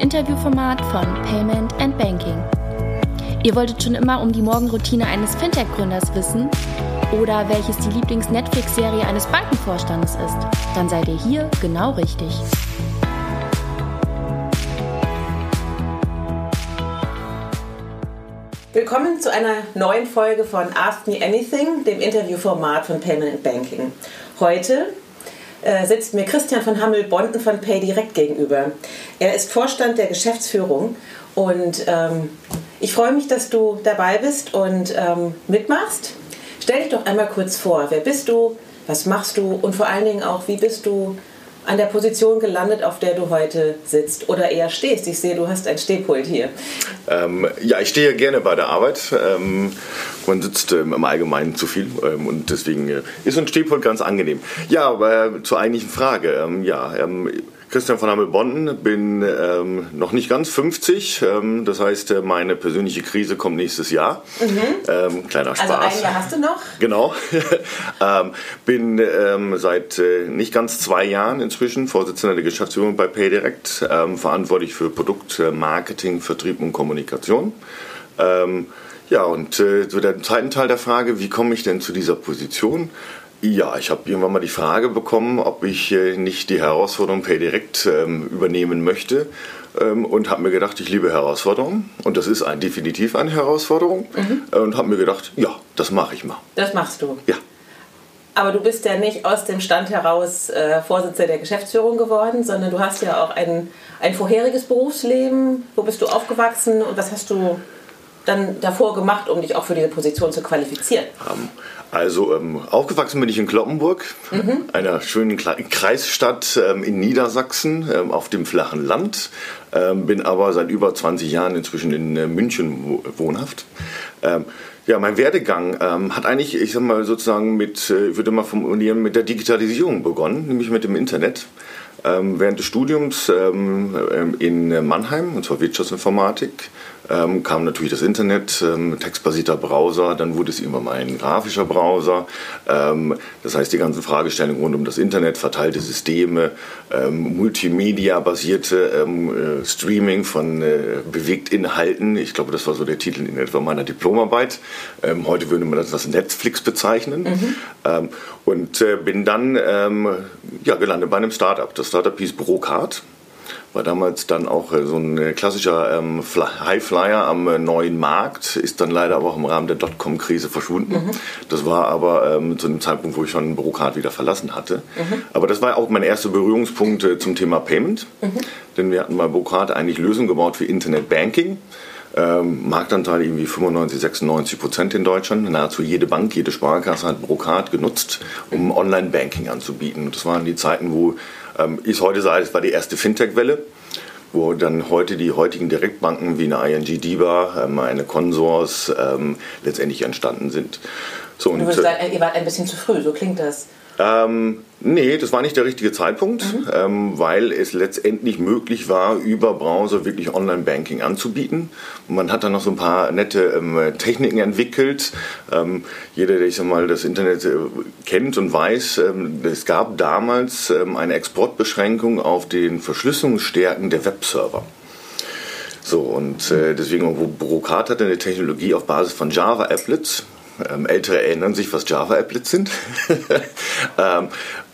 Interviewformat von Payment and Banking. Ihr wolltet schon immer um die Morgenroutine eines Fintech-Gründers wissen oder welches die Lieblings-Netflix-Serie eines Bankenvorstandes ist? Dann seid ihr hier genau richtig. Willkommen zu einer neuen Folge von Ask Me Anything, dem Interviewformat von Payment and Banking. Heute äh, sitzt mir Christian von Hammel-Bonten von PayDirect gegenüber. Er ist Vorstand der Geschäftsführung und ähm, ich freue mich, dass du dabei bist und ähm, mitmachst. Stell dich doch einmal kurz vor. Wer bist du? Was machst du? Und vor allen Dingen auch, wie bist du an der Position gelandet, auf der du heute sitzt oder eher stehst? Ich sehe, du hast ein Stehpult hier. Ähm, ja, ich stehe gerne bei der Arbeit. Ähm, man sitzt ähm, im Allgemeinen zu viel ähm, und deswegen äh, ist ein Stehpult ganz angenehm. Ja, aber äh, zur eigentlichen Frage. Ähm, ja, ähm, Christian von Hammel-Bonn, bin ähm, noch nicht ganz 50. Ähm, das heißt, äh, meine persönliche Krise kommt nächstes Jahr. Mhm. Ähm, kleiner Spaß. Also ein Jahr hast du noch? Genau. Ähm, bin ähm, seit äh, nicht ganz zwei Jahren inzwischen Vorsitzender der Geschäftsführung bei PayDirect, ähm, verantwortlich für Produktmarketing, Vertrieb und Kommunikation. ja, und äh, so der zweiten Teil der Frage, wie komme ich denn zu dieser Position? Ja, ich habe irgendwann mal die Frage bekommen, ob ich äh, nicht die Herausforderung PayDirect ähm, übernehmen möchte ähm, und habe mir gedacht, ich liebe Herausforderungen und das ist ein, definitiv eine Herausforderung mhm. Äh, und habe mir gedacht, ja, das mache ich mal. Das machst du? Ja. Aber du bist ja nicht aus dem Stand heraus äh, Vorsitzender der Geschäftsführung geworden, sondern du hast ja auch ein, ein vorheriges Berufsleben. Wo bist du aufgewachsen und was hast du dann davor gemacht, um dich auch für diese Position zu qualifizieren? Um, ähm, also ähm, aufgewachsen bin ich in Kloppenburg, mhm. einer schönen Kreisstadt ähm, in Niedersachsen ähm, auf dem flachen Land. Ähm, bin aber seit über 20 Jahren inzwischen in äh, München wohnhaft. Ähm, ja, mein Werdegang ähm, hat eigentlich, ich sag mal sozusagen mit, äh, ich würde mal formulieren, mit der Digitalisierung begonnen, nämlich mit dem Internet. während des Studiums in Mannheim, und zwar Wirtschaftsinformatik, ähm, kam natürlich das Internet, ähm, textbasierter Browser, dann wurde es irgendwann mal ein grafischer Browser. Ähm, das heißt, die ganzen Fragestellungen rund um das Internet, verteilte Systeme, ähm, Multimedia-basierte ähm, äh, Streaming von äh, Bewegtinhalten. Ich glaube, das war so der Titel in etwa meiner Diplomarbeit. Ähm, heute würde man das als Netflix bezeichnen. Mhm. und äh, bin dann ja, gelandet bei einem Startup. Das Startup hieß Brocard war damals dann auch äh, so ein äh, klassischer ähm, Highflyer am äh, neuen Markt, ist dann leider aber auch im Rahmen der Dotcom-Krise verschwunden. Mhm. Das war aber ähm, zu dem Zeitpunkt, wo ich schon Brocard wieder verlassen hatte. Mhm. Aber das war auch mein erster Berührungspunkt äh, zum Thema Payment, mhm. denn wir hatten bei Brocard eigentlich Lösungen gebaut für Internet Banking. Ähm, Marktanteil irgendwie 95, 96 Prozent in Deutschland. Nahezu jede Bank, jede Sparkasse hat Brocard genutzt, um Online-Banking anzubieten. Das waren die Zeiten, wo ich heute sage, es war die erste Fintech-Welle wo dann heute die heutigen Direktbanken wie eine ING DIBA, ähm, eine Consors ähm, letztendlich entstanden sind. So, und, du würdest sagen, ihr wart ein bisschen zu früh, so klingt das. Ähm, nee, das war nicht der richtige Zeitpunkt, mhm. ähm, weil es letztendlich möglich war, über Browser wirklich Online-Banking anzubieten. Man hat dann noch so ein paar nette ähm, Techniken entwickelt. Ähm, jeder, der ich sag mal, das Internet äh, kennt und weiß, ähm, es gab damals ähm, eine Exportbeschränkung auf den Verschlüsselungsstärken der Webserver. So, und äh, deswegen, wo Brokat hatte eine Technologie auf Basis von Java-Applets, ähm, Ältere erinnern sich, was Java-Applets sind. ähm,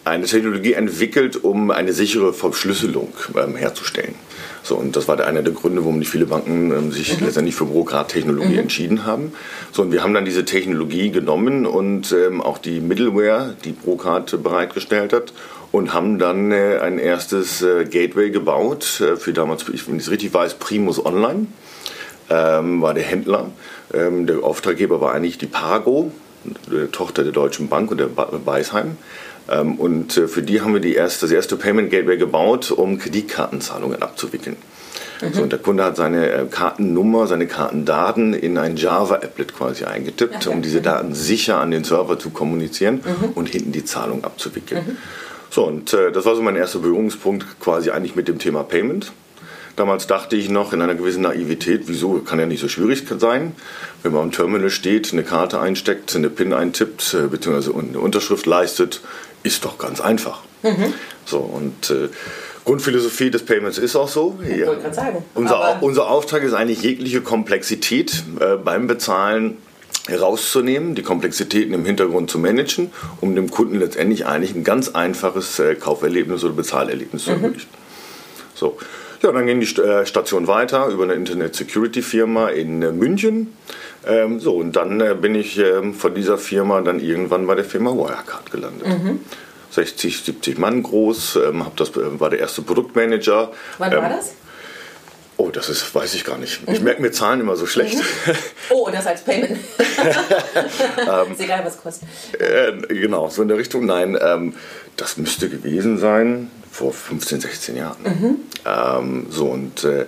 eine Technologie entwickelt, um eine sichere Verschlüsselung ähm, herzustellen. So, und das war einer der Gründe, warum die viele Banken ähm, sich mhm. letztendlich für Bürokrat-Technologie mhm. entschieden haben. So, und wir haben dann diese Technologie genommen und ähm, auch die Middleware, die Brocard bereitgestellt hat, und haben dann äh, ein erstes äh, Gateway gebaut äh, für damals, wenn ich es richtig weiß, Primus Online ähm, war der Händler. Ähm, der Auftraggeber war eigentlich die Parago, die Tochter der Deutschen Bank und der Beisheim. Ähm, und äh, für die haben wir die erste, das erste Payment Gateway gebaut, um Kreditkartenzahlungen abzuwickeln. Mhm. So, und der Kunde hat seine äh, Kartennummer, seine Kartendaten in ein Java-Applet quasi eingetippt, okay. um diese Daten sicher an den Server zu kommunizieren mhm. und hinten die Zahlung abzuwickeln. Mhm. So, und äh, das war so mein erster Berührungspunkt quasi eigentlich mit dem Thema Payment. Damals dachte ich noch in einer gewissen Naivität, wieso kann ja nicht so schwierig sein, wenn man am Terminal steht, eine Karte einsteckt, eine PIN eintippt, äh, beziehungsweise eine Unterschrift leistet, ist doch ganz einfach. Mhm. So, und äh, Grundphilosophie des Payments ist auch so. Sagen. Unser, unser Auftrag ist eigentlich jegliche Komplexität äh, beim Bezahlen herauszunehmen, die Komplexitäten im Hintergrund zu managen, um dem Kunden letztendlich eigentlich ein ganz einfaches äh, Kauferlebnis oder Bezahlerlebnis zu ermöglichen. So. Ja, dann ging die äh, Station weiter über eine Internet-Security-Firma in äh, München. Ähm, so, und dann äh, bin ich ähm, von dieser Firma dann irgendwann bei der Firma Wirecard gelandet. Mhm. 60, 70 Mann groß, ähm, das, war der erste Produktmanager. Wann war das? Oh, das ist, weiß ich gar nicht. Ich merke mir Zahlen immer so schlecht. Mhm. Oh, das als Payment. ist egal, was kostet. Äh, genau, so in der Richtung. Nein, ähm, das müsste gewesen sein vor 15, 16 Jahren. Mhm. Ähm, so und äh,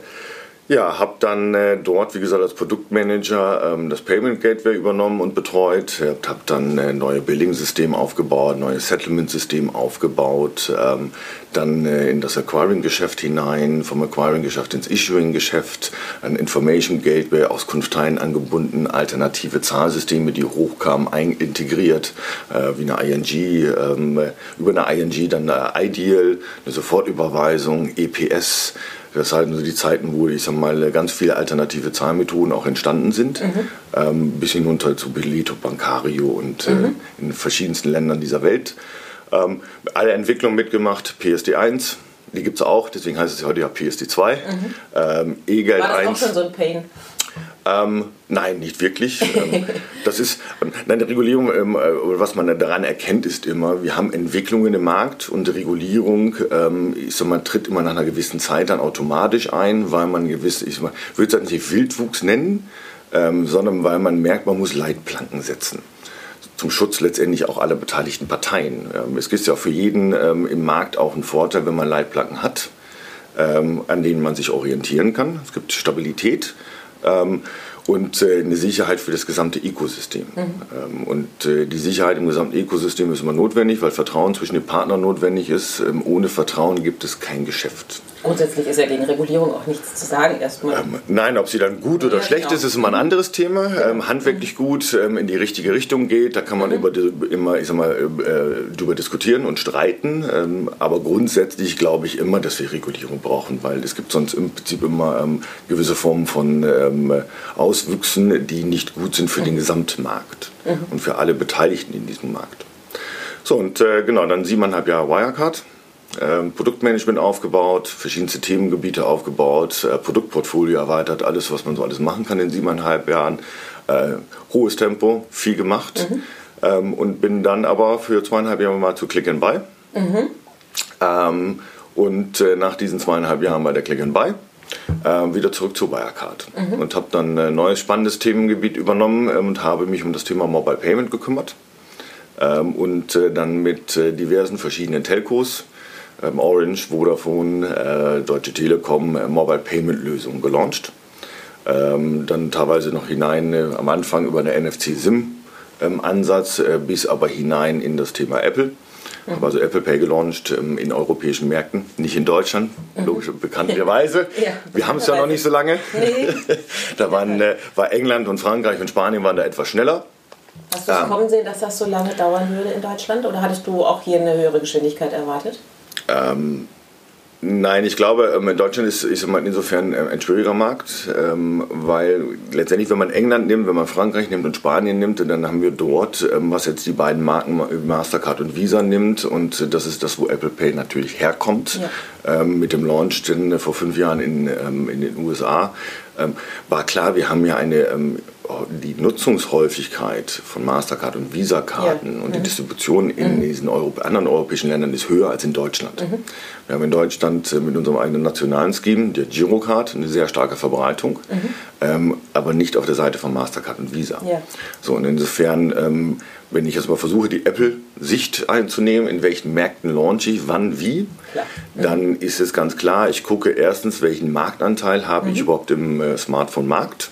ja, habe dann äh, dort, wie gesagt, als Produktmanager ähm, das Payment Gateway übernommen und betreut. Habe dann äh, neue Billing-System aufgebaut, neues Settlement-System aufgebaut, ähm, dann äh, in das Acquiring-Geschäft hinein, vom Acquiring-Geschäft ins Issuing-Geschäft, ein Information Gateway, Auskunftsteilen angebunden, alternative Zahlsysteme, die hochkamen, integriert, äh, wie eine ING, ähm, über eine ING dann eine Ideal, eine Sofortüberweisung, EPS, das sind so die Zeiten, wo ich sag mal, ganz viele alternative Zahlmethoden auch entstanden sind, mhm. ähm, bis hinunter zu Beleto, Bancario und äh, mhm. äh, in verschiedensten Ländern dieser Welt. Ähm, alle Entwicklungen mitgemacht, PSD1, die gibt es auch, deswegen heißt es heute ja PSD2. Mhm. Ähm, E-Geld 1. War das auch schon so ein Pain? Ähm, nein, nicht wirklich. Ähm, das ist, ähm, nein, die Regulierung, ähm, äh, was man daran erkennt, ist immer, wir haben Entwicklungen im Markt und die Regulierung, ähm, ich sag mal, tritt immer nach einer gewissen Zeit dann automatisch ein, weil man gewiss, ich würde es nicht Wildwuchs nennen, sondern weil man merkt, man muss Leitplanken setzen zum Schutz letztendlich auch aller beteiligten Parteien. es gibt ja auch für jeden im Markt auch einen Vorteil, wenn man Leitplanken hat, an denen man sich orientieren kann. Es gibt Stabilität ähm, und äh, eine Sicherheit für das gesamte Ökosystem. Mhm. Ähm, und äh, die Sicherheit im gesamten Ökosystem ist immer notwendig, weil Vertrauen zwischen den Partnern notwendig ist. Ähm, ohne Vertrauen gibt es kein Geschäft. Grundsätzlich ist ja gegen Regulierung auch nichts zu sagen erstmal. Ähm, nein, ob sie dann gut oder ja, schlecht genau. ist, ist immer ein anderes Thema. Ja. Ähm, handwerklich gut ähm, in die richtige Richtung geht, da kann man mhm. über immer, ich sag mal, äh, darüber diskutieren und streiten. Ähm, aber grundsätzlich glaube ich immer, dass wir Regulierung brauchen, weil es gibt sonst im Prinzip immer ähm, gewisse Formen von ähm, Auswüchsen, die nicht gut sind für mhm. den Gesamtmarkt mhm. und für alle Beteiligten in diesem Markt. So, und äh, genau, dann siebeneinhalb Jahre Wirecard. Ähm, Produktmanagement aufgebaut, verschiedenste Themengebiete aufgebaut, äh, Produktportfolio erweitert, alles, was man so alles machen kann in siebeneinhalb Jahren. Äh, hohes Tempo, viel gemacht mhm. ähm, und bin dann aber für zweieinhalb Jahre mal zu Click and Buy. Mhm. Ähm, und äh, nach diesen zweieinhalb Jahren bei der Click and Buy äh, wieder zurück zu Wirecard mhm. und habe dann ein neues spannendes Themengebiet übernommen ähm, und habe mich um das Thema Mobile Payment gekümmert ähm, und äh, dann mit äh, diversen verschiedenen Telcos Orange, Vodafone, äh, Deutsche Telekom äh, Mobile Payment Lösungen gelauncht. Ähm, dann teilweise noch hinein äh, am Anfang über eine NFC-SIM-Ansatz, ähm, bis aber hinein in das Thema Apple. Ich habe also Apple Pay gelauncht ähm, in europäischen Märkten, nicht in Deutschland, mhm. logisch bekanntlicherweise. ja, Wir haben es ja noch nicht so lange. Nee. da waren, war England und Frankreich und Spanien waren da etwas schneller. Hast du es ähm, kommen sehen, dass das so lange dauern würde in Deutschland? Oder hattest du auch hier eine höhere Geschwindigkeit erwartet? Ähm, nein, ich glaube, ähm, in Deutschland ist, ist insofern äh, ein schwieriger Markt, ähm, weil letztendlich, wenn man England nimmt, wenn man Frankreich nimmt und Spanien nimmt, dann haben wir dort, ähm, was jetzt die beiden Marken Mastercard und Visa nimmt, und das ist das, wo Apple Pay natürlich herkommt, ja. mit dem Launch denn vor fünf Jahren in, in den USA, war klar, wir haben ja eine die Nutzungshäufigkeit von Mastercard und Visa-Karten ja. und die mhm. Distribution in mhm. diesen Euro anderen europäischen Ländern ist höher als in Deutschland. Mhm. Wir haben in Deutschland äh, mit unserem eigenen nationalen Scheme, der Girocard, eine sehr starke Verbreitung, mhm. ähm, aber nicht auf der Seite von Mastercard und Visa. Ja. So, und insofern, ähm, wenn ich jetzt mal versuche, die Apple-Sicht einzunehmen, in welchen Märkten launche ich, wann, wie, klar. dann ist es ganz klar, ich gucke erstens, welchen Marktanteil habe ich mhm. überhaupt im äh, Smartphone-Markt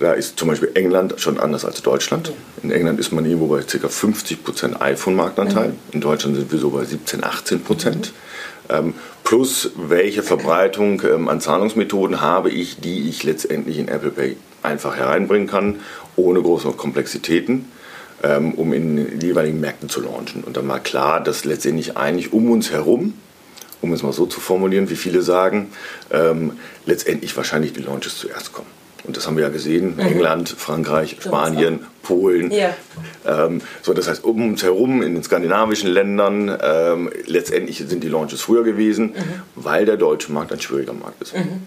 da ist zum Beispiel England schon anders als Deutschland. In England ist man irgendwo bei ca. 50% iPhone-Marktanteil. Mhm. In Deutschland sind wir so bei 17, 18 Prozent. Mhm. Ähm, plus, welche Verbreitung ähm, an Zahlungsmethoden habe ich, die ich letztendlich in Apple Pay einfach hereinbringen kann, ohne große Komplexitäten, ähm, um in den jeweiligen Märkten zu launchen. Und dann war klar, dass letztendlich eigentlich um uns herum um es mal so zu formulieren, wie viele sagen, ähm, letztendlich wahrscheinlich die Launches zuerst kommen. Und das haben wir ja gesehen, mhm. England, Frankreich, Spanien, Polen. Ja. Ähm, so, das heißt, um uns herum in den skandinavischen Ländern, ähm, letztendlich sind die Launches früher gewesen, mhm. weil der deutsche Markt ein schwieriger Markt ist. Mhm.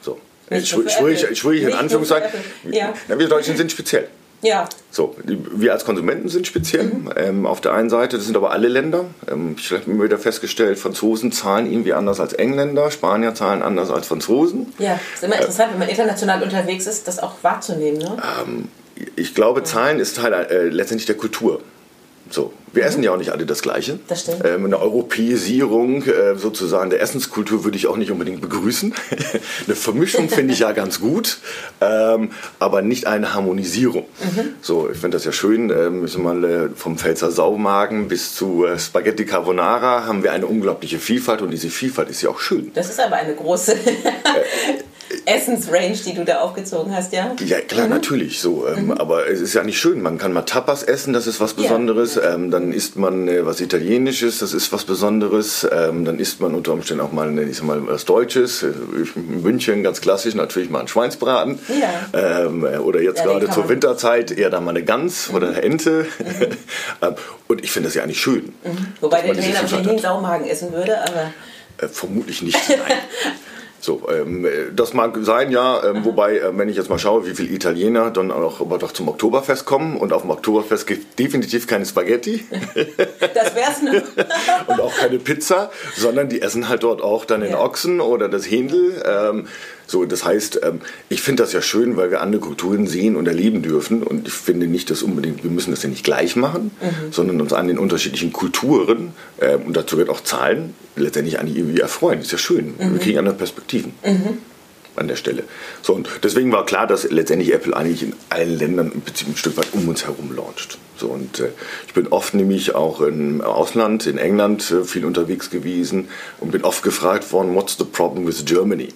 So. Schwierig, schwierig in Anführungszeichen. Ja. Na, wir Deutschen sind speziell. Ja. So, wir als Konsumenten sind speziell. Mhm. Ähm, auf der einen Seite, das sind aber alle Länder. Ähm, ich habe immer wieder festgestellt, Franzosen zahlen irgendwie anders als Engländer, Spanier zahlen anders als Franzosen. Ja, ist immer interessant, äh, wenn man international unterwegs ist, das auch wahrzunehmen. Ne? Ähm, ich glaube, Zahlen ist Teil äh, letztendlich der Kultur. So, wir essen ja auch nicht alle das Gleiche. Das stimmt. Ähm, eine Europäisierung äh, sozusagen der Essenskultur würde ich auch nicht unbedingt begrüßen. eine Vermischung finde ich ja ganz gut, ähm, aber nicht eine Harmonisierung. Mhm. So, ich finde das ja schön. Ähm, mal, äh, vom Pfälzer Saumagen bis zu äh, Spaghetti Carbonara haben wir eine unglaubliche Vielfalt und diese Vielfalt ist ja auch schön. Das ist aber eine große. Essensrange, die du da aufgezogen hast, ja? Ja, klar, mhm. natürlich so. Ähm, mhm. Aber es ist ja nicht schön. Man kann mal Tapas essen, das ist was Besonderes. Ja. Ähm, dann isst man äh, was Italienisches, das ist was Besonderes. Ähm, dann isst man unter Umständen auch mal, ich sag mal was Deutsches. Äh, in München ganz klassisch natürlich mal ein Schweinsbraten. Ja. Ähm, äh, oder jetzt ja, gerade zur Winterzeit eher dann mal eine Gans mhm. oder eine Ente. Mhm. Ähm, und ich finde das ja eigentlich schön. Mhm. Wobei der Italiener wahrscheinlich nie einen Saumagen essen würde, aber... Äh, vermutlich nicht, nein. So, ähm, das mag sein, ja, ähm, wobei, äh, wenn ich jetzt mal schaue, wie viele Italiener dann auch aber doch zum Oktoberfest kommen und auf dem Oktoberfest gibt definitiv keine Spaghetti. Das wär's nur. und auch keine Pizza, sondern die essen halt dort auch dann den. Ochsen oder das Händel. Ähm, so, das heißt, ähm, ich finde das ja schön, weil wir andere Kulturen sehen und erleben dürfen. Und ich finde nicht, dass unbedingt, wir müssen das ja nicht gleich machen, mhm. sondern uns an den unterschiedlichen Kulturen, äh, und dazu wird auch Zahlen, letztendlich eigentlich irgendwie erfreuen. Das ist ja schön. Mhm. Wir kriegen andere Perspektiven. Mhm an der Stelle. So, und deswegen war klar, dass letztendlich Apple eigentlich in allen Ländern im Prinzip ein Stück weit um uns herum launcht. So, und äh, ich bin oft nämlich auch im Ausland, in England äh, viel unterwegs gewesen und bin oft gefragt worden, what's the problem with Germany?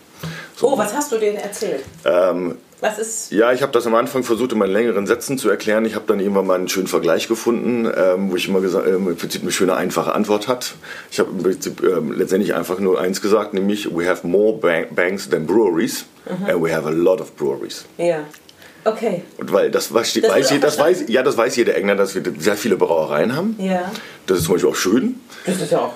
So, oh, was hast du denen erzählt? Ähm, was ist? Ja, ich habe das am Anfang versucht, in meinen längeren Sätzen zu erklären. Ich habe dann irgendwann mal einen schönen Vergleich gefunden, ähm, wo ich immer gesagt, ähm, im Prinzip eine schöne, einfache Antwort hat. Ich habe im Prinzip ähm, letztendlich einfach nur eins gesagt, nämlich we have more banks than breweries mhm. and we have a lot of breweries. Ja. Okay. Und weil das, weiß, das, weiß, das weiß, ja, das weiß jeder Engländer, dass wir sehr viele Brauereien haben. Ja. Das ist zum Beispiel auch schön. Das ist ja auch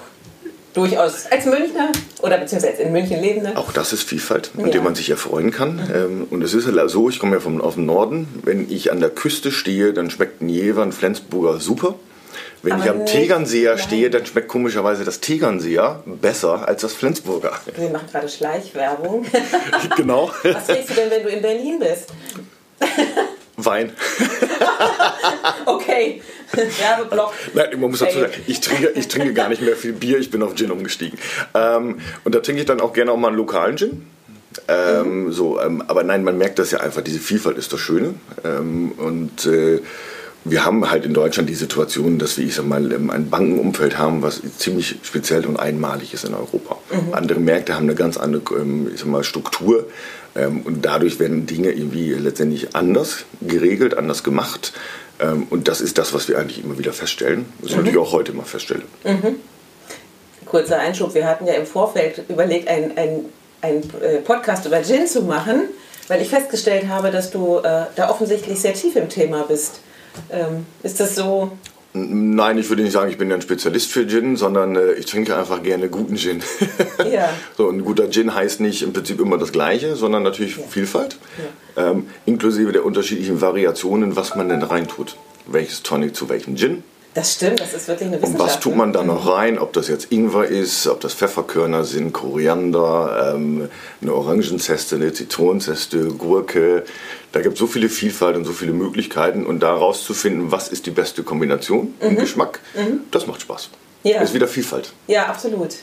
durchaus als Münchner oder beziehungsweise in München lebende. Auch das ist Vielfalt, an ja. der man sich erfreuen kann. Mhm. Und es ist halt so, ich komme ja vom, aus dem Norden, wenn ich an der Küste stehe, dann schmeckt ein Jever, ein Flensburger super. Wenn Aber ich am Tegernseer stehe, dann schmeckt komischerweise das Tegernseer besser als das Flensburger. Wir machen gerade Schleichwerbung. genau. Was trinkst du denn, wenn du in Berlin bist? Wein. okay, Werbeblock. Nein, man muss dazu sagen, ich trinke, ich trinke gar nicht mehr viel Bier, ich bin auf Gin umgestiegen. Ähm, und da trinke ich dann auch gerne auch mal einen lokalen Gin. Ähm, mhm. so, ähm, aber nein, man merkt das ja einfach, diese Vielfalt ist das Schöne. Ähm, und äh, wir haben halt in Deutschland die Situation, dass wir, ich sag mal, ähm, ein Bankenumfeld haben, was ziemlich speziell und einmalig ist in Europa. Mhm. Andere Märkte haben eine ganz andere ähm, ich sag mal, Struktur und dadurch werden Dinge irgendwie letztendlich anders geregelt, anders gemacht. Und das ist das, was wir eigentlich immer wieder feststellen. Was ich mhm. natürlich auch heute immer feststelle. Mhm. Kurzer Einschub. Wir hatten ja im Vorfeld überlegt, einen ein äh, Podcast über Gin zu machen, weil ich festgestellt habe, dass du äh, da offensichtlich sehr tief im Thema bist. Ähm, ist das so? Nein, ich würde nicht sagen, ich bin ein Spezialist für Gin, sondern äh, ich trinke einfach gerne guten Gin. Ja. so, ein guter Gin heißt nicht im Prinzip immer das Gleiche, sondern natürlich ja. Vielfalt, ja. Ähm, inklusive der unterschiedlichen Variationen, was man denn reintut. Welches Tonic zu welchem Gin, das stimmt, das ist wirklich eine Wissenschaft. Und was tut man da noch rein? Ob das jetzt Ingwer ist, ob das Pfefferkörner sind, Koriander, ähm, eine Orangenzeste, eine Zitronenzeste, Gurke. Da gibt es so viele Vielfalt und so viele Möglichkeiten. Und da rauszufinden, was ist die beste Kombination mhm. im Geschmack, mhm. das macht Spaß. Ja. Das ist wieder Vielfalt. Ja, absolut.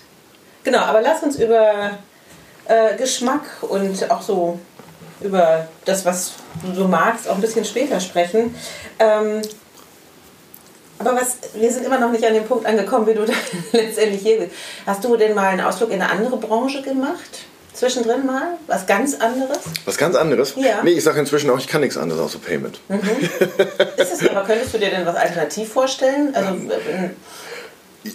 Genau, aber lass uns über äh, Geschmack und auch so über das, was du so magst, auch ein bisschen später sprechen. Ähm, aber was, wir sind immer noch nicht an dem Punkt angekommen, wie du da letztendlich hier bist. Hast du denn mal einen Ausflug in eine andere Branche gemacht? Zwischendrin mal? Was ganz anderes? Was ganz anderes? Ja. Nee, ich sage inzwischen auch, ich kann nichts anderes außer Payment. Mhm. Ist es, aber könntest du dir denn was alternativ vorstellen? Also,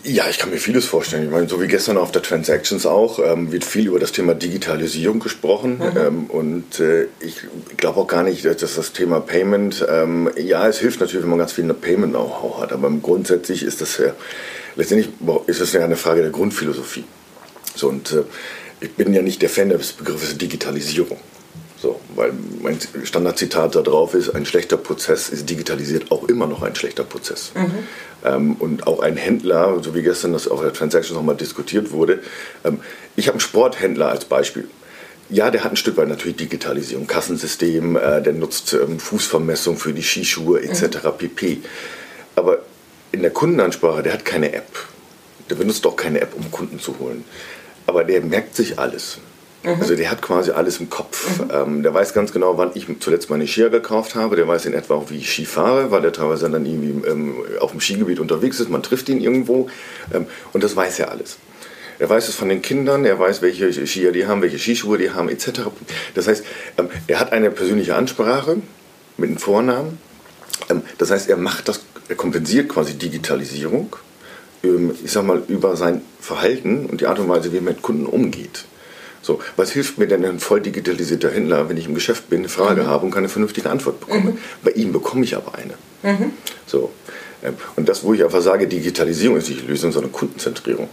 Ja, ich kann mir vieles vorstellen. Ich meine, so wie gestern auf der Transactions auch, ähm, wird viel über das Thema Digitalisierung gesprochen. Mhm. Ähm, und äh, ich glaube auch gar nicht, dass das Thema Payment, ähm, ja, es hilft natürlich, wenn man ganz viel Payment-Know-how hat, aber grundsätzlich ist das ja, letztendlich ist es ja eine Frage der Grundphilosophie. So, und äh, ich bin ja nicht der Fan des Begriffes Digitalisierung. So, weil mein Standardzitat da drauf ist, ein schlechter Prozess ist digitalisiert auch immer noch ein schlechter Prozess. Mhm. Ähm, und auch ein Händler, so wie gestern das auf der Transaction nochmal diskutiert wurde, ähm, ich habe einen Sporthändler als Beispiel. Ja, der hat ein Stück weit natürlich Digitalisierung, Kassensystem, äh, der nutzt ähm, Fußvermessung für die Skischuhe etc. Mhm. pp. Aber in der Kundenansprache, der hat keine App. Der benutzt auch keine App, um Kunden zu holen. Aber der merkt sich alles. Mhm. Also der hat quasi alles im Kopf. Mhm. Ähm, der weiß ganz genau, wann ich zuletzt meine Skier gekauft habe. Der weiß in etwa auch, wie ich Ski fahre, weil der teilweise dann irgendwie ähm, auf dem Skigebiet unterwegs ist. Man trifft ihn irgendwo. Ähm, und das weiß er alles. Er weiß es von den Kindern, er weiß, welche Skier die haben, welche Skischuhe die haben, etc. Das heißt, ähm, er hat eine persönliche Ansprache mit einem Vornamen. Ähm, das heißt, er macht das, er kompensiert quasi Digitalisierung, ähm, ich sag mal, über sein Verhalten und die Art und Weise, wie er mit Kunden umgeht. So, was hilft mir denn ein voll digitalisierter Händler, wenn ich im Geschäft bin, eine Frage mhm. habe und keine vernünftige Antwort bekomme? Mhm. Bei ihm bekomme ich aber eine. Mhm. So, ähm, und das, wo ich einfach sage, Digitalisierung ist nicht die Lösung, sondern Kundenzentrierung.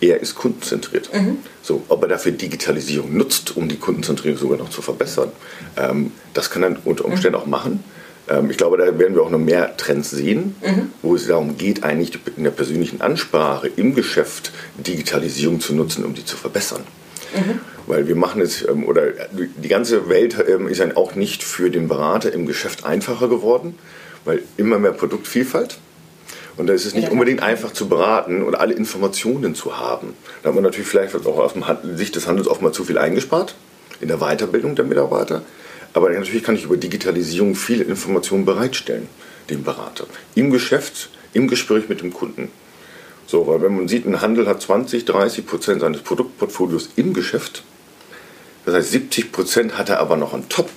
Er ist kundenzentriert. Mhm. So, ob er dafür Digitalisierung nutzt, um die Kundenzentrierung sogar noch zu verbessern, ähm, das kann er unter Umständen mhm. auch machen. Ähm, ich glaube, da werden wir auch noch mehr Trends sehen, mhm. wo es darum geht, eigentlich in der persönlichen Ansprache im Geschäft Digitalisierung zu nutzen, um die zu verbessern. Mhm. Weil wir machen es, ähm, oder die ganze Welt ähm, ist dann auch nicht für den Berater im Geschäft einfacher geworden, weil immer mehr Produktvielfalt. Und da ist es nicht unbedingt einfach zu beraten oder alle Informationen zu haben. Da hat man natürlich vielleicht auch aus Sicht des Handels oftmals zu viel eingespart in der Weiterbildung der Mitarbeiter. Aber natürlich kann ich über Digitalisierung viele Informationen bereitstellen, dem Berater. Im Geschäft, im Gespräch mit dem Kunden. So, weil wenn man sieht, ein Handel hat 20, 30 Prozent seines Produktportfolios im Geschäft. Das heißt, 70 Prozent hat er aber noch on top,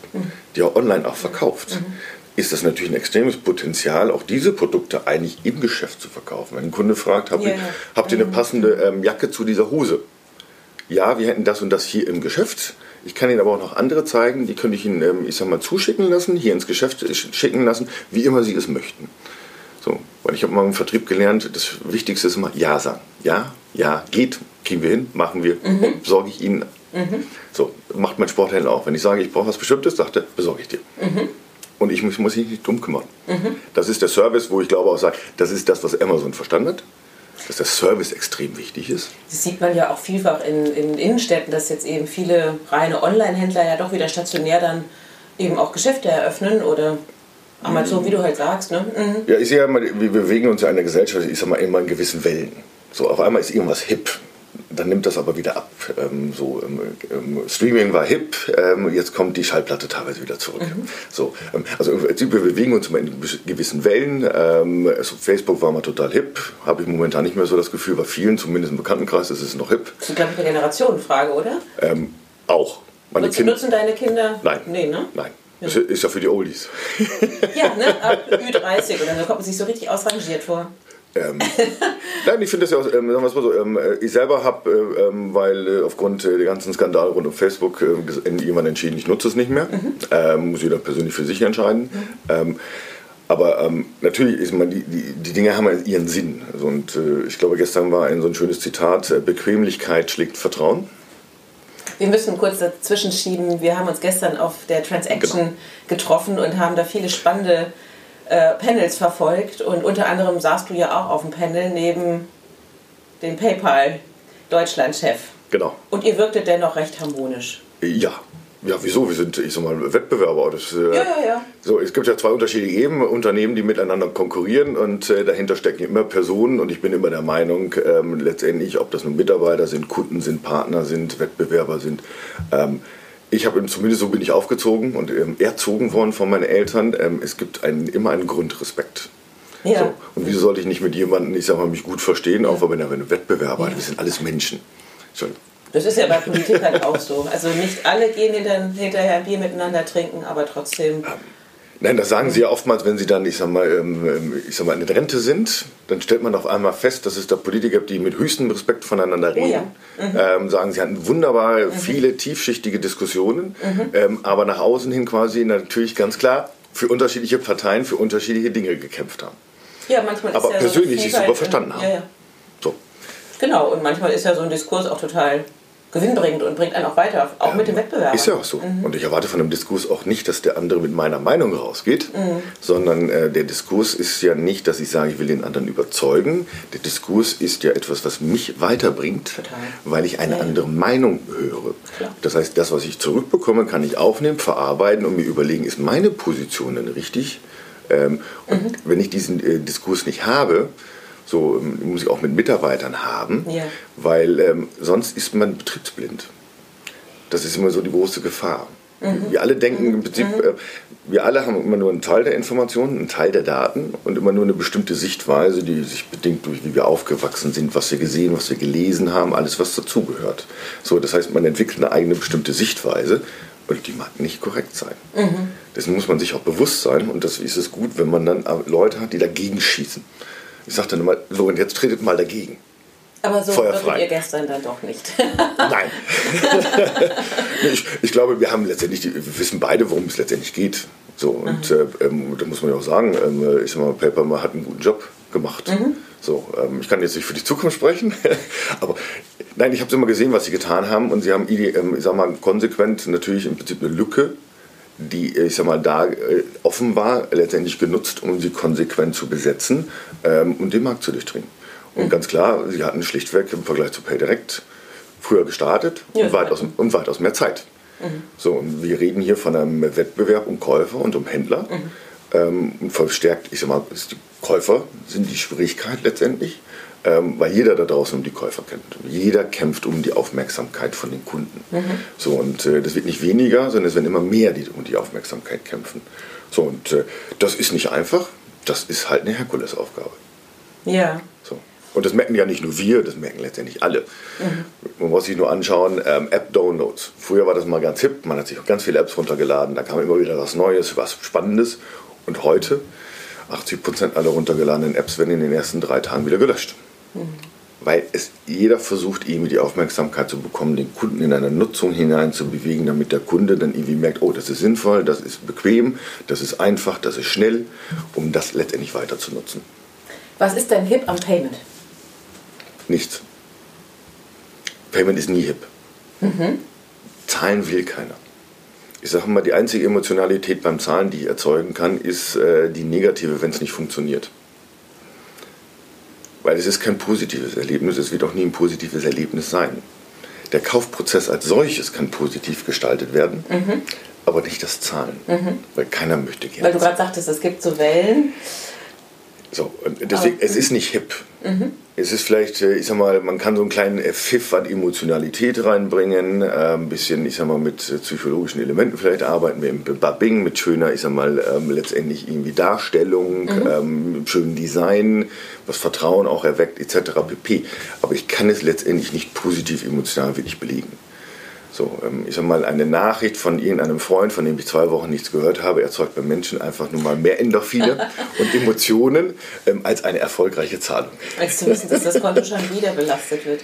die er online auch verkauft. Mhm. Ist das natürlich ein extremes Potenzial, auch diese Produkte eigentlich im Geschäft zu verkaufen. Wenn ein Kunde fragt, habt, yeah. ihr, habt ihr eine mhm. passende ähm, Jacke zu dieser Hose? Ja, wir hätten das und das hier im Geschäft. Ich kann Ihnen aber auch noch andere zeigen, die könnte ich Ihnen, ähm, ich sag mal, zuschicken lassen, hier ins Geschäft schicken lassen, wie immer Sie es möchten. So, weil ich habe mal im Vertrieb gelernt, das Wichtigste ist immer Ja sagen. Ja, ja, geht, kriegen wir hin, machen wir, mhm. besorge ich Ihnen. Mhm. So, macht mein Sporthändler auch. Wenn ich sage, ich brauche was Bestimmtes, sagt er, besorge ich dir. Mhm. Und ich muss, muss mich nicht drum kümmern. Mhm. Das ist der Service, wo ich glaube auch sage, das ist das, was Amazon verstanden hat dass der Service extrem wichtig ist. Das sieht man ja auch vielfach in, in Innenstädten, dass jetzt eben viele reine Online-Händler ja doch wieder stationär dann eben auch Geschäfte eröffnen oder Amazon, wie du halt sagst, ne? Mhm. Ja, ich sehe ja immer, wir bewegen uns ja in einer Gesellschaft, ich sag mal, immer in gewissen Wellen. So, auf einmal ist irgendwas hip. Dann nimmt das aber wieder ab. Ähm, so, ähm, ähm, Streaming war hip, ähm, jetzt kommt die Schallplatte teilweise wieder zurück. Mhm. So, ähm, also wir bewegen uns immer in gewissen Wellen. Also Facebook war mal total hip, habe ich momentan nicht mehr so das Gefühl, bei vielen, zumindest im Bekanntenkreis, ist es noch hip. Das ist, glaube ich, eine Generationenfrage, oder? auch. Meine nutzen, nutzen deine Kinder? Nein. Nee, ne? Nein. Ja. Ist ja für die Oldies. ja, ne? Ab Ü30 oder so kommt man sich so richtig ausrangiert vor. Ähm, nein, ich finde das ja auch, ähm, sagen wir mal so, ähm, äh, ich selber habe, äh, ähm, weil äh, aufgrund äh, der ganzen Skandale rund um Facebook äh, jemand entschieden, ich nutze es nicht mehr. Mhm. Ähm, muss jeder persönlich für sich entscheiden. Mhm. Ähm, aber ähm, natürlich ist man, die, die, die Dinge haben ihren Sinn. Also, und äh, ich glaube, gestern war ein so ein schönes Zitat: Bequemlichkeit schlägt Vertrauen. Wir müssen kurz dazwischen schieben. Wir haben uns gestern auf der Transaction genau. getroffen und haben da viele spannende äh, Panels verfolgt. Und unter anderem saßt du ja auch auf dem Panel neben dem PayPal Deutschland-Chef. Genau. Und ihr wirktet dennoch recht harmonisch. Ja, ja, wieso? Wir sind, ich sag mal, Wettbewerber. Das, äh, ja, ja, ja. So, es gibt ja zwei unterschiedliche Ebenen, Unternehmen, die miteinander konkurrieren und äh, dahinter stecken immer Personen und ich bin immer der Meinung, ähm, letztendlich, ob das nun Mitarbeiter sind, Kunden sind, Partner sind, Wettbewerber sind, ähm, ich habe zumindest so bin ich aufgezogen und ähm, erzogen worden von meinen Eltern. Ähm, es gibt einen, immer einen Grundrespekt. Ja. So, und wieso sollte ich nicht mit jemandem, ich sag mal, mich gut verstehen, auch wenn er ein Wettbewerber ja. Wir sind alles Menschen. Das ist ja bei Politik halt auch so. Also nicht alle gehen hinter, hinterher ein Bier miteinander trinken, aber trotzdem. Nein, das sagen sie ja oftmals, wenn sie dann, ich sag mal, ähm, ähm, ich sag mal, in Rente sind, dann stellt man auf einmal fest, dass es da Politiker gibt, die mit höchstem Respekt voneinander reden. Oh ja. mhm. ähm, sagen, sie hatten wunderbar mhm. viele tiefschichtige Diskussionen, mhm. ähm, aber nach außen hin quasi natürlich ganz klar für unterschiedliche Parteien, für unterschiedliche Dinge gekämpft haben. Ja, manchmal aber ja persönlich so sich super verstanden haben. Ja, ja. So. Genau, und manchmal ist ja so ein Diskurs auch total gewinnbringend und bringt einen auch weiter, auch ja, mit dem Wettbewerb. Ist ja auch so. Mhm. Und ich erwarte von einem Diskurs auch nicht, dass der andere mit meiner Meinung rausgeht, mhm. sondern äh, der Diskurs ist ja nicht, dass ich sage, ich will den anderen überzeugen. Der Diskurs ist ja etwas, was mich weiterbringt, Total. weil ich eine ja, andere Meinung höre. Klar. Das heißt, das, was ich zurückbekomme, kann ich aufnehmen, verarbeiten und mir überlegen, ist meine Position denn richtig? Ähm, und mhm. wenn ich diesen äh, Diskurs nicht habe, so ähm, muss ich auch mit Mitarbeitern haben, ja. weil ähm, sonst ist man betriebsblind. Das ist immer so die große Gefahr. Mhm. Wir alle denken im Prinzip, mhm. äh, wir alle haben immer nur einen Teil der Informationen, einen Teil der Daten und immer nur eine bestimmte Sichtweise, die sich bedingt durch, wie wir aufgewachsen sind, was wir gesehen, was wir gelesen haben, alles, was dazugehört. So, das heißt, man entwickelt eine eigene bestimmte Sichtweise und die mag nicht korrekt sein. Mhm. Dessen muss man sich auch bewusst sein und das ist es gut, wenn man dann Leute hat, die dagegen schießen. Ich sagte dann immer, so und jetzt tretet mal dagegen. Aber so würdet ihr gestern dann doch nicht. Nein. ich, ich, glaube, wir haben letztendlich, wir wissen beide, worum es letztendlich geht. So, und mhm. äh, ähm, da muss man ja auch sagen, ähm, ich sag mal, Paper hat einen guten Job gemacht. Mhm. So, ähm, ich kann jetzt nicht für die Zukunft sprechen, aber nein, ich habe immer gesehen, was sie getan haben und sie haben, ähm, ich sag mal, konsequent natürlich im Prinzip eine Lücke die, ich sag mal, da äh, offen war, letztendlich genutzt, um sie konsequent zu besetzen ähm, und den Markt zu durchdringen. Und mhm. ganz klar, sie hatten schlichtweg im Vergleich zu PayDirect früher gestartet ja, und, weitaus, und weitaus mehr Zeit. Mhm. So, und wir reden hier von einem Wettbewerb um Käufer und um Händler. Mhm. Ähm, verstärkt, ich sag mal, die Käufer sind die Schwierigkeit letztendlich ähm, weil jeder da draußen um die Käufer kämpft. Jeder kämpft um die Aufmerksamkeit von den Kunden. Mhm. So, und äh, das wird nicht weniger, sondern es werden immer mehr, die um die Aufmerksamkeit kämpfen. So, und äh, das ist nicht einfach, das ist halt eine Herkulesaufgabe. Ja. So. Und das merken ja nicht nur wir, das merken letztendlich alle. Mhm. Man muss sich nur anschauen, ähm, App-Downloads. Früher war das mal ganz hip, man hat sich auch ganz viele Apps runtergeladen, da kam immer wieder was Neues, was Spannendes. Und heute, 80% aller runtergeladenen Apps werden in den ersten drei Tagen wieder gelöscht. Mhm. Weil es jeder versucht, irgendwie die Aufmerksamkeit zu bekommen, den Kunden in eine Nutzung hinein zu bewegen, damit der Kunde dann irgendwie merkt, oh, das ist sinnvoll, das ist bequem, das ist einfach, das ist schnell, um das letztendlich weiter zu nutzen. Was ist dein Hip am Payment? Nichts. Payment ist nie hip. Mhm. Zahlen will keiner. Ich sage mal, die einzige Emotionalität beim Zahlen, die ich erzeugen kann, ist äh, die negative, wenn es nicht funktioniert. Weil es ist kein positives Erlebnis, es wird auch nie ein positives Erlebnis sein. Der Kaufprozess als solches kann positiv gestaltet werden, mhm. aber nicht das Zahlen, mhm. weil keiner möchte gerne. Weil du gerade sagtest, es gibt so Wellen. So, und deswegen, aber, es ist nicht hip. Mhm. Es ist vielleicht, äh, ich sag mal, man kann so einen kleinen Pfiff an Emotionalität reinbringen, äh, ein bisschen, ich sag mal, mit äh, psychologischen Elementen vielleicht arbeiten wir im Babbing mit schöner, ich sag mal, ähm, letztendlich irgendwie Darstellung, mhm. ähm, schönem Design, was Vertrauen auch erweckt, etc. pp. Aber ich kann es letztendlich nicht positiv emotional wirklich belegen. So, ähm, ich sag mal, eine Nachricht von irgendeinem Freund, von dem ich zwei Wochen nichts gehört habe, erzeugt bei Menschen einfach nur mal mehr Endorphine und Emotionen ähm, als eine erfolgreiche Zahlung. Als zu wissen, dass das Konto schon wieder belastet wird.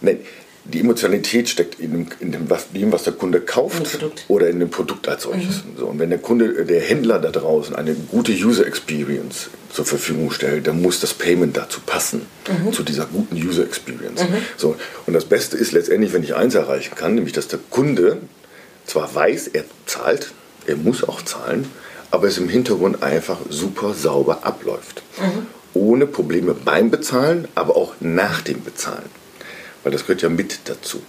Nein, die Emotionalität steckt in dem, in dem, was, dem, was der Kunde kauft oder in dem Produkt als solches. Mhm. So, und wenn der Kunde, der Händler da draußen eine gute User Experience zur Verfügung stellt, dann muss das Payment dazu passen, mhm. zu dieser guten User Experience. Mhm. So, und das Beste ist letztendlich, wenn ich eins erreichen kann, nämlich dass der Kunde zwar weiß, er zahlt, er muss auch zahlen, aber es im Hintergrund einfach super sauber abläuft. Mhm. Ohne Probleme beim Bezahlen, aber auch nach dem Bezahlen. Weil das gehört ja mit dazu.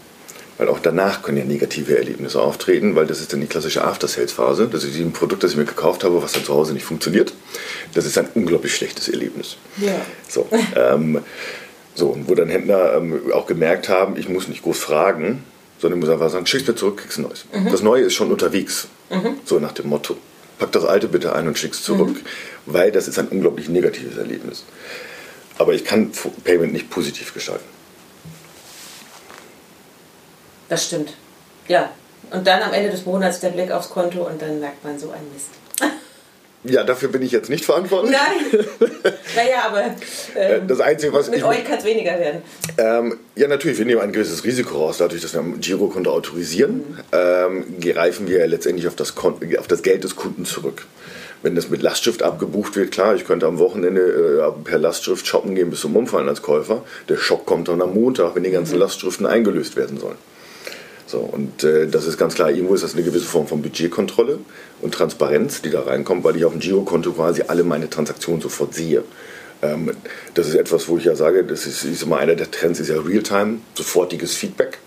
Weil auch danach können ja negative Erlebnisse auftreten, weil das ist dann die klassische After-Sales-Phase. Das ist ein Produkt, das ich mir gekauft habe, was dann zu Hause nicht funktioniert. Das ist ein unglaublich schlechtes Erlebnis. Ja. So, ähm, so und wo dann Händler ähm, auch gemerkt haben, ich muss nicht groß fragen, sondern ich muss einfach sagen, schick's mir zurück, kriegst ein neues. Mhm. Das Neue ist schon unterwegs. Mhm. So nach dem Motto. Pack das Alte bitte ein und schick's zurück. Mhm. Weil das ist ein unglaublich negatives Erlebnis. Aber ich kann Payment nicht positiv gestalten. Das stimmt. Ja. Und dann am Ende des Monats der Blick aufs Konto und dann merkt man so ein Mist. Ja, dafür bin ich jetzt nicht verantwortlich. Nein. naja, aber ähm, das Einzige, was mit ich, euch kann es weniger werden. Ähm, ja, natürlich, wir nehmen ein gewisses Risiko raus, dadurch, dass wir ein Girokonto autorisieren, mhm. ähm, greifen wir letztendlich auf das, auf das Geld des Kunden zurück. Wenn das mit Lastschrift abgebucht wird, klar, ich könnte am Wochenende äh, per Lastschrift shoppen gehen bis zum Umfallen als Käufer. Der Schock kommt dann am Montag, wenn die ganzen mhm. Lastschriften eingelöst werden sollen. So, und äh, das ist ganz klar, irgendwo ist das eine gewisse Form von Budgetkontrolle und Transparenz, die da reinkommt, weil ich auf dem Girokonto quasi alle meine Transaktionen sofort sehe. Ähm, das ist etwas, wo ich ja sage, das ist, ist immer einer der Trends, ist ja Realtime, sofortiges Feedback.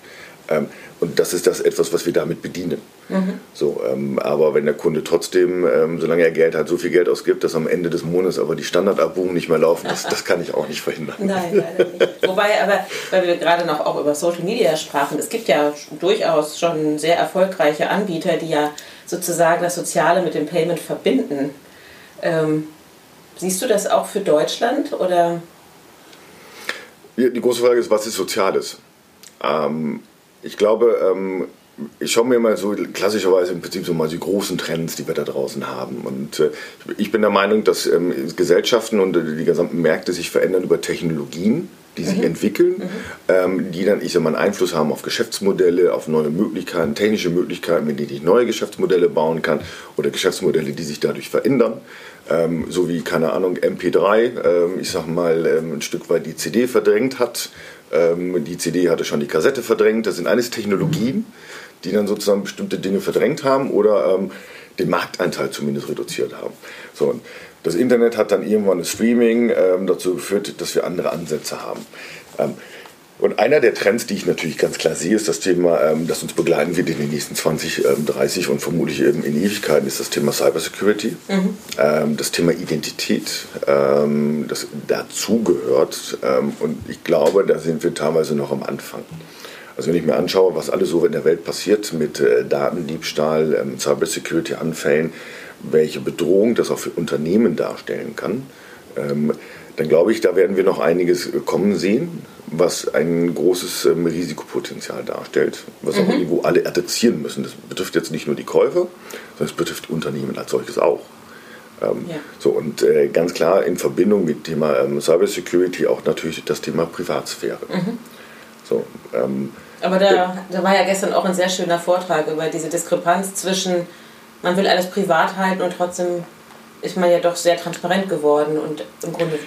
Ähm, und das ist das etwas, was wir damit bedienen. Mhm. So, ähm, aber wenn der Kunde trotzdem, ähm, solange er Geld hat, so viel Geld ausgibt, dass am Ende des Monats aber die Standardabbuchungen nicht mehr laufen, das, das kann ich auch nicht verhindern. Nein, leider nicht. Wobei aber, weil wir gerade noch auch über Social Media sprachen, es gibt ja durchaus schon sehr erfolgreiche Anbieter, die ja sozusagen das Soziale mit dem Payment verbinden. Ähm, siehst du das auch für Deutschland oder? Die große Frage ist, was ist Soziales? Ich glaube, ähm, ich schaue mir mal so klassischerweise im Prinzip so mal die großen Trends, die wir da draußen haben. Und äh, ich bin der Meinung, dass ähm, Gesellschaften und die gesamten Märkte sich verändern über Technologien, die sich mhm. entwickeln, mhm. Ähm, die dann, ich sag mal, einen Einfluss haben auf Geschäftsmodelle, auf neue Möglichkeiten, technische Möglichkeiten, mit denen ich neue Geschäftsmodelle bauen kann oder Geschäftsmodelle, die sich dadurch verändern. Ähm, so wie, keine Ahnung, MP3, ähm, ich sag mal, ähm, ein Stück weit die CD verdrängt hat ähm, die CD hatte schon die Kassette verdrängt. Das sind alles Technologien, die dann sozusagen bestimmte Dinge verdrängt haben oder ähm, den Marktanteil zumindest reduziert haben. So, das Internet hat dann irgendwann das Streaming ähm, dazu geführt, dass wir andere Ansätze haben. Ähm, und einer der Trends, die ich natürlich ganz klar sehe, ist das Thema, ähm, das uns begleiten wird in den nächsten 20, ähm, 30 und vermutlich eben in Ewigkeiten, ist das Thema Cybersecurity, mhm. ähm, das Thema Identität, ähm, das dazugehört. Ähm, und ich glaube, da sind wir teilweise noch am Anfang. Also wenn ich mir anschaue, was alles so in der Welt passiert mit äh, Datendiebstahl, ähm, Cybersecurity-Anfällen, welche Bedrohung das auch für Unternehmen darstellen kann, ähm, dann glaube ich, da werden wir noch einiges kommen sehen, was ein großes ähm, Risikopotenzial darstellt, was mhm. auch irgendwo alle adressieren müssen. Das betrifft jetzt nicht nur die Käufer, sondern es betrifft Unternehmen als solches auch. Ähm, ja. So, und äh, ganz klar in Verbindung mit dem Thema ähm, Cybersecurity auch natürlich das Thema Privatsphäre. Mhm. So, ähm, Aber da, da war ja gestern auch ein sehr schöner Vortrag über diese Diskrepanz zwischen, man will alles privat halten und trotzdem ist man ja doch sehr transparent geworden und im Grunde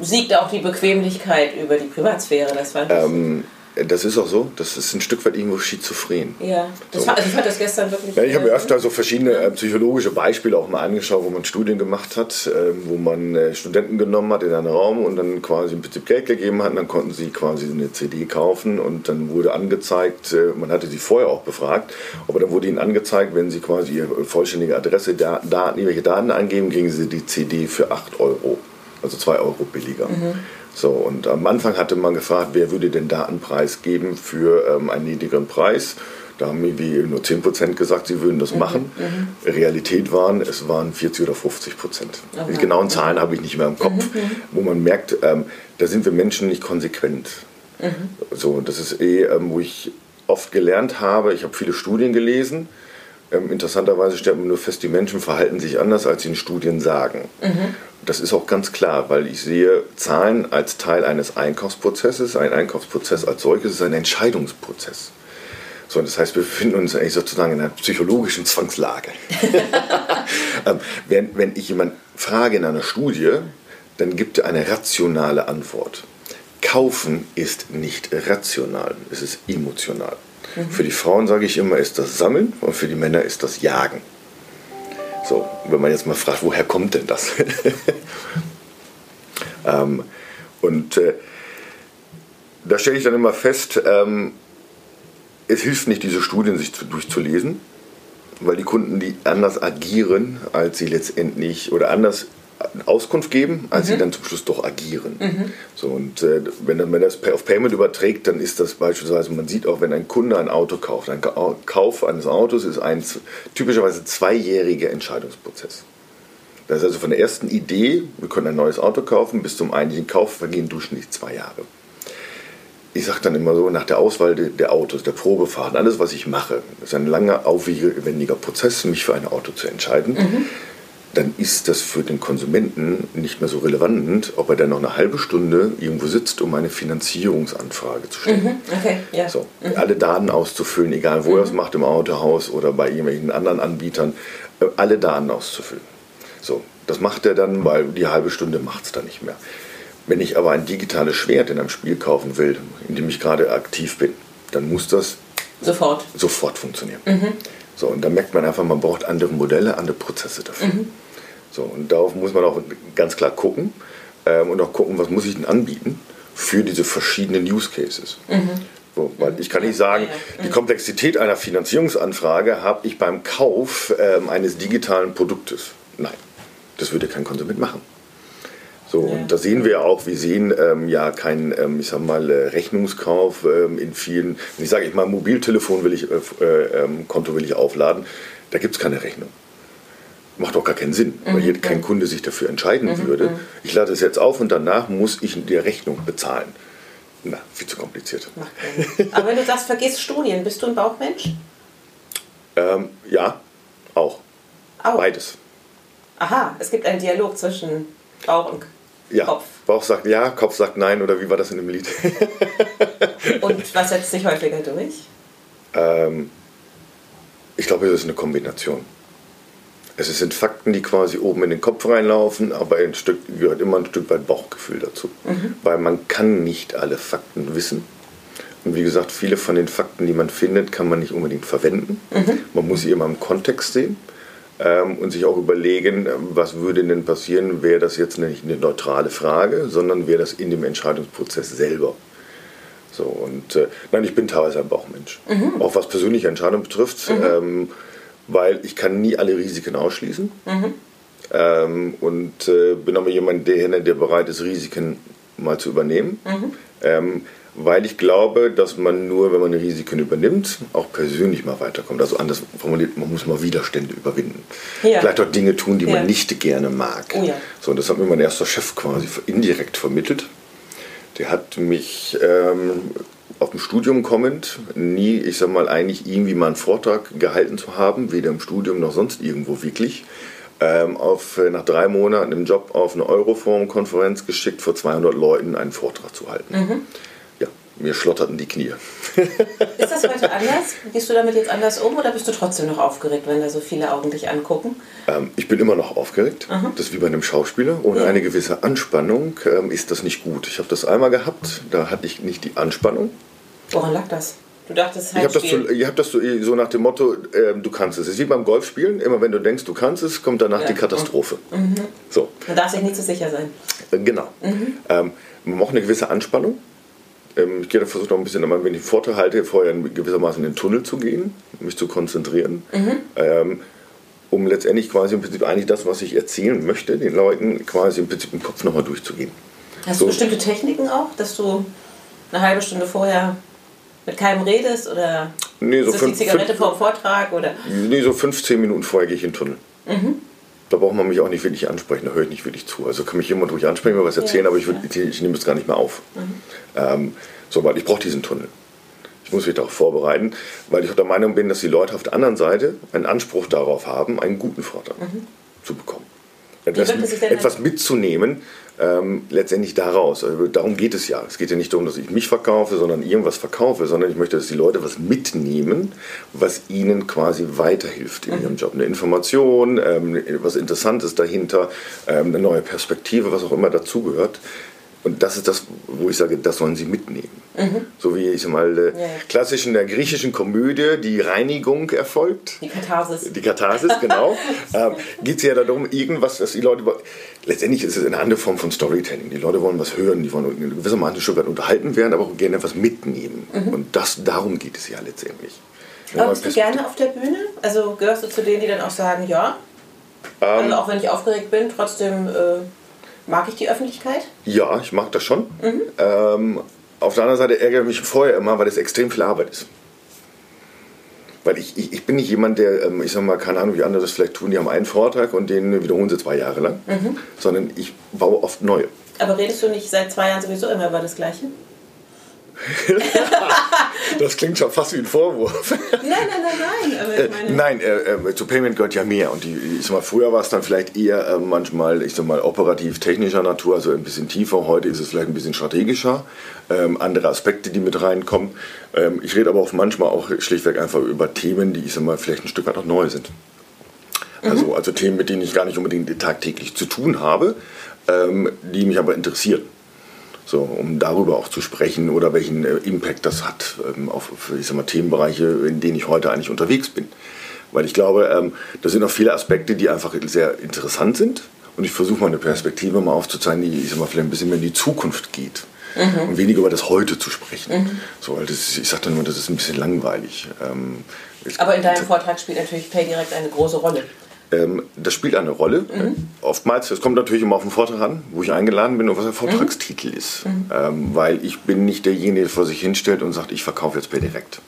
siegt auch die Bequemlichkeit über die Privatsphäre. Das war ähm, das ist auch so. Das ist ein Stück weit irgendwo schizophren. Ja, das so. war, also ich fand das gestern wirklich. Ja, ich habe mir öfter so verschiedene äh, psychologische Beispiele auch mal angeschaut, wo man Studien gemacht hat, äh, wo man äh, Studenten genommen hat in einen Raum und dann quasi im Prinzip Geld gegeben hat. Und dann konnten sie quasi eine CD kaufen und dann wurde angezeigt, äh, man hatte sie vorher auch befragt, aber dann wurde ihnen angezeigt, wenn sie quasi ihre vollständige Adresse, Daten, irgendwelche Daten angeben, kriegen sie die CD für 8 Euro also 2 Euro billiger. Mhm. So, und am Anfang hatte man gefragt, wer würde den Datenpreis geben für ähm, einen niedrigeren Preis. Da haben irgendwie nur 10% gesagt, sie würden das mhm. machen. Mhm. Realität waren, es waren 40 oder 50 Prozent. Okay. Die genauen Zahlen habe ich nicht mehr im Kopf, mhm. mhm. wo man merkt, ähm, da sind wir Menschen nicht konsequent. Mhm. So, das ist eh, ähm, wo ich oft gelernt habe, ich habe viele Studien gelesen. Ähm, interessanterweise stellt man nur fest, die Menschen verhalten sich anders, als sie in Studien sagen. Mhm. Das ist auch ganz klar, weil ich sehe Zahlen als Teil eines Einkaufsprozesses. Ein Einkaufsprozess als solches ist ein Entscheidungsprozess. So, das heißt, wir befinden uns eigentlich sozusagen in einer psychologischen Zwangslage. Ähm, wenn, wenn ich jemanden frage in einer Studie, dann gibt er eine rationale Antwort. Kaufen ist nicht rational, es ist emotional. Für die Frauen sage ich immer, ist das Sammeln und für die Männer ist das Jagen. So, wenn man jetzt mal fragt, woher kommt denn das? ähm, und äh, da stelle ich dann immer fest, ähm, es hilft nicht, diese Studien sich zu, durchzulesen, weil die Kunden, die anders agieren, als sie letztendlich oder anders Auskunft geben, als mhm. sie dann zum Schluss doch agieren. Mhm. So, und äh, wenn man das auf Payment überträgt, dann ist das beispielsweise, man sieht auch, wenn ein Kunde ein Auto kauft, ein Kauf eines Autos ist ein typischerweise zweijähriger Entscheidungsprozess. Das ist also von der ersten Idee, wir können ein neues Auto kaufen, bis zum eigentlichen Kauf vergehen durchschnittlich zwei Jahre. Ich sage dann immer so, nach der Auswahl der Autos, der Probefahrt, alles, was ich mache, ist ein langer, aufwendiger Prozess, mich für ein Auto zu entscheiden. Mhm dann ist das für den Konsumenten nicht mehr so relevant, ob er dann noch eine halbe Stunde irgendwo sitzt, um eine Finanzierungsanfrage zu stellen. Mhm, okay, ja. So, alle Daten auszufüllen, egal wo er es macht, im Autohaus oder bei irgendwelchen anderen Anbietern, äh, alle Daten auszufüllen. So, das macht er dann, weil die halbe Stunde macht es dann nicht mehr. Wenn ich aber ein digitales Schwert in einem Spiel kaufen will, in dem ich gerade aktiv bin, dann muss das Sofort. sofort funktionieren. So, und da merkt man einfach, man braucht andere Modelle, andere Prozesse dafür. So, und darauf muss man auch ganz klar gucken ähm, und auch gucken, was muss ich denn anbieten für diese verschiedenen Use Cases. So, weil ich kann nicht sagen, die Komplexität einer Finanzierungsanfrage habe ich beim Kauf ähm, eines digitalen Produktes. Nein, das würde kein Konsument machen. So, und da sehen wir auch, wir sehen ähm, ja keinen, ähm, ich sag mal, äh, Rechnungskauf ähm, in vielen, wenn ich sage, ich mal Mobiltelefon will ich, äh, äh, ähm, Konto will ich aufladen, da gibt es keine Rechnung. Macht auch gar keinen Sinn, weil hier kein Kunde sich dafür entscheiden würde. Ich lade es jetzt auf und danach muss ich die Rechnung bezahlen. Na, viel zu kompliziert. Aber wenn du sagst, vergiss Studien, bist du ein Bauchmensch? Ähm, ja, auch. Auch. Beides. Aha, es gibt einen Dialog zwischen Bauch und Ja. Kopf. Bauch sagt ja, Kopf sagt nein oder wie war das in dem Lied? Und was setzt sich häufiger durch? Ähm, ich glaube, das ist eine Kombination. Es sind Fakten, die quasi oben in den Kopf reinlaufen, aber ein Stück gehört immer ein Stück weit Bauchgefühl dazu. Weil man kann nicht alle Fakten wissen. Und wie gesagt, viele von den Fakten, die man findet, kann man nicht unbedingt verwenden. Man muss sie immer im Kontext sehen ähm, und sich auch überlegen, ähm, was würde denn passieren, wäre das jetzt nicht eine neutrale Frage, sondern wäre das in dem Entscheidungsprozess selber. So, und äh, nein, ich bin teilweise ein Bauchmensch. Auch was persönliche Entscheidungen betrifft, ähm, weil ich kann nie alle Risiken ausschließen. Ähm, und äh, bin aber jemand, der, der bereit ist, Risiken mal zu übernehmen. Ähm, weil ich glaube, dass man nur, wenn man Risiken übernimmt, auch persönlich mal weiterkommt. Also anders formuliert, man muss mal Widerstände überwinden. Ja. Vielleicht auch Dinge tun, die Ja. man nicht gerne mag. Oh ja. So, und das hat mir mein erster Chef quasi indirekt vermittelt. Der hat mich ähm, auf dem Studium kommend nie, ich sag mal, eigentlich irgendwie mal einen Vortrag gehalten zu haben, weder im Studium noch sonst irgendwo wirklich. Ähm, auf, äh, nach drei Monaten im Job auf eine Euroforum-Konferenz geschickt, vor 200 Leuten einen Vortrag zu halten. Mhm. Mir schlotterten die Knie. Ist das heute anders? Gehst du damit jetzt anders um oder bist du trotzdem noch aufgeregt, wenn da so viele Augen dich angucken? Ähm, ich bin immer noch aufgeregt. Das ist wie bei einem Schauspieler. Ohne Ja. eine gewisse Anspannung ähm, ist das nicht gut. Ich habe das einmal gehabt, da hatte ich nicht die Anspannung. Woran lag das? Du dachtest Ich habe das, so, hab das so, so nach dem Motto, ähm, du kannst es. Es ist wie beim Golfspielen. Immer wenn du denkst, du kannst es, kommt danach Ja. die Katastrophe. So, Man darf sich nicht zu sicher sein. äh, genau. Ähm, man braucht eine gewisse Anspannung. Ähm, ich gehe da versuche noch ein bisschen, wenn ich Vortrag halte, vorher in gewissermaßen in den Tunnel zu gehen, mich zu konzentrieren. Ähm, um letztendlich quasi im Prinzip eigentlich das, was ich erzählen möchte, den Leuten quasi im Prinzip im Kopf nochmal durchzugehen. Hast So. du bestimmte Techniken auch, dass du eine halbe Stunde vorher mit keinem redest oder Nee, so ist das die fünf- Zigarette fünf- vor dem Vortrag oder Nee, so 15 Minuten vorher gehe ich in den Tunnel. Da braucht man mich auch nicht wirklich ansprechen, da höre ich nicht wirklich zu. Also kann mich jemand ruhig ansprechen, mir was erzählen, Ja, aber ich, würd, ich, ich nehme es gar nicht mehr auf. Ähm, so, weil ich brauche diesen Tunnel. Ich muss mich darauf vorbereiten, weil ich auch der Meinung bin, dass die Leute auf der anderen Seite einen Anspruch darauf haben, einen guten Vortrag zu bekommen. Etwas, etwas mitzunehmen, ähm, letztendlich daraus. Also darum geht es ja. Es geht ja nicht darum, dass ich mich verkaufe, sondern irgendwas verkaufe, sondern ich möchte, dass die Leute was mitnehmen, was ihnen quasi weiterhilft in ihrem Job. Eine Information, ähm, was Interessantes dahinter, ähm, eine neue Perspektive, was auch immer dazugehört. Und das ist das, wo ich sage, das sollen sie mitnehmen. So wie ich mal, äh, Ja, klassisch in der griechischen Komödie die Reinigung erfolgt. die Katharsis? Die Katharsis, genau. ähm, Geht es ja darum, irgendwas, dass die Leute. Letztendlich ist es eine andere Form von Storytelling. Die Leute wollen was hören, die wollen in gewissermaßen ein Stück weit unterhalten werden, aber auch gerne etwas mitnehmen. Und das, darum geht es ja letztendlich. Aber bist du gerne auf der Bühne? Also gehörst du zu denen, die dann auch sagen, ja, Ähm. also auch wenn ich aufgeregt bin, trotzdem äh, mag ich die Öffentlichkeit? Ja, ich mag das schon. Ähm, auf der anderen Seite ärgere ich mich vorher immer, weil es extrem viel Arbeit ist. Weil ich, ich, ich bin nicht jemand, der, ähm, ich sag mal, keine Ahnung, wie andere das vielleicht tun, die haben einen Vortrag und den wiederholen sie zwei Jahre lang, sondern ich baue oft neue. Aber redest du nicht seit zwei Jahren sowieso immer über das Gleiche? das klingt schon fast wie ein Vorwurf. Nein, nein, nein, nein. Äh, Nein, äh, äh, zu Payment gehört ja mehr. Und die, ich sag mal, früher war es dann vielleicht eher äh, manchmal, ich sag mal, operativ technischer Natur, also ein bisschen tiefer. Heute ist es vielleicht ein bisschen strategischer. Ähm, andere Aspekte, die mit reinkommen. Ähm, ich rede aber auch manchmal auch schlichtweg einfach über Themen, die, ich sag mal, vielleicht ein Stück weit auch neu sind. Also, also Themen, mit denen ich gar nicht unbedingt tagtäglich zu tun habe, ähm, die mich aber interessieren. So, um darüber auch zu sprechen oder welchen äh, Impact das hat ähm, auf ich sag mal, Themenbereiche, in denen ich heute eigentlich unterwegs bin. Weil ich glaube, ähm, da sind noch viele Aspekte, die einfach sehr interessant sind. Und ich versuche mal eine Perspektive mal aufzuzeigen, die ich sag mal, vielleicht ein bisschen mehr in die Zukunft geht. Und weniger über das Heute zu sprechen. So, weil das ist, ich sage dann immer, das ist ein bisschen langweilig. Ähm, aber in deinem Vortrag spielt natürlich PayDirect eine große Rolle. Ähm, das spielt eine Rolle. Oftmals, es kommt natürlich immer auf den Vortrag an, wo ich eingeladen bin und was der Vortragstitel ist. Ähm, weil ich bin nicht derjenige, der vor sich hinstellt und sagt, ich verkaufe jetzt per direkt.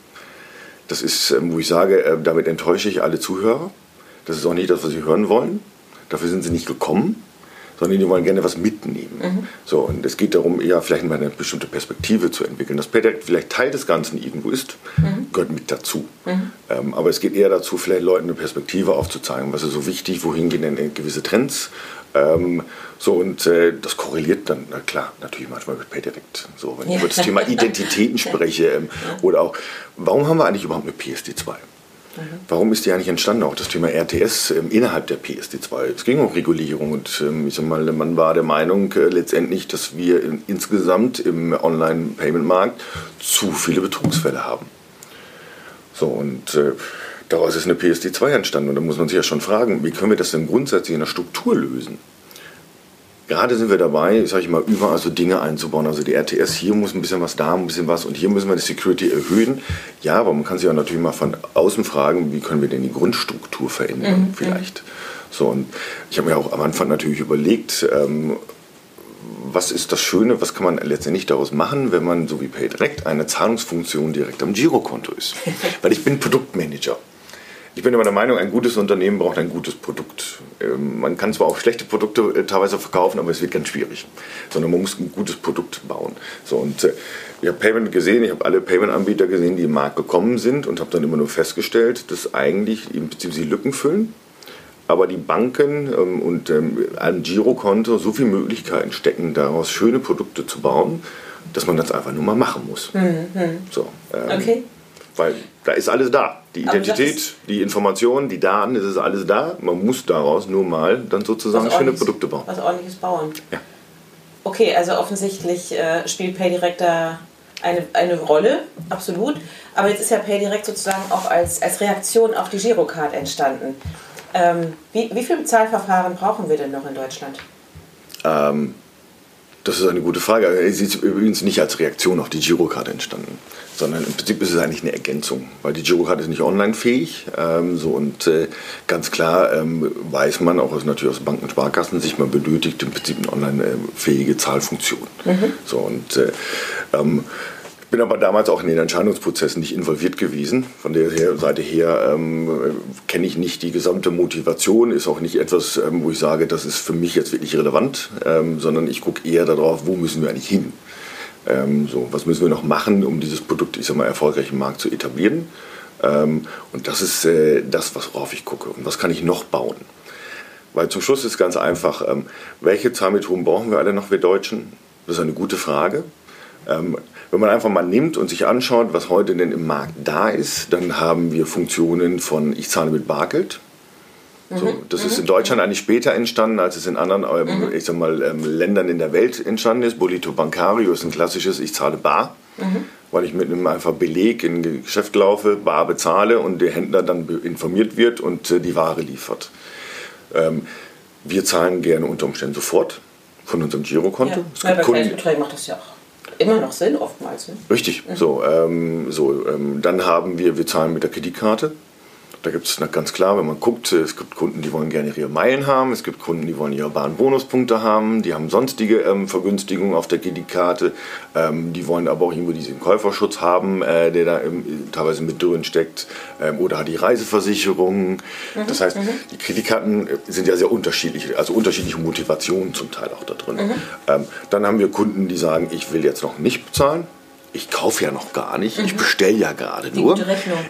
Das ist, ähm, wo ich sage, äh, damit enttäusche ich alle Zuhörer. Das ist auch nicht das, was sie hören wollen. Dafür sind sie nicht gekommen, sondern die wollen gerne was mitnehmen. So, und es geht darum, eher vielleicht mal eine bestimmte Perspektive zu entwickeln. Das PayDirect vielleicht Teil des Ganzen irgendwo ist, gehört mit dazu. Ähm, aber es geht eher dazu, vielleicht Leuten eine Perspektive aufzuzeigen, was ist so wichtig, wohin gehen denn gewisse Trends. Ähm, so, und äh, das korreliert dann, na klar, natürlich manchmal mit PayDirect. So, wenn ich über das Thema Identitäten spreche ähm, oder auch, warum haben wir eigentlich überhaupt eine PSD2? Warum ist die eigentlich entstanden? Auch das Thema RTS ähm, innerhalb der PSD2. Es ging um Regulierung und ähm, ich sag mal, man war der Meinung äh, letztendlich, dass wir in, insgesamt im Online-Payment-Markt zu viele Betrugsfälle haben. So, und äh, daraus ist eine PSD2 entstanden. Und da muss man sich ja schon fragen, wie können wir das denn grundsätzlich in der Struktur lösen? Gerade sind wir dabei, sage ich mal, überall so Dinge einzubauen. Also die RTS, hier muss ein bisschen was, da ein bisschen was und hier müssen wir die Security erhöhen. Ja, aber man kann sich auch natürlich mal von außen fragen, wie können wir denn die Grundstruktur verändern vielleicht. So, und ich habe mir auch am Anfang natürlich überlegt, ähm, was ist das Schöne, was kann man letztendlich daraus machen, wenn man so wie PayDirect eine Zahlungsfunktion direkt am Girokonto ist. Weil ich bin Produktmanager. Ich bin immer der Meinung, ein gutes Unternehmen braucht ein gutes Produkt. Ähm, Man kann zwar auch schlechte Produkte äh, teilweise verkaufen, aber es wird ganz schwierig. Sondern man muss ein gutes Produkt bauen. So, und äh, ich habe Payment gesehen, ich habe alle Payment-Anbieter gesehen, die im Markt gekommen sind und habe dann immer nur festgestellt, dass eigentlich im Prinzip sie Lücken füllen aber die Banken ähm, und ähm, ein Girokonto so viele Möglichkeiten stecken, daraus schöne Produkte zu bauen, dass man das einfach nur mal machen muss. So, ähm, Okay. Weil da ist alles da. Die Identität, die Informationen, die Daten, das ist alles da. Man muss daraus nur mal dann sozusagen schöne Produkte bauen. Was ordentliches bauen. Ja. Okay, also offensichtlich äh, spielt PayDirect da eine, eine Rolle, absolut. Aber jetzt ist ja PayDirect sozusagen auch als, als Reaktion auf die Girocard entstanden. Ähm, wie, wie viele Zahlverfahren brauchen wir denn noch in Deutschland? Ähm, das ist eine gute Frage. Sie ist übrigens nicht als Reaktion auf die Girocard entstanden, sondern im Prinzip ist es eigentlich eine Ergänzung, weil die Girocard ist nicht online-fähig. Ähm, so, und äh, ganz klar ähm, weiß man, auch aus, natürlich aus Banken und Sparkassen, sich man benötigt im Prinzip eine online-fähige Zahlfunktion. So, und äh, ähm, bin aber damals auch in den Entscheidungsprozessen nicht involviert gewesen. Von der Seite her ähm, kenne ich nicht die gesamte Motivation, ist auch nicht etwas, ähm, wo ich sage, das ist für mich jetzt wirklich relevant, ähm, sondern ich gucke eher darauf, wo müssen wir eigentlich hin. Ähm, so, was müssen wir noch machen, um dieses Produkt, ich sag mal, erfolgreich im Markt zu etablieren? Ähm, und das ist äh, das, worauf ich gucke. Und was kann ich noch bauen? Weil zum Schluss ist ganz einfach, ähm, welche Zahlmethoden brauchen wir alle noch, wir Deutschen? Das ist eine gute Frage. Wenn man einfach mal nimmt und sich anschaut, was heute denn im Markt da ist, dann haben wir Funktionen von ich zahle mit Bargeld. So, das ist in Deutschland eigentlich später entstanden, als es in anderen ähm, ich sag mal, ähm, Ländern in der Welt entstanden ist. Bolito Bancario ist ein klassisches Ich zahle bar, weil ich mit einem einfach Beleg in ein Geschäft laufe, bar bezahle und der Händler dann informiert wird und äh, die Ware liefert. Ähm, wir zahlen gerne unter Umständen sofort von unserem Girokonto. Es Ja, bei Kunden- macht das ja auch immer noch Sinn, oftmals. Ne? Richtig. So, ähm, so ähm, dann haben wir, wir zahlen mit der Kreditkarte. Da gibt es ganz klar, wenn man guckt, es gibt Kunden, die wollen gerne ihre Meilen haben, es gibt Kunden, die wollen ihre Bahnbonuspunkte haben, die haben sonstige ähm, Vergünstigungen auf der Kreditkarte, ähm, die wollen aber auch irgendwo diesen Käuferschutz haben, äh, der da ähm, teilweise mit drin steckt, ähm, oder hat die Reiseversicherung. Das heißt, die Kreditkarten äh, sind ja sehr unterschiedlich, also unterschiedliche Motivationen zum Teil auch da drin. Ähm, dann haben wir Kunden, die sagen, ich will jetzt noch nicht bezahlen, ich kaufe ja noch gar nicht, ich bestelle ja gerade nur.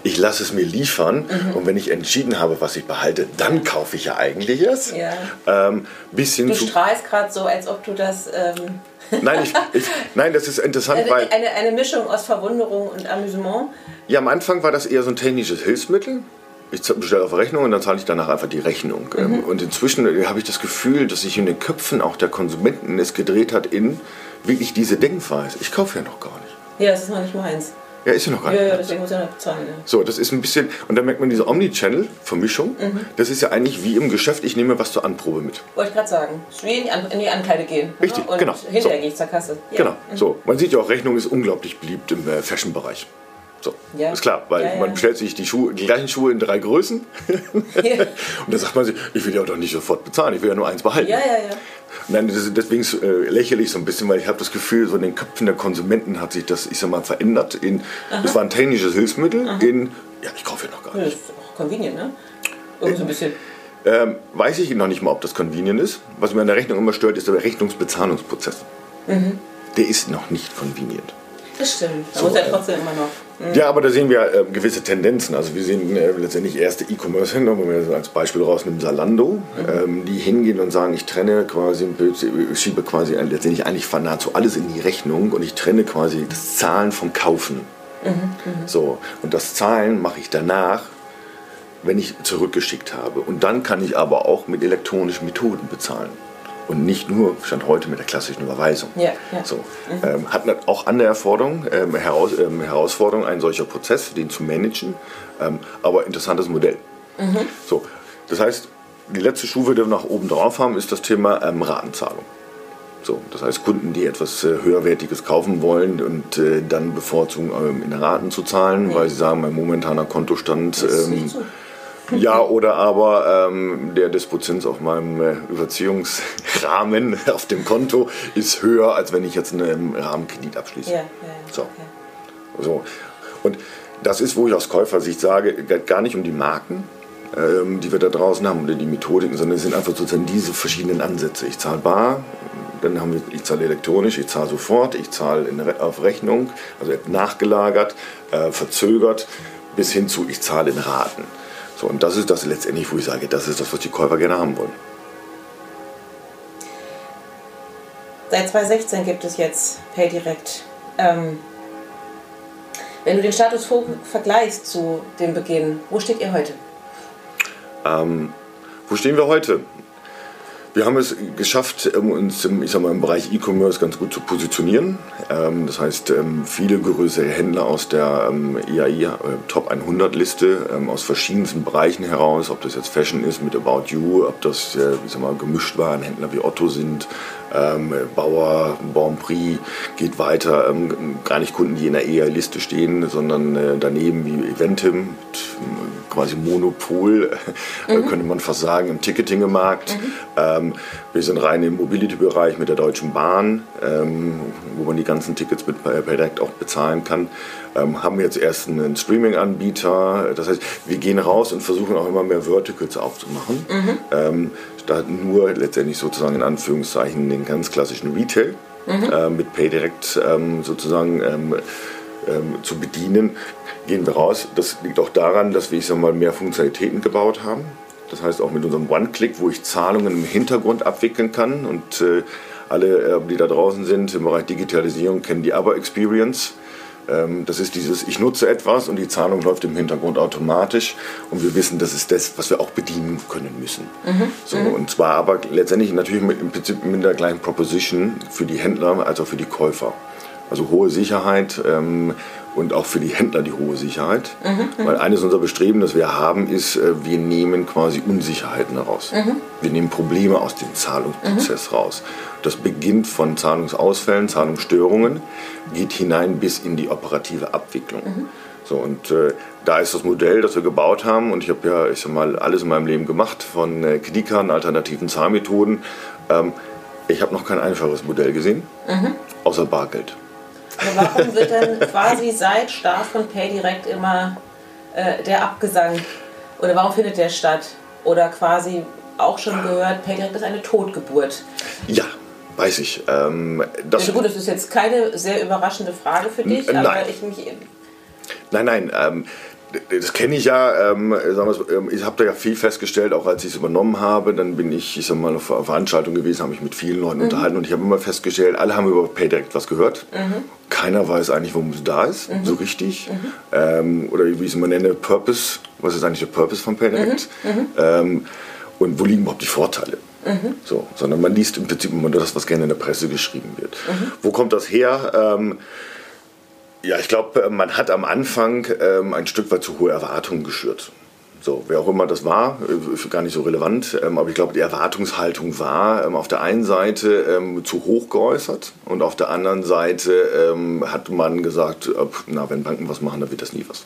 Ich lasse es mir liefern und wenn ich entschieden habe, was ich behalte, dann kaufe ich ja eigentlich erst. Ja. Ähm, bis hin Du strahlst gerade so, als ob du das. Ähm, Nein, ich, ich, nein, das ist interessant, eine, weil eine, eine Mischung aus Verwunderung und Amüsement. ja, am Anfang war das eher so ein technisches Hilfsmittel. Ich bestelle auf Rechnung und dann zahle ich danach einfach die Rechnung. Ähm, Und inzwischen äh, habe ich das Gefühl, dass sich in den Köpfen auch der Konsumenten es gedreht hat in wirklich diese Denkweise. Ich kaufe ja noch gar nicht. Ja, das ist noch nicht meins. Ja, ist ja noch gar Ja, nicht. ja, deswegen muss er noch bezahlen. Ja. So, das ist ein bisschen, und da merkt man diese Omnichannel-Vermischung. Mhm. Das ist ja eigentlich wie im Geschäft, ich nehme was zur Anprobe mit. Wollte ich gerade sagen. Es ist wie in die, An in die Ankleide gehen. Richtig, ne? und genau. Hinterher So. gehe ich zur Kasse. Ja. Genau, so. Man sieht ja auch, Rechnung ist unglaublich beliebt im äh, Fashion-Bereich. So, Ja. ist klar, weil Ja, ja. man bestellt sich die, Schuhe, die gleichen Schuhe in drei Größen und dann sagt man sich, ich will ja doch nicht sofort bezahlen, ich will ja nur eins behalten. Ja, ja, ja. Nein, das ist, deswegen äh, lächle ich so ein bisschen, weil ich habe das Gefühl, so in den Köpfen der Konsumenten hat sich das, ich sag mal, verändert. In, das war ein technisches Hilfsmittel in, ja, ich kaufe ja noch gar Ja, nicht. Das ist auch convenient, ne? Irgendwie so ein bisschen. Ähm, weiß ich noch nicht mal, ob das convenient ist. Was mir an der Rechnung immer stört, ist der Rechnungsbezahlungsprozess. Mhm. Der ist noch nicht convenient. Das stimmt. Da So, muss er äh, trotzdem immer noch. Ja, aber da sehen wir äh, gewisse Tendenzen. Also wir sehen äh, letztendlich erste E-Commerce-Händler, wenn wir so als Beispiel rausnehmen, Zalando, ähm, die hingehen und sagen, ich trenne quasi, ich schiebe quasi letztendlich eigentlich nahezu alles in die Rechnung und ich trenne quasi das Zahlen vom Kaufen. So, und das Zahlen mache ich danach, wenn ich zurückgeschickt habe. Und dann kann ich aber auch mit elektronischen Methoden bezahlen. Und nicht nur, stand heute, mit der klassischen Überweisung. Ja, ja. So, ähm, hat auch andere Erforderungen, ähm, heraus, ähm, Herausforderungen, ein solcher Prozess, den zu managen. Ähm, aber interessantes Modell. So, das heißt, die letzte Stufe, die wir nach oben drauf haben, ist das Thema ähm, Ratenzahlung. So, das heißt, Kunden, die etwas äh, höherwertiges kaufen wollen und äh, dann bevorzugen, ähm, in Raten zu zahlen, weil sie sagen, mein momentaner Kontostand Das ist nicht so. ja, oder aber ähm, der Dispozenz auf meinem äh, Überziehungsrahmen auf dem Konto ist höher, als wenn ich jetzt einen Rahmenkredit abschließe. Ja, ja, ja. So. Okay. So. Und das ist, wo ich aus Käufersicht sage, geht gar nicht um die Marken, ähm, die wir da draußen haben oder die Methodiken, sondern es sind einfach sozusagen diese verschiedenen Ansätze. Ich zahle bar, dann haben wir, ich zahle elektronisch, ich zahle sofort, ich zahle in, auf Rechnung, also nachgelagert, äh, verzögert, bis hin zu ich zahle in Raten. So, und das ist das letztendlich, wo ich sage, das ist das, was die Käufer gerne haben wollen. Seit 2016 gibt es jetzt PayDirect. Ähm, wenn du den Status quo vergleichst zu dem Beginn, wo steht ihr heute? Wo stehen wir heute? Wir haben es geschafft, uns im, ich sag mal, im Bereich E-Commerce ganz gut zu positionieren. Ähm, Das heißt, ähm, viele größere Händler aus der ähm, IAI äh, Top 100 Liste aus verschiedensten Bereichen heraus, ob das jetzt Fashion ist mit About You, ob das äh, ich sag mal, gemischt waren, Händler wie Otto sind, ähm, Bauer, Bonprix geht weiter, ähm, gar nicht Kunden, die in der EA-Liste stehen, sondern äh, daneben wie Eventim, äh, quasi Monopol, äh, könnte man fast sagen, im Ticketing-Markt. Ähm, wir sind rein im Mobility-Bereich mit der Deutschen Bahn, ähm, wo man die ganzen Tickets mit per direkt auch bezahlen kann. Ähm, haben jetzt erst einen Streaming-Anbieter. Das heißt, wir gehen raus und versuchen auch immer mehr Verticals aufzumachen. Ähm, statt nur letztendlich sozusagen in Anführungszeichen den ganz klassischen Retail äh, mit PayDirect ähm, sozusagen ähm, ähm, zu bedienen, gehen wir raus. Das liegt auch daran, dass wir ich sag mal, mehr Funktionalitäten gebaut haben. Das heißt auch mit unserem One-Click, wo ich Zahlungen im Hintergrund abwickeln kann. Und äh, alle, äh, die da draußen sind im Bereich Digitalisierung, kennen die Aber-Experience. Das ist dieses, ich nutze etwas und die Zahlung läuft im Hintergrund automatisch und wir wissen, das ist das, was wir auch bedienen können müssen. So, Und zwar aber letztendlich natürlich mit, im Prinzip mit der gleichen Proposition für die Händler als auch für die Käufer. Also hohe Sicherheit ähm, und auch für die Händler die hohe Sicherheit. Weil eines unserer Bestreben, das wir haben, ist, äh, wir nehmen quasi Unsicherheiten heraus. Wir nehmen Probleme aus dem Zahlungsprozess raus. Das beginnt von Zahlungsausfällen, Zahlungsstörungen, geht hinein bis in die operative Abwicklung. So, und äh, da ist das Modell, das wir gebaut haben, und ich habe ja, ich sag mal, alles in meinem Leben gemacht, von äh, Kreditkarten, alternativen Zahlmethoden. Ähm, ich habe noch kein einfaches Modell gesehen, außer Bargeld. Aber warum wird dann quasi seit Start von PayDirect immer äh, der Abgesang? Oder warum findet der statt? Oder quasi auch schon gehört, PayDirect ist eine Totgeburt. Ja, weiß ich. Ähm, das also gut, das ist jetzt keine sehr überraschende Frage für dich, aber nein. ich mich. Nein, nein, ähm, das kenne ich ja. Ähm, ähm, ich habe da ja viel festgestellt, auch als ich es übernommen habe. Dann bin ich, ich sag mal, auf einer Veranstaltung gewesen, habe mich mit vielen Leuten unterhalten und ich habe immer festgestellt, alle haben über PayDirect was gehört. Keiner weiß eigentlich, warum es da ist, so richtig. Ähm, oder wie ich es immer nenne, Purpose. Was ist eigentlich der Purpose von PayDirect? Ähm, und wo liegen überhaupt die Vorteile? So, sondern man liest im Prinzip immer nur das, was gerne in der Presse geschrieben wird. Wo kommt das her? Ja, ich glaube, man hat am Anfang ähm, ein Stück weit zu hohe Erwartungen geschürt. So, wer auch immer das war, äh, gar nicht so relevant. Ähm, aber ich glaube, die Erwartungshaltung war ähm, auf der einen Seite ähm, zu hoch geäußert und auf der anderen Seite ähm, hat man gesagt, äh, na, wenn Banken was machen, dann wird das nie was.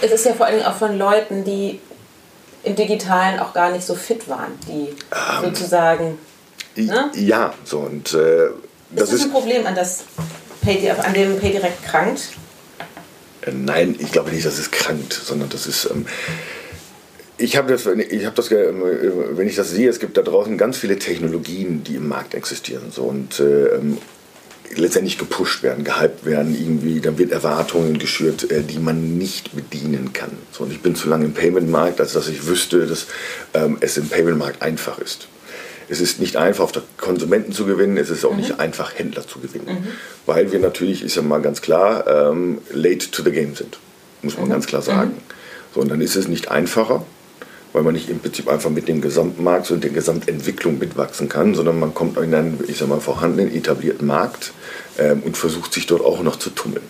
Es ist ja vor allen Dingen auch von Leuten, die im Digitalen auch gar nicht so fit waren, die Ähm. sozusagen. Ne? Ja, so und äh, Ist das das ist. ein Problem, an, das Pay, an dem PayDirect krankt? Äh, Nein, ich glaube nicht, dass es krankt, sondern das ist. Ähm, ich habe das, habe das, ähm, äh, wenn ich das sehe, es gibt da draußen ganz viele Technologien, die im Markt existieren, so und äh, ähm, letztendlich gepusht werden, gehypt werden, irgendwie, dann wird Erwartungen geschürt, die man nicht bedienen kann. So, und ich bin zu lange im Payment-Markt, als dass ich wüsste, dass ähm, es im Payment-Markt einfach ist. Es ist nicht einfach, auf der Konsumenten zu gewinnen, es ist auch nicht einfach, Händler zu gewinnen. Weil wir natürlich, ist ja mal ganz klar, ähm, late to the game sind. Muss man ganz klar sagen. So, und dann ist es nicht einfacher, weil man nicht im Prinzip einfach mit dem Gesamtmarkt und der Gesamtentwicklung mitwachsen kann, sondern man kommt in einen, ich sag mal, vorhandenen, etablierten Markt ähm, und versucht sich dort auch noch zu tummeln,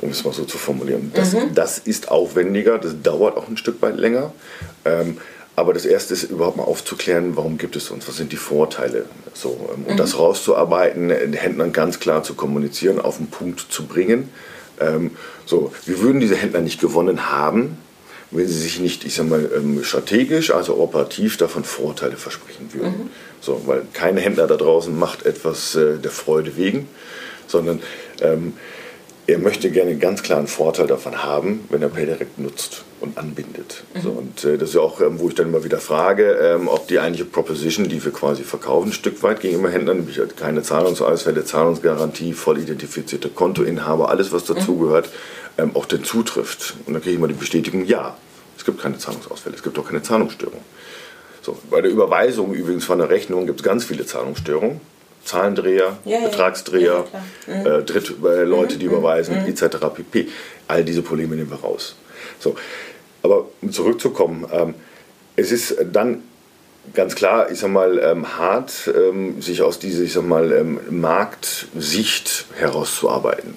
um es mal so zu formulieren. Das, das ist aufwendiger, das dauert auch ein Stück weit länger. Ähm, aber das Erste ist überhaupt mal aufzuklären, warum gibt es uns, was sind die Vorteile. So, ähm, und das rauszuarbeiten, den Händlern ganz klar zu kommunizieren, auf den Punkt zu bringen. Ähm, so, wir würden diese Händler nicht gewonnen haben, wenn sie sich nicht, ich sag mal, ähm, strategisch, also operativ davon Vorteile versprechen würden. So, weil kein Händler da draußen macht etwas äh, der Freude wegen, sondern ähm, er möchte gerne einen ganz klaren Vorteil davon haben, wenn er PayDirect nutzt und anbindet. So, und äh, das ist ja auch, ähm, wo ich dann immer wieder frage, ähm, ob die eigentliche Proposition, die wir quasi verkaufen, ein Stück weit gegenüber Händlern, nämlich halt keine Zahlungsausfälle, Zahlungsgarantie, voll identifizierte Kontoinhaber, alles was dazugehört, ähm, auch denn zutrifft. Und dann kriege ich immer die Bestätigung, ja, es gibt keine Zahlungsausfälle, es gibt auch keine Zahlungsstörung. So, bei der Überweisung übrigens von der Rechnung gibt es ganz viele Zahlungsstörungen. Zahlendreher, Ja, ja, ja. Betragsdreher, Ja, klar. äh, Dritt, äh, Leute, die überweisen, etc. pp. All diese Probleme nehmen wir raus. So, aber um zurückzukommen, ähm, es ist dann ganz klar, ich sag mal, ähm, hart, ähm, sich aus dieser, ich sag mal, ähm, Marktsicht herauszuarbeiten.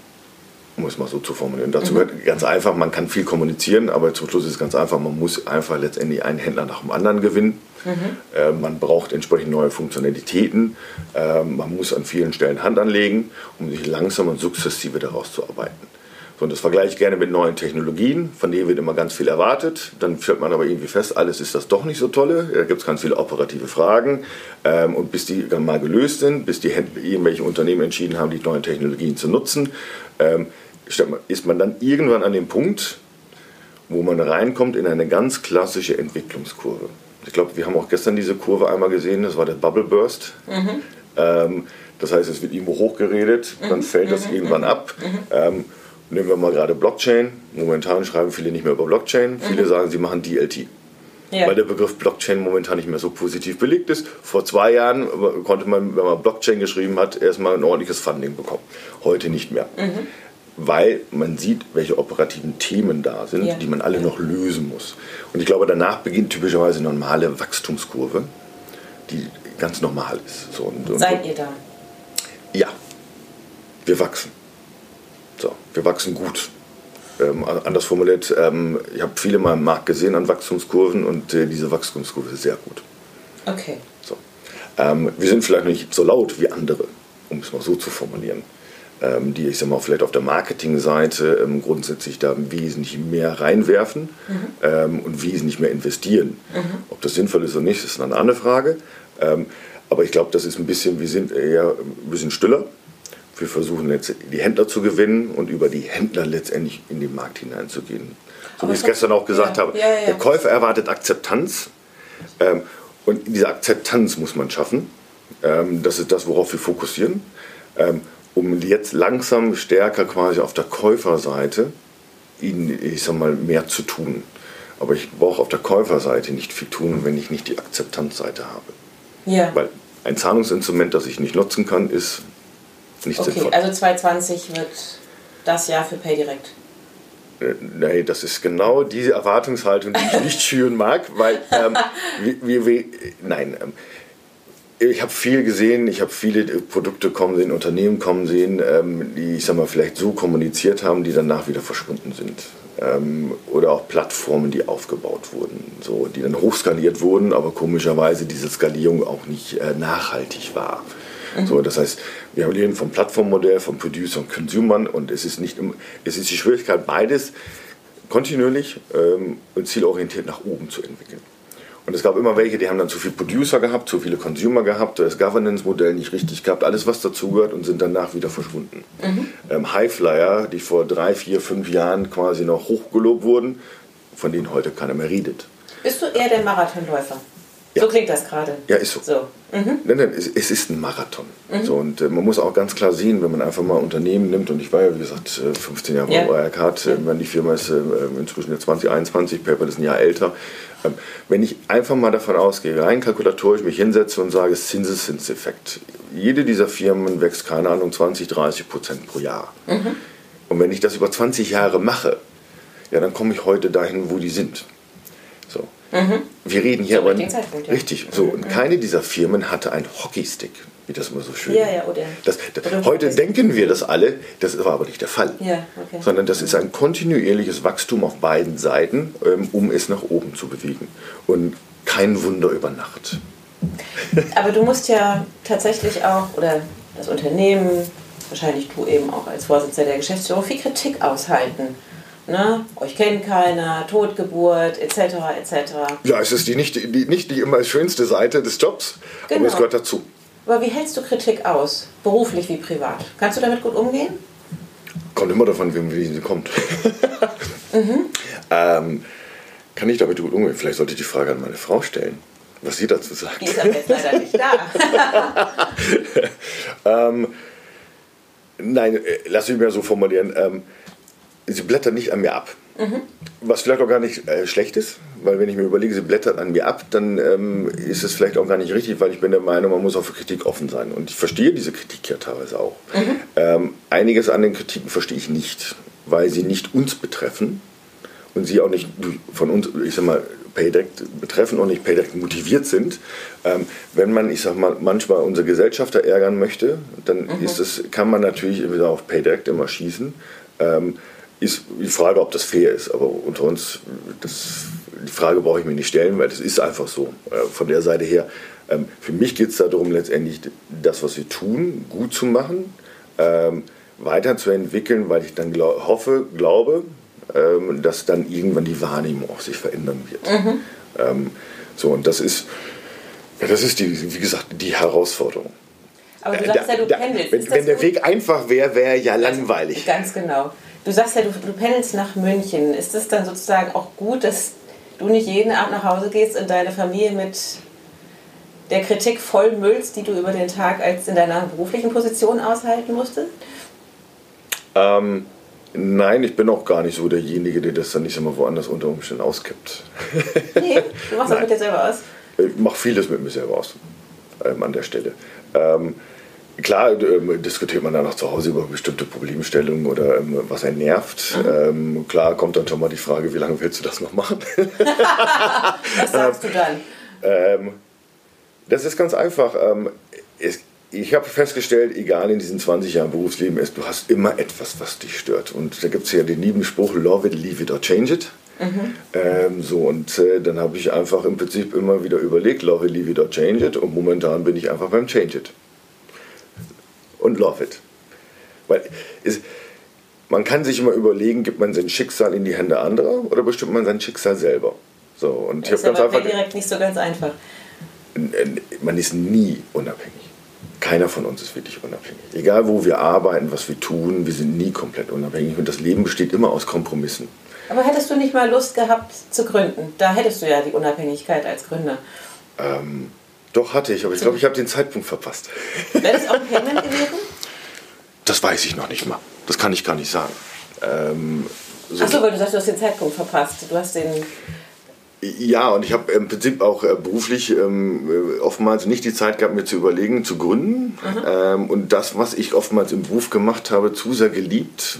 Um es mal so zu formulieren. Dazu gehört ganz einfach, man kann viel kommunizieren, aber zum Schluss ist es ganz einfach, man muss einfach letztendlich einen Händler nach dem anderen gewinnen. Äh, man braucht entsprechend neue Funktionalitäten. Äh, man muss an vielen Stellen Hand anlegen, um sich langsam und sukzessive daraus zu arbeiten. So, und das vergleiche ich gerne mit neuen Technologien, von denen wird immer ganz viel erwartet. Dann stellt man aber irgendwie fest, alles ist das doch nicht so tolle. Da gibt es ganz viele operative Fragen. Ähm, und bis die dann mal gelöst sind, bis die irgendwelche Unternehmen entschieden haben, die neuen Technologien zu nutzen, ähm, ist man dann irgendwann an dem Punkt, wo man reinkommt in eine ganz klassische Entwicklungskurve. Ich glaube, wir haben auch gestern diese Kurve einmal gesehen, das war der Bubble Burst. Ähm, das heißt, es wird irgendwo hochgeredet, dann fällt das irgendwann ab. Ähm, nehmen wir mal gerade Blockchain. Momentan schreiben viele nicht mehr über Blockchain. Viele sagen, sie machen DLT. Ja. Weil der Begriff Blockchain momentan nicht mehr so positiv belegt ist. Vor zwei Jahren konnte man, wenn man Blockchain geschrieben hat, erstmal ein ordentliches Funding bekommen. Heute nicht mehr. Weil man sieht, welche operativen Themen da sind, Ja. die man alle noch lösen muss. Und ich glaube, danach beginnt typischerweise eine normale Wachstumskurve, die ganz normal ist. So, und, und, Seid ihr da? ja, wir wachsen. So, wir wachsen gut. Ähm, anders formuliert, ähm, ich habe viele mal im Markt gesehen an Wachstumskurven und äh, diese Wachstumskurve ist sehr gut. Okay. So. Ähm, wir sind vielleicht nicht so laut wie andere, um es mal so zu formulieren, ähm, die, ich sag mal, vielleicht auf der Marketingseite ähm, grundsätzlich da wesentlich mehr reinwerfen ähm, und wesentlich mehr investieren. Ob das sinnvoll ist oder nicht, ist eine andere Frage. Aber ich glaube, das ist ein bisschen, wir sind eher ein bisschen stiller. Wir versuchen jetzt die Händler zu gewinnen und über die Händler letztendlich in den Markt hineinzugehen. So wie ich es gestern auch gesagt ja, habe. ja, ja. Der Käufer erwartet Akzeptanz. Ähm, und diese Akzeptanz muss man schaffen. Ähm, das ist das, worauf wir fokussieren, ähm, um jetzt langsam stärker quasi auf der Käuferseite ihnen, ich sag mal, mehr zu tun. Aber ich brauche auf der Käuferseite nicht viel tun, wenn ich nicht die Akzeptanzseite habe. Ja. Weil ein Zahlungsinstrument, das ich nicht nutzen kann, ist nicht Okay, sinnvoll. also 2020 wird das Jahr für PayDirect. Äh, Nee, das ist genau diese Erwartungshaltung, die ich nicht schüren mag, weil ähm, wir, wir, wir, nein, ähm, ich habe viel gesehen, ich habe viele äh, Produkte kommen sehen, Unternehmen kommen sehen, ähm, die, ich sag mal, vielleicht so kommuniziert haben, die danach wieder verschwunden sind. Ähm, oder auch Plattformen, die aufgebaut wurden, so, die dann hochskaliert wurden, aber komischerweise diese Skalierung auch nicht äh, nachhaltig war. So, das heißt, wir leben vom Plattformmodell, vom Producer und Consumern und es ist nicht, es ist die Schwierigkeit, beides kontinuierlich ähm, und zielorientiert nach oben zu entwickeln. Und es gab immer welche, die haben dann zu viele Producer gehabt, zu viele Consumer gehabt, das Governance-Modell nicht richtig gehabt, alles was dazugehört und sind danach wieder verschwunden. Ähm, Highflyer, die vor drei, vier, fünf Jahren quasi noch hochgelobt wurden, von denen heute keiner mehr redet. Bist du eher der Marathonläufer? So klingt das gerade. Ja, ist so. So. Nein, nein, es, es ist ein Marathon. So, und äh, man muss auch ganz klar sehen, wenn man einfach mal Unternehmen nimmt, und ich war ja, wie gesagt, äh, 15 Jahre Ja. bei Wirecard, äh, wenn die Firma ist äh, inzwischen jetzt 2021, PayPal ist ein Jahr älter. Ähm, wenn ich einfach mal davon ausgehe, rein kalkulatorisch mich hinsetze und sage, Zinseszinseffekt. Jede dieser Firmen wächst, keine Ahnung, 20, 30 Prozent pro Jahr. Und wenn ich das über 20 Jahre mache, ja, dann komme ich heute dahin, wo die sind. So. Wir reden hier Zum aber ja. richtig. So und keine dieser Firmen hatte einen Hockeystick, wie das immer so schön. Ja, ja, oder- Das, das, oder heute denken wir das alle, das war aber nicht der Fall. Ja, okay. Sondern das ist ein kontinuierliches Wachstum auf beiden Seiten, ähm, um es nach oben zu bewegen. Und kein Wunder über Nacht. Aber du musst ja tatsächlich auch, oder das Unternehmen, wahrscheinlich du eben auch als Vorsitzender der Geschäftsführung, viel Kritik aushalten. Ne? Euch kennt keiner, Totgeburt, etc. etc. Ja, es ist die nicht, die, nicht die immer schönste Seite des Jobs, aber Genau. es gehört dazu. Aber wie hältst du Kritik aus? Beruflich wie privat? Kannst du damit gut umgehen? Kommt immer davon, wie, wie sie kommt. ähm, kann ich damit gut umgehen? Vielleicht sollte ich die Frage an meine Frau stellen, was sie dazu sagt. Die ist aber jetzt leider nicht da. Ähm, nein, äh, lass mich mal so formulieren. Ähm, sie blättert nicht an mir ab. Was vielleicht auch gar nicht äh, schlecht ist, weil wenn ich mir überlege, sie blättert an mir ab, dann ähm, ist es vielleicht auch gar nicht richtig, weil ich bin der Meinung, man muss auch für Kritik offen sein. Und ich verstehe diese Kritik ja teilweise auch. Ähm, einiges an den Kritiken verstehe ich nicht, weil sie nicht uns betreffen und sie auch nicht von uns, ich sag mal, Paydirect betreffen und nicht Paydirect motiviert sind. Ähm, wenn man, ich sag mal, manchmal unsere Gesellschafter ärgern möchte, dann ist es, kann man natürlich wieder auf Paydirect immer schießen. Ähm, ist die Frage, ob das fair ist, aber unter uns, das, die Frage brauche ich mir nicht stellen, weil das ist einfach so. Äh, von der Seite her, ähm, für mich geht es darum, letztendlich das, was wir tun, gut zu machen, ähm, weiterzuentwickeln, weil ich dann glau hoffe, glaube, ähm, dass dann irgendwann die Wahrnehmung auch sich verändern wird. Ähm, so, und das ist, das ist die, wie gesagt, die Herausforderung. Aber du sagst ja, du pendelst. Wenn, wenn der? Weg einfach wäre, wäre ja langweilig. Ganz genau. Du sagst ja, du, du pendelst nach München. Ist es dann sozusagen auch gut, dass du nicht jeden Abend nach Hause gehst und deine Familie mit der Kritik vollmüllst, die du über den Tag als in deiner beruflichen Position aushalten musstest? Ähm, nein, ich bin auch gar nicht so derjenige, der das dann nicht immer woanders unter Umständen auskippt. Nee, du machst das mit dir selber aus. Ich mache vieles mit mir selber aus ähm, an der Stelle. Ähm, klar ähm, diskutiert man dann auch zu Hause über bestimmte Problemstellungen oder ähm, was einen nervt. Ähm, klar kommt dann schon mal die Frage, wie lange willst du das noch machen? Was sagst du dann? Ähm, das ist ganz einfach. Ähm, es, ich habe festgestellt, egal in diesen 20 Jahren Berufsleben, ist, du hast immer etwas, was dich stört. Und da gibt es ja den lieben Spruch, love it, leave it or change it. Ähm, so, und äh, dann habe ich einfach im Prinzip immer wieder überlegt, love it, leave it or change it. Und momentan bin ich einfach beim change it. Und love it. Weil es, man kann sich immer überlegen, gibt man sein Schicksal in die Hände anderer oder bestimmt man sein Schicksal selber? So, und ich Das ist ja ganz bei einfach direkt nicht so ganz einfach. man ist nie unabhängig. Keiner von uns ist wirklich unabhängig. Egal wo wir arbeiten, was wir tun, wir sind nie komplett unabhängig und das Leben besteht immer aus Kompromissen. Aber hättest du nicht mal Lust gehabt zu gründen? Da hättest du ja die Unabhängigkeit als Gründer. Ähm, Doch, hatte ich, aber ich glaube, ich habe den Zeitpunkt verpasst. Wäre das auch ein Payment gewesen? Das weiß ich noch nicht mal. Das kann ich gar nicht sagen. Ähm, so Achso, weil du sagst, du hast den Zeitpunkt verpasst. Du hast den. Ja, und ich habe im Prinzip auch äh, beruflich ähm, äh, oftmals nicht die Zeit gehabt, mir zu überlegen, zu gründen. Ähm, und das, was ich oftmals im Beruf gemacht habe, zu sehr geliebt,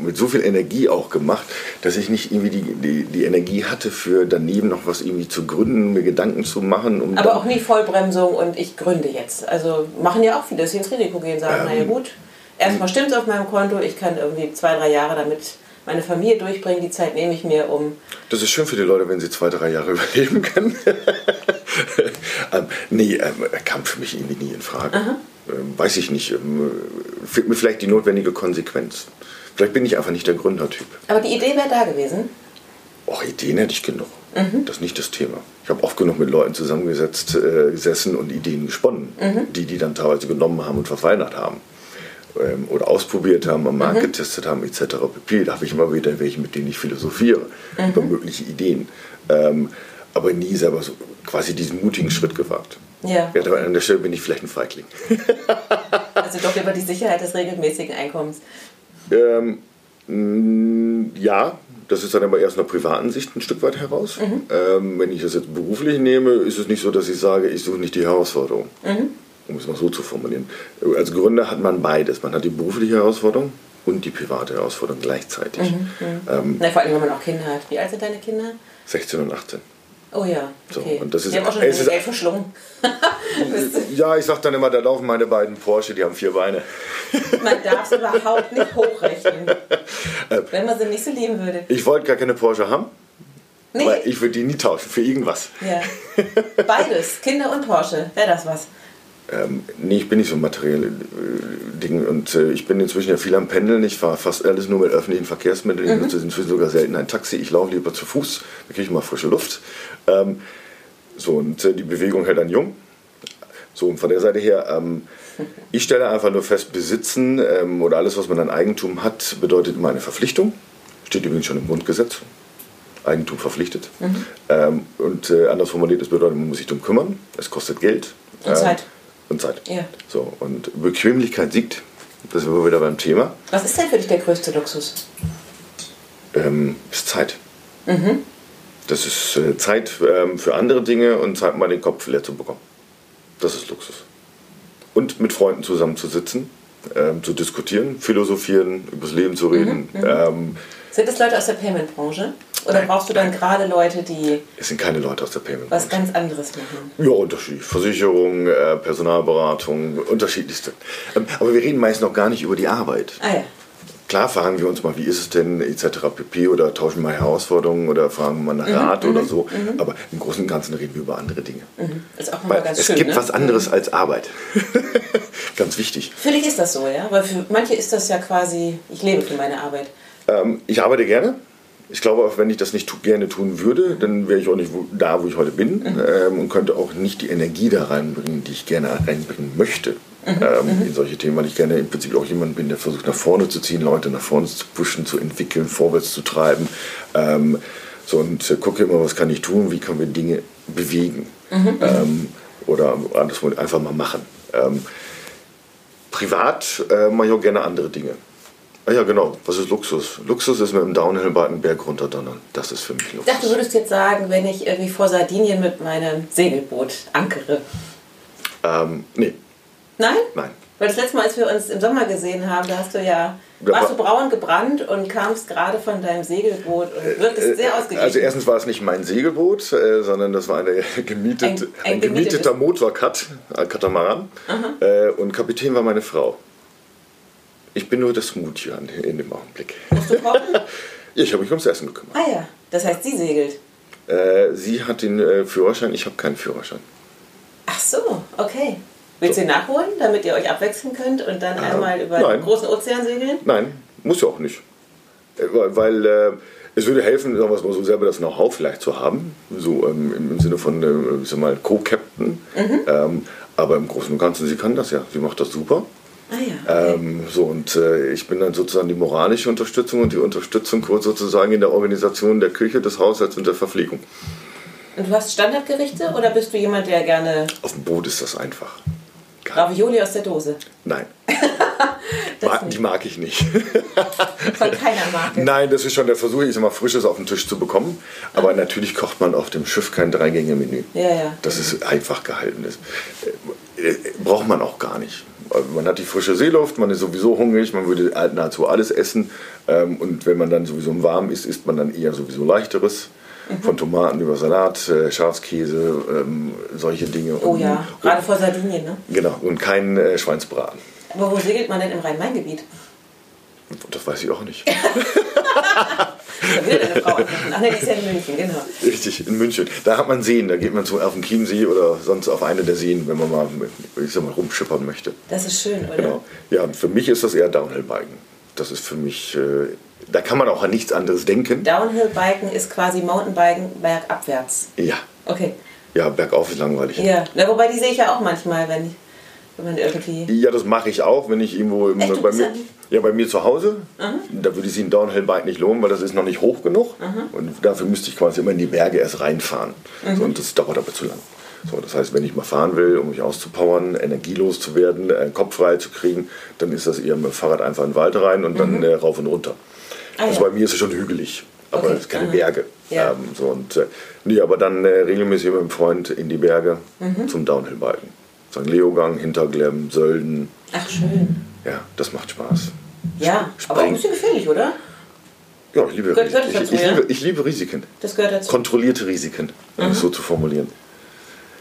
mit so viel Energie auch gemacht, dass ich nicht irgendwie die, die, die Energie hatte, für daneben noch was irgendwie zu gründen, mir Gedanken zu machen. Um Aber auch nie Vollbremsung und ich gründe jetzt. Also machen ja auch viele, dass sie ins Risiko gehen, sagen, naja gut, erstmal stimmt es auf meinem Konto, ich kann irgendwie zwei, drei Jahre damit meine Familie durchbringen, die Zeit nehme ich mir, um Das ist schön für die Leute, wenn sie zwei, drei Jahre überleben können. ähm, nee, ähm, kam für mich irgendwie nie in Frage. Ähm, weiß ich nicht. Ähm, fehlt mir vielleicht die notwendige Konsequenz. Vielleicht bin ich einfach nicht der Gründertyp. Aber die Idee wäre da gewesen. Och, Ideen hätte ich genug. Das ist nicht das Thema. Ich habe oft genug mit Leuten zusammengesetzt, äh, gesessen und Ideen gesponnen, die die dann teilweise genommen haben und verfeinert haben. Ähm, oder ausprobiert haben, am Markt getestet haben, etc. pp. Da habe ich immer wieder welche, mit denen ich philosophiere, über mögliche Ideen. Ähm, aber nie selber so quasi diesen mutigen Schritt gewagt. Ja. Ja, an der Stelle bin ich vielleicht ein Feigling. Also doch über die Sicherheit des regelmäßigen Einkommens. Ähm, mh, ja, das ist dann aber erst einer privaten Sicht ein Stück weit heraus. Ähm, wenn ich das jetzt beruflich nehme, ist es nicht so, dass ich sage, ich suche nicht die Herausforderung. Um es mal so zu formulieren. Als Gründer hat man beides. Man hat die berufliche Herausforderung und die private Herausforderung gleichzeitig. Ähm, Na, vor allem, wenn man auch Kinder hat. Wie alt sind deine Kinder? 16 und 18. Oh ja, So, okay. und das ist- haben auch schon es ist- verschlungen. Ja, ich sag dann immer, da laufen meine beiden Porsche, die haben vier Beine. Man darf es überhaupt nicht hochrechnen. Äh. wenn man sie nicht so lieben würde. Ich wollte gar keine Porsche haben, Nee, weil ich würde die nie tauschen für irgendwas. ja. Beides, Kinder und Porsche. Wäre das was? Ähm, nee, ich bin nicht so ein materielle äh, Ding und äh, ich bin inzwischen ja viel am Pendeln. Ich fahre fast alles nur mit öffentlichen Verkehrsmitteln. Ich nutze inzwischen sogar selten ein Taxi. Ich laufe lieber zu Fuß, da kriege ich mal frische Luft. Ähm, so, und äh, die Bewegung hält dann jung. So, und von der Seite her, ähm, ich stelle einfach nur fest, Besitzen ähm, oder alles, was man an Eigentum hat, bedeutet immer eine Verpflichtung. Steht übrigens schon im Grundgesetz. Eigentum verpflichtet. Ähm, und äh, anders formuliert, es bedeutet, man muss sich darum kümmern. Es kostet Geld. Und Ähm, Zeit. und Zeit. Ja. So, und Bequemlichkeit siegt. Da sind wir wieder beim Thema. Was ist denn für dich der größte Luxus? Ähm, ist Zeit. Mhm. Das ist äh, Zeit ähm, für andere Dinge und Zeit, mal den Kopf leer zu bekommen. Das ist Luxus. Und mit Freunden zusammenzusitzen, ähm, zu diskutieren, philosophieren, übers Leben zu reden. Mhm, Ähm, Sind es Leute aus der Payment-Branche? Oder brauchst du dann gerade Leute, die es sind keine Leute aus der Payment. was ganz anderes machen? Ja, Unterschied. Versicherung, äh, Personalberatung, unterschiedlichste. Ähm, aber wir reden meist noch gar nicht über die Arbeit. Ah ja. Klar fragen wir uns mal, wie ist es denn, etc. pp. oder tauschen mal Herausforderungen oder fragen mal nach Mhm, Rat oder so. Aber im Großen und Ganzen reden wir über andere Dinge. Ist auch mal ganz es schön. gibt ne? was anderes als Arbeit. Ganz wichtig. Für dich ist das so, ja? Weil für manche ist das ja quasi, ich lebe für meine Arbeit. Ähm, ich arbeite gerne. Ich glaube, auch wenn ich das nicht tu gerne tun würde, dann wäre ich auch nicht wo, da, wo ich heute bin ähm, und könnte auch nicht die Energie da reinbringen, die ich gerne reinbringen möchte. Ähm, in solche Themen, weil ich gerne im Prinzip auch jemand bin, der versucht nach vorne zu ziehen, Leute nach vorne zu pushen, zu entwickeln, vorwärts zu treiben. Ähm, so und äh, gucke immer, was kann ich tun, wie können wir Dinge bewegen ähm, oder anderswo einfach mal machen. Ähm, privat äh, mache ich auch gerne andere Dinge. Ah ja, genau. Was ist Luxus? Luxus ist mit dem Downhill-Bike einen Berg runterdonnern. Das ist für mich Ich Luxus. dachte, du würdest jetzt sagen, wenn ich irgendwie vor Sardinien mit meinem Segelboot ankere. Ähm, nee, Nein? nein. Weil das letzte Mal, als wir uns im Sommer gesehen haben, da hast du ja, warst du braun gebrannt und kamst gerade von deinem Segelboot und wirktest sehr ausgeglichen. Also erstens war es nicht mein Segelboot, äh, sondern das war eine gemietet, Ein- ein, ein gemieteter gemietetes- Motorkat, ein Katamaran. Äh, und Kapitän war meine Frau. Ich bin nur das Smoothie in dem Augenblick. Musst du kochen? Ja, ich habe mich ums Essen gekümmert. ah ja, das heißt, sie segelt. Äh, sie hat den äh, Führerschein, ich habe keinen Führerschein. Ach so, okay. Willst du ihn nachholen, damit ihr euch abwechseln könnt und dann einmal über nein. den großen Ozean segeln? Nein, muss ja auch nicht. Äh, Weil, äh, es würde helfen, sagen wir mal so, selber das Know-how vielleicht zu haben. So ähm, im, Sinne von, äh, ich sag mal, Co-Captain. Ähm, aber im Großen und Ganzen, sie kann das ja. Sie macht das super. Ah ja. Okay. Ähm, so, und äh, ich bin dann sozusagen die moralische Unterstützung und die Unterstützung kurz sozusagen in der Organisation der Küche, des Haushalts und der Verpflegung. Und du hast Standardgerichte oder bist du jemand, der gerne Auf dem Boot ist das einfach. Ravioli aus der Dose? Nein, die mag ich nicht. Von keiner Marke. Nein, das ist schon der Versuch, ich immer Frisches auf den Tisch zu bekommen. Aber natürlich kocht man auf dem Schiff kein Dreigänge-Menü. Ja, ja. Das ist einfach gehalten. Das äh, äh, braucht man auch gar nicht. Also Man hat die frische Seeluft, man ist sowieso hungrig, man würde nahezu alles essen. Ähm, Und wenn man dann sowieso Warm ist, isst man dann eher sowieso leichteres. Mhm. Von Tomaten über Salat, äh, Schafskäse, ähm, solche Dinge. Oh Und- ja, gerade vor Sardinien, ne? Genau, und kein äh, Schweinsbraten. Aber wo segelt man denn im Rhein-Main-Gebiet? Das weiß ich auch nicht. Da will antworten. Ach ne, die ist ja in München, genau. Richtig, in München. Da hat man Seen, da geht man den Chiemsee oder sonst auf eine der Seen, wenn man mal, ich sag mal rumschippern möchte. Das ist schön, oder? Genau. Ja, für mich ist das eher Downhill-Biken. Das ist für mich, äh, da kann man auch an nichts anderes denken. Downhill-Biken ist quasi Mountainbiken bergabwärts. Ja, Okay. ja, bergauf ist langweilig. Ja, Na, wobei die sehe ich ja auch manchmal, wenn, wenn man irgendwie. Ja, das mache ich auch, wenn ich irgendwo im, Echt, bei, mir, ja, bei mir zu Hause. Da würde ich sie ein Downhill-Bike nicht lohnen, weil das ist noch nicht hoch genug. Und dafür müsste ich quasi immer in die Berge erst reinfahren. So, und das dauert aber zu lang. So, das heißt, wenn ich mal fahren will, um mich auszupowern, energielos zu werden, äh, Kopf frei zu kriegen, dann ist das eher mit dem Fahrrad einfach in den Wald rein und dann äh, rauf und runter. Ah, also ja. bei mir ist es schon hügelig, aber Okay, es ist keine aha. Berge. Ja. Ähm, so, und, äh, nee, aber dann äh, regelmäßig mit dem Freund in die Berge Mhm. zum Downhill-Biken. St. Leogang, Hinterglemm, Sölden. Ach, schön. Ja, das macht Spaß. Ja, aber auch ein bisschen gefährlich, oder? Ja, ich liebe, Risiken. Ich, ich, liebe, ich liebe Risiken. Das gehört dazu. Kontrollierte Risiken, um es so zu formulieren.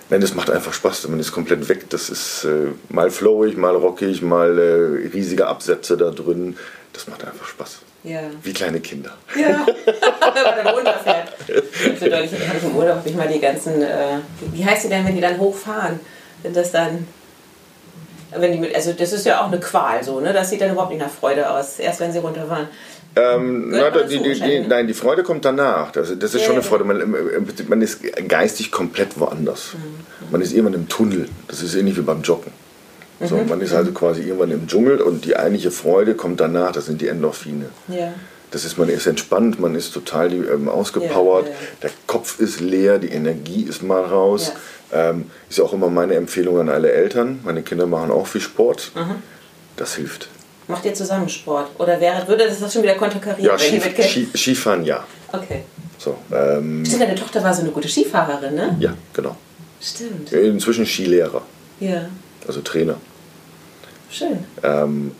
Nein, das macht einfach Spaß, man ist komplett weg. Das ist äh, mal flowig, mal rockig, mal äh, riesige Absätze da drin. Das macht einfach Spaß. Ja. Wie kleine Kinder. Ja, wenn man dann runterfährt. Das bedeutet, ich habe im Urlaub ich mal die ganzen, äh, wie heißt die denn, wenn die dann hochfahren? Wenn das dann, wenn die mit, also das ist ja auch eine Qual so, ne? Das sieht dann überhaupt nicht nach Freude aus, erst wenn sie runterfahren. Ähm, na, die, die, die, nein, die Freude kommt danach. Das, das ist Ja, schon eine. Freude. Man, man ist geistig komplett woanders. Mhm. Man ist irgendwann im Tunnel. Das ist ähnlich wie beim Joggen. So, Mhm. man ist also quasi irgendwann im Dschungel und die eigentliche Freude kommt danach. Das sind die Endorphine. Ja. Das ist, man ist entspannt, man ist total ähm, ausgepowert, Ja, ja, der Kopf ist leer, die Energie ist mal raus. Ähm, ist auch immer meine Empfehlung an alle Eltern. Meine Kinder machen auch viel Sport. Mhm. Das hilft. Macht ihr zusammen Sport? Oder wäre, würde das das schon wieder konterkarieren, Ja, Skif? Ski Skifahren ja. Okay. So, ähm, Stimmt, deine Tochter war so eine gute Skifahrerin, ne? ja, genau. Stimmt. Inzwischen Skilehrer, Ja. Also Trainer. Schön. Ähm,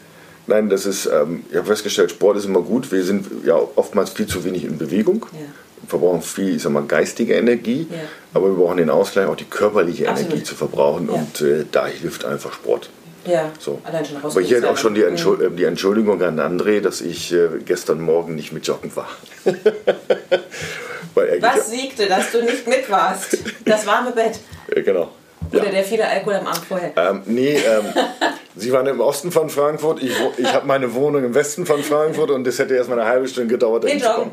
nein, das ist, ähm, ich habe festgestellt, Sport ist immer gut. Wir sind ja oftmals viel zu wenig in Bewegung. Ja. Wir verbrauchen viel, ich sag mal, geistige Energie, Ja. aber wir brauchen den Ausgleich, auch die körperliche Absolut. Energie zu verbrauchen Ja. und äh, da hilft einfach Sport. Ja. So. Allein schon. Aber hier auch schon die, Mhm. Entschuld äh, die Entschuldigung an André, dass ich äh, gestern Morgen nicht mit Joggen war. Was siegte, dass du nicht mit warst? Das warme Bett. genau. Oder Ja. der viele Alkohol am Abend vorher. Ähm, nee, ähm, Sie waren im Osten von Frankfurt, ich, ich habe meine Wohnung im Westen von Frankfurt und das hätte erstmal eine halbe Stunde gedauert, dahin Den zu kommen.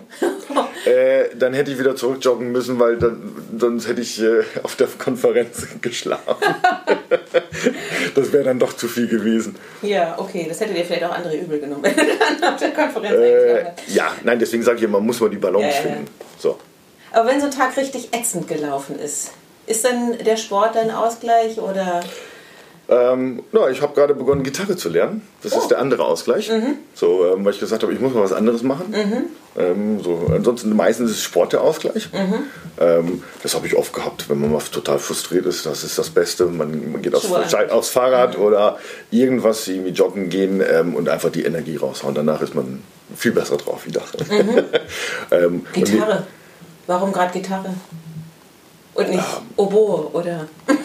Äh, dann hätte ich wieder zurückjoggen müssen, weil dann, sonst hätte ich äh, auf der Konferenz geschlafen. das wäre dann doch zu viel gewesen. Ja, okay. Das hätte dir vielleicht auch andere übel genommen, wenn du dann auf der Konferenz Äh, ja, nein, deswegen sage ich immer, man muss mal die Balance ja. finden. So. Aber wenn so ein Tag richtig ätzend gelaufen ist, ist dann der Sport dein Ausgleich oder... Ähm, na, ich habe gerade begonnen, Gitarre zu lernen. Das Oh. ist der andere Ausgleich. Mhm. So, ähm, weil ich gesagt habe, ich muss mal was anderes machen. Ähm, so, ansonsten meistens ist Sport der Ausgleich. Mhm. Ähm, das habe ich oft gehabt, wenn man mal total frustriert ist. Das ist das Beste. Man, man geht aufs, aufs Fahrrad oder irgendwas, irgendwie joggen gehen ähm, und einfach die Energie raushauen. Danach ist man viel besser drauf wieder. ähm, Mhm. Gitarre. Warum gerade Gitarre? Und nicht Oboe oder...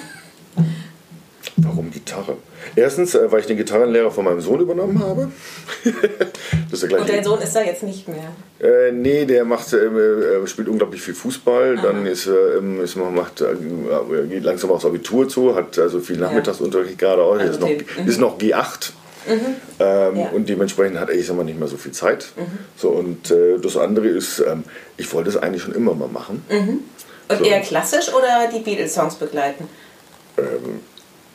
Warum Gitarre? Erstens, äh, weil ich den Gitarrenlehrer von meinem Sohn übernommen habe. das ist der gleiche. Und dein Sohn ist da jetzt nicht mehr. Äh, nee, der macht, ähm, äh, spielt unglaublich viel Fußball. Dann ist er, ähm, ist, macht, äh, äh, geht langsam aufs Abitur zu, hat also viel Nachmittagsunterricht gerade auch. Also ist, noch, mhm. ist noch G8. Ähm, Ja. Mhm. Und dementsprechend hat er, ich sag mal, nicht mehr so viel Zeit. So, und äh, das andere ist, ähm, ich wollte es eigentlich schon immer mal machen. Und So. eher klassisch oder die Beatles-Songs begleiten?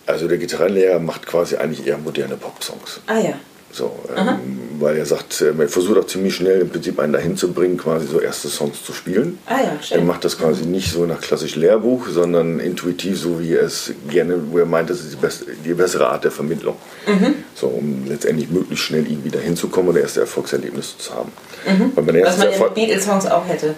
Also der Gitarrenlehrer macht quasi eigentlich eher moderne Popsongs. Ah ja. So, ähm, weil er sagt, ähm, er versucht auch ziemlich schnell im Prinzip einen dahin zu bringen, quasi so erste Songs zu spielen. Ah ja, Er schön. macht das quasi nicht so nach klassisch Lehrbuch, sondern intuitiv, so wie er es gerne, wo er meint, das ist die, beste, die bessere Art der Vermittlung. Mhm. So, um letztendlich möglichst schnell irgendwie dahin zu kommen oder erste Erfolgserlebnisse zu haben. Weil Mhm. Was erstes man ja Erfolg- mit Beatles-Songs auch hätte.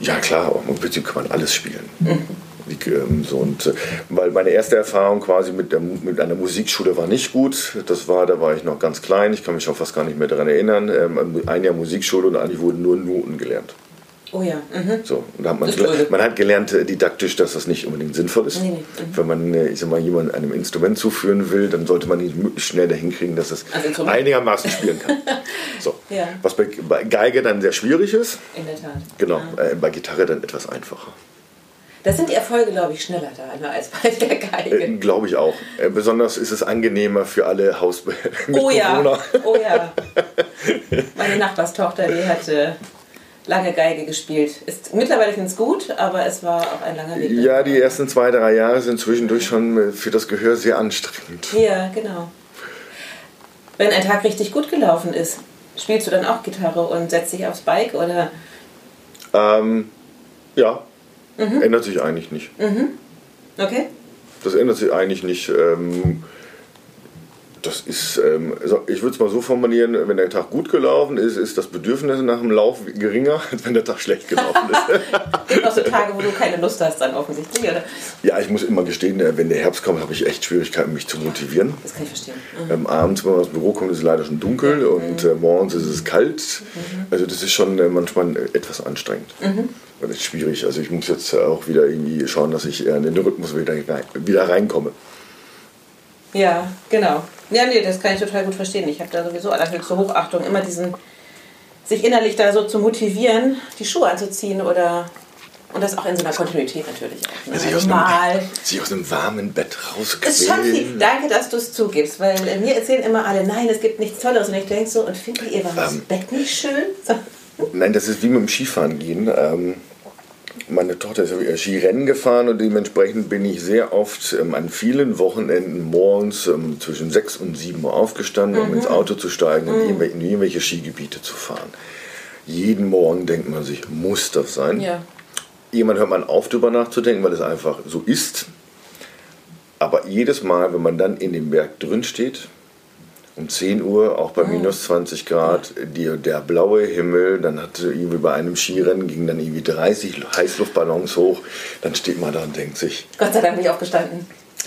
Ja klar, im Prinzip kann man alles spielen. Mhm. Die, ähm, so, und, äh, weil meine erste Erfahrung quasi mit, der, mit einer Musikschule war nicht gut. Das war, da war ich noch ganz klein, ich kann mich schon fast gar nicht mehr daran erinnern. Ähm, ein Jahr Musikschule und eigentlich wurden nur Noten gelernt. Oh ja. Mhm. So, und da hat man, man hat gelernt äh, didaktisch, dass das nicht unbedingt sinnvoll ist. Nee, nee. Mhm. Wenn man äh, ich sag mal, jemanden einem Instrument zuführen will, dann sollte man ihn möglichst schnell dahin kriegen, dass es Also einigermaßen spielen kann. So. Ja. Was bei, bei Geige dann sehr schwierig ist, In der Tat. genau, äh, bei Gitarre dann etwas einfacher. Da sind die Erfolge, glaube ich, schneller da als bei der Geige. Äh, Glaube ich auch. Äh, besonders ist es angenehmer für alle Hausmitbewohner. Oh ja, oh ja. Meine Nachbarstochter, die hat äh, lange Geige gespielt. Ist, mittlerweile finde es gut, aber es war auch ein langer Weg. Ja, die ersten zwei, drei Jahre sind zwischendurch schon äh, für das Gehör sehr anstrengend. Ja, genau. Wenn ein Tag richtig gut gelaufen ist, spielst du dann auch Gitarre und setzt dich aufs Bike oder? Ähm, ja, Mhm. ändert sich eigentlich nicht. Okay. Das ändert sich eigentlich nicht. Ähm, das ist, ähm, ich würde es mal so formulieren, wenn der Tag gut gelaufen ist, ist das Bedürfnis nach dem Lauf geringer, als wenn der Tag schlecht gelaufen ist. Gibt auch so Tage, wo du keine Lust hast, dann offensichtlich, oder? ja, ich muss immer gestehen, äh, wenn der Herbst kommt, habe ich echt Schwierigkeiten, mich zu motivieren. Das kann ich verstehen. Ähm, abends, wenn man aus dem Büro kommt, ist es leider schon dunkel und äh, morgens ist es kalt. Also das ist schon äh, manchmal äh, etwas anstrengend. Das ist schwierig. Also ich muss jetzt auch wieder irgendwie schauen, dass ich äh, in den Rhythmus wieder, wieder reinkomme. Ja, genau. Ja, nee, das kann ich total gut verstehen. Ich habe da sowieso allerhöchste Hochachtung, immer diesen, sich innerlich da so zu motivieren, die Schuhe anzuziehen oder, und das auch in so einer Kontinuität natürlich auch. Ne? Ja, sich, aus mal. einem, sich aus einem warmen Bett rausquälen. Danke, dass du es zugibst, weil äh, mir erzählen immer alle, nein, es gibt nichts Tolleres. Und ich denke so, und findet ihr warmes Ähm. Bett nicht schön? So. Nein, das ist wie mit dem Skifahren gehen. Ähm, meine Tochter ist ja Skirennen gefahren und dementsprechend bin ich sehr oft ähm, an vielen Wochenenden morgens ähm, zwischen 6 und 7 Uhr aufgestanden, um ins Auto zu steigen und irgendwel- in irgendwelche Skigebiete zu fahren. Jeden Morgen denkt man sich, muss das sein? Ja. Irgendwann hört man auf, darüber nachzudenken, weil es einfach so ist. Aber jedes Mal, wenn man dann in dem Berg drin steht, um 10 Uhr, auch bei minus 20 Grad, die, der blaue Himmel, dann hatte irgendwie bei einem Skirennen gingen dann irgendwie 30 Heißluftballons hoch, dann steht man da und denkt sich, Gott sei Dank bin ich aufgestanden.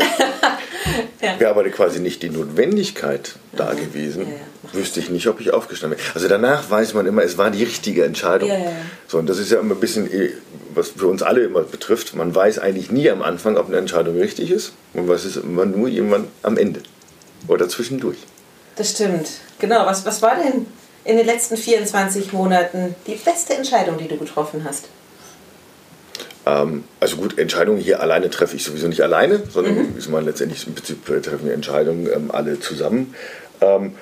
wäre aber quasi nicht die Notwendigkeit da gewesen, Ja, ja. wüsste ich nicht, ob ich aufgestanden wäre. Also danach weiß man immer, es war die richtige Entscheidung. Ja, ja, ja. So, und das ist ja immer ein bisschen, eh, was für uns alle immer betrifft, man weiß eigentlich nie am Anfang, ob eine Entscheidung richtig ist. Man weiß es immer nur irgendwann am Ende oder zwischendurch. Das stimmt. Genau. Was, was war denn in den letzten 24 Monaten die beste Entscheidung, die du getroffen hast? Ähm, also gut, Entscheidungen hier alleine treffe ich sowieso nicht alleine, sondern Mhm. ist man letztendlich im Prinzip äh, treffen wir Entscheidungen ähm, alle zusammen. Ähm,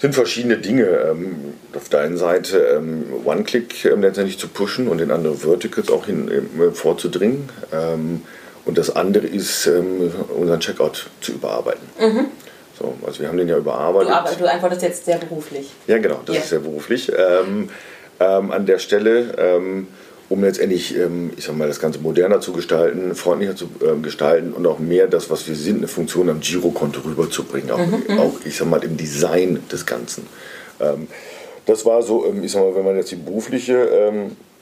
sind verschiedene Dinge. Ähm, auf der einen Seite ähm, One-Click ähm, letztendlich zu pushen und in andere Verticals auch hin, vorzudringen. Und das andere ist, unseren Checkout zu überarbeiten. So, also wir haben den ja überarbeitet. Mhm. Du, aber, du antwortest jetzt sehr beruflich. Ja, genau, das Ja. ist sehr beruflich. Ähm, ähm, an der Stelle, ähm, um letztendlich, ähm, ich sag mal, das Ganze moderner zu gestalten, freundlicher zu ähm, gestalten und auch mehr das, was wir sind, eine Funktion am Girokonto rüberzubringen. Auch, Mhm, auch, ich sag mal, im Design des Ganzen. Ähm, das war so, ich sag mal, wenn man jetzt die berufliche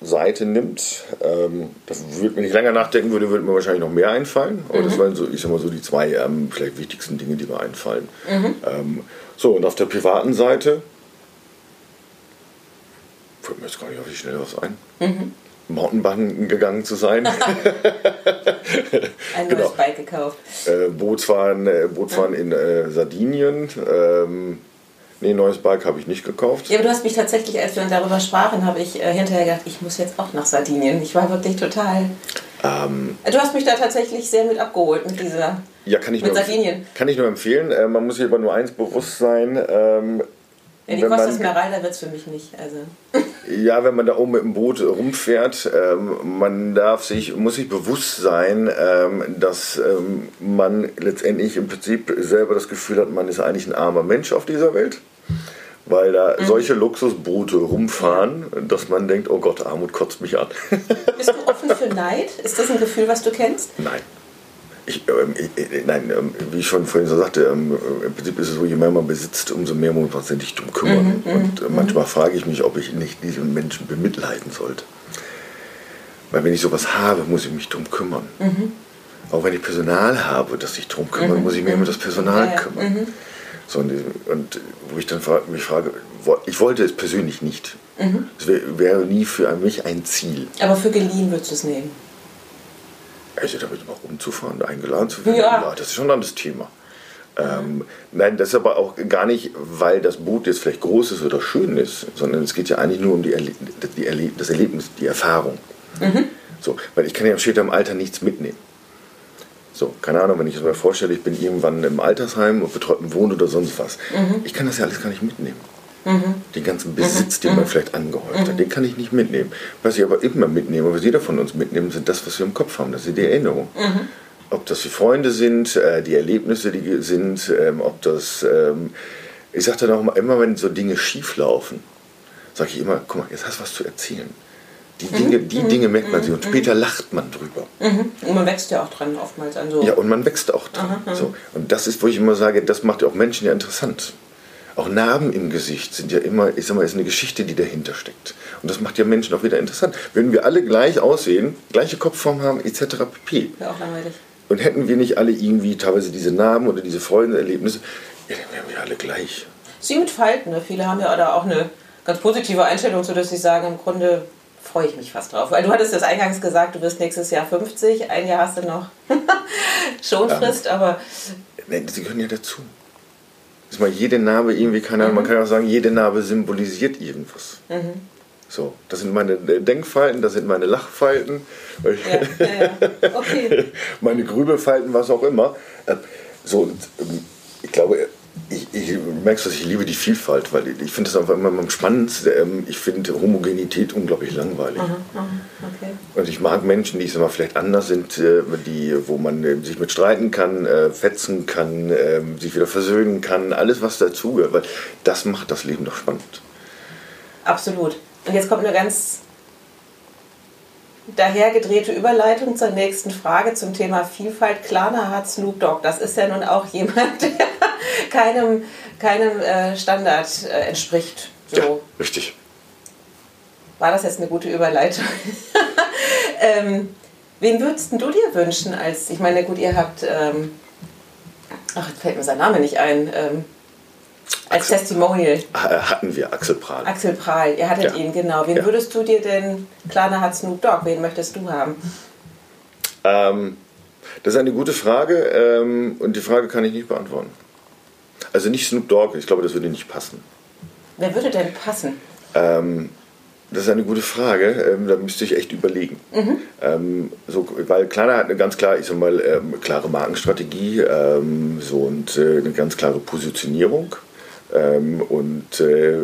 Seite nimmt, ähm, das würde mir nicht länger nachdenken würde, würde mir wahrscheinlich noch mehr einfallen. Aber Mhm. das waren so, ich sag mal, so die zwei ähm, vielleicht wichtigsten Dinge, die mir einfallen. Mhm. Ähm, so, und auf der privaten Seite fällt mir jetzt gar nicht auf die Schnelle was ein. Mhm. Mountainbiken gegangen zu sein, Ein Genau. neues Bike gekauft. äh, Bootsfahren, äh, Bootfahren in äh, Sardinien. Ähm, nee, neues Bike habe ich nicht gekauft. Ja, aber du hast mich tatsächlich, als wir darüber sprachen, habe ich äh, hinterher gedacht, ich muss jetzt auch nach Sardinien. Ich war wirklich total. Ähm, Du hast mich da tatsächlich sehr mit abgeholt mit dieser. ja, kann ich, Mit nur, Sardinien. kann ich nur empfehlen. Äh, man muss sich aber nur eins bewusst sein. Ähm, Ja, die Costa Smeralda wird es für mich nicht. Also. Ja, wenn man da oben mit dem Boot rumfährt, ähm, man darf sich, muss sich bewusst sein, ähm, dass ähm, man letztendlich im Prinzip selber das Gefühl hat, man ist eigentlich ein armer Mensch auf dieser Welt. Weil da mhm. solche Luxusboote rumfahren, dass man denkt, oh Gott, Armut kotzt mich an. Bist du offen für Neid? Ist das ein Gefühl, was du kennst? Nein. Ich, ähm, ich, nein, ähm, wie ich schon vorhin so sagte, ähm, im Prinzip ist es so, je mehr man besitzt, umso mehr muss man sich darum kümmern. Mhm, und äh, manchmal frage ich mich, ob ich nicht diese Menschen bemitleiden sollte. Weil wenn ich sowas habe, muss ich mich darum kümmern. Mhm. Auch wenn ich Personal habe, das sich darum kümmert, mhm. muss ich mich um das Personal ja, kümmern. So, und, und, wo ich dann mich frage, ich wollte es persönlich nicht. Mhm. Es wäre wär nie für mich ein Ziel. Aber für geliehen würdest du es nehmen? Also damit mal rumzufahren, eingeladen zu werden, ja. ja das ist schon ein anderes Thema. Ähm, nein, das ist aber auch gar nicht, weil das Boot jetzt vielleicht groß ist oder schön ist, sondern es geht ja eigentlich nur um die Erle die Erle das Erlebnis, die Erfahrung. Mhm. So, weil ich kann ja später im Alter nichts mitnehmen. So, keine Ahnung, wenn ich mir vorstelle, ich bin irgendwann im Altersheim und betreuten Wohnen oder sonst was. Mhm. Ich kann das ja alles gar nicht mitnehmen. Mhm. Den ganzen Besitz, den man mhm. vielleicht angehäuft hat, mhm. den kann ich nicht mitnehmen. Was ich aber immer mitnehme, was jeder von uns mitnimmt, sind das, was wir im Kopf haben. Das sind die Erinnerungen. Mhm. Ob das die Freunde sind, äh, die Erlebnisse, die sind, ähm, ob das. Ähm, ich sage dann auch immer, wenn so Dinge schief laufen, sage ich immer: guck mal, jetzt hast du was zu erzählen. Die Dinge, die mhm. Dinge merkt man sich und später lacht man drüber. Mhm. Und man wächst ja auch dran oftmals an so. Ja, und man wächst auch dran. Aha, so. Und das ist, wo ich immer sage, das macht ja auch Menschen ja interessant. Auch Narben im Gesicht sind ja immer, ich sag mal, ist eine Geschichte, die dahinter steckt. Und das macht ja Menschen auch wieder interessant. Wenn wir alle gleich aussehen, gleiche Kopfform haben, etc. pp. Ja, auch langweilig. Und hätten wir nicht alle irgendwie teilweise diese Narben oder diese Freudenerlebnisse, ja, dann wären wir alle gleich. Sie mit Falten, ne? viele haben ja da auch eine ganz positive Einstellung, sodass sie sagen, im Grunde freue ich mich fast drauf. Weil du hattest das eingangs gesagt, du wirst nächstes Jahr 50, ein Jahr hast du noch Schonfrist, ähm, aber. Nein, sie gehören ja dazu. Ist mal jede Narbe irgendwie, keine Ahnung, mhm. man kann auch sagen, jede Narbe symbolisiert irgendwas. Mhm. So, das sind meine Denkfalten, das sind meine Lachfalten, ja, ja, ja. Okay. meine Grübelfalten, was auch immer. Ähm, so, ähm, ich glaube, ich, ich merkst, dass ich liebe die Vielfalt, weil ich, ich finde es einfach immer am spannendsten. Ähm, ich finde Homogenität unglaublich langweilig. Aha, aha, okay. Und ich mag Menschen, die mal vielleicht anders sind, äh, die, wo man äh, sich mit streiten kann, äh, fetzen kann, ähm, sich wieder versöhnen kann, alles was dazugehört, weil das macht das Leben doch spannend. Absolut. Und jetzt kommt eine ganz dahergedrehte Überleitung zur nächsten Frage zum Thema Vielfalt. Klarna hat Snoop Dogg. Das ist ja nun auch jemand, der keinem, keinem äh, Standard äh, entspricht. So. Ja, richtig. War das jetzt eine gute Überleitung? ähm, wen würdest du dir wünschen als, ich meine, gut, ihr habt, ähm, ach, fällt mir sein Name nicht ein, ähm, als Axel, Testimonial. Hatten wir Axel Prahl. Axel Prahl, ihr hattet ja. ihn, genau. Wen ja. würdest du dir denn, Klarna hat Snoop Dogg, wen möchtest du haben? Ähm, das ist eine gute Frage ähm, und die Frage kann ich nicht beantworten. Also nicht Snoop Dogg, ich glaube, das würde nicht passen. Wer würde denn passen? Ähm, das ist eine gute Frage. Ähm, da müsste ich echt überlegen. Mhm. Ähm, so, weil Klarna hat eine ganz klar, ich sag mal, ähm, klare Markenstrategie ähm, so, und äh, eine ganz klare Positionierung ähm, und äh,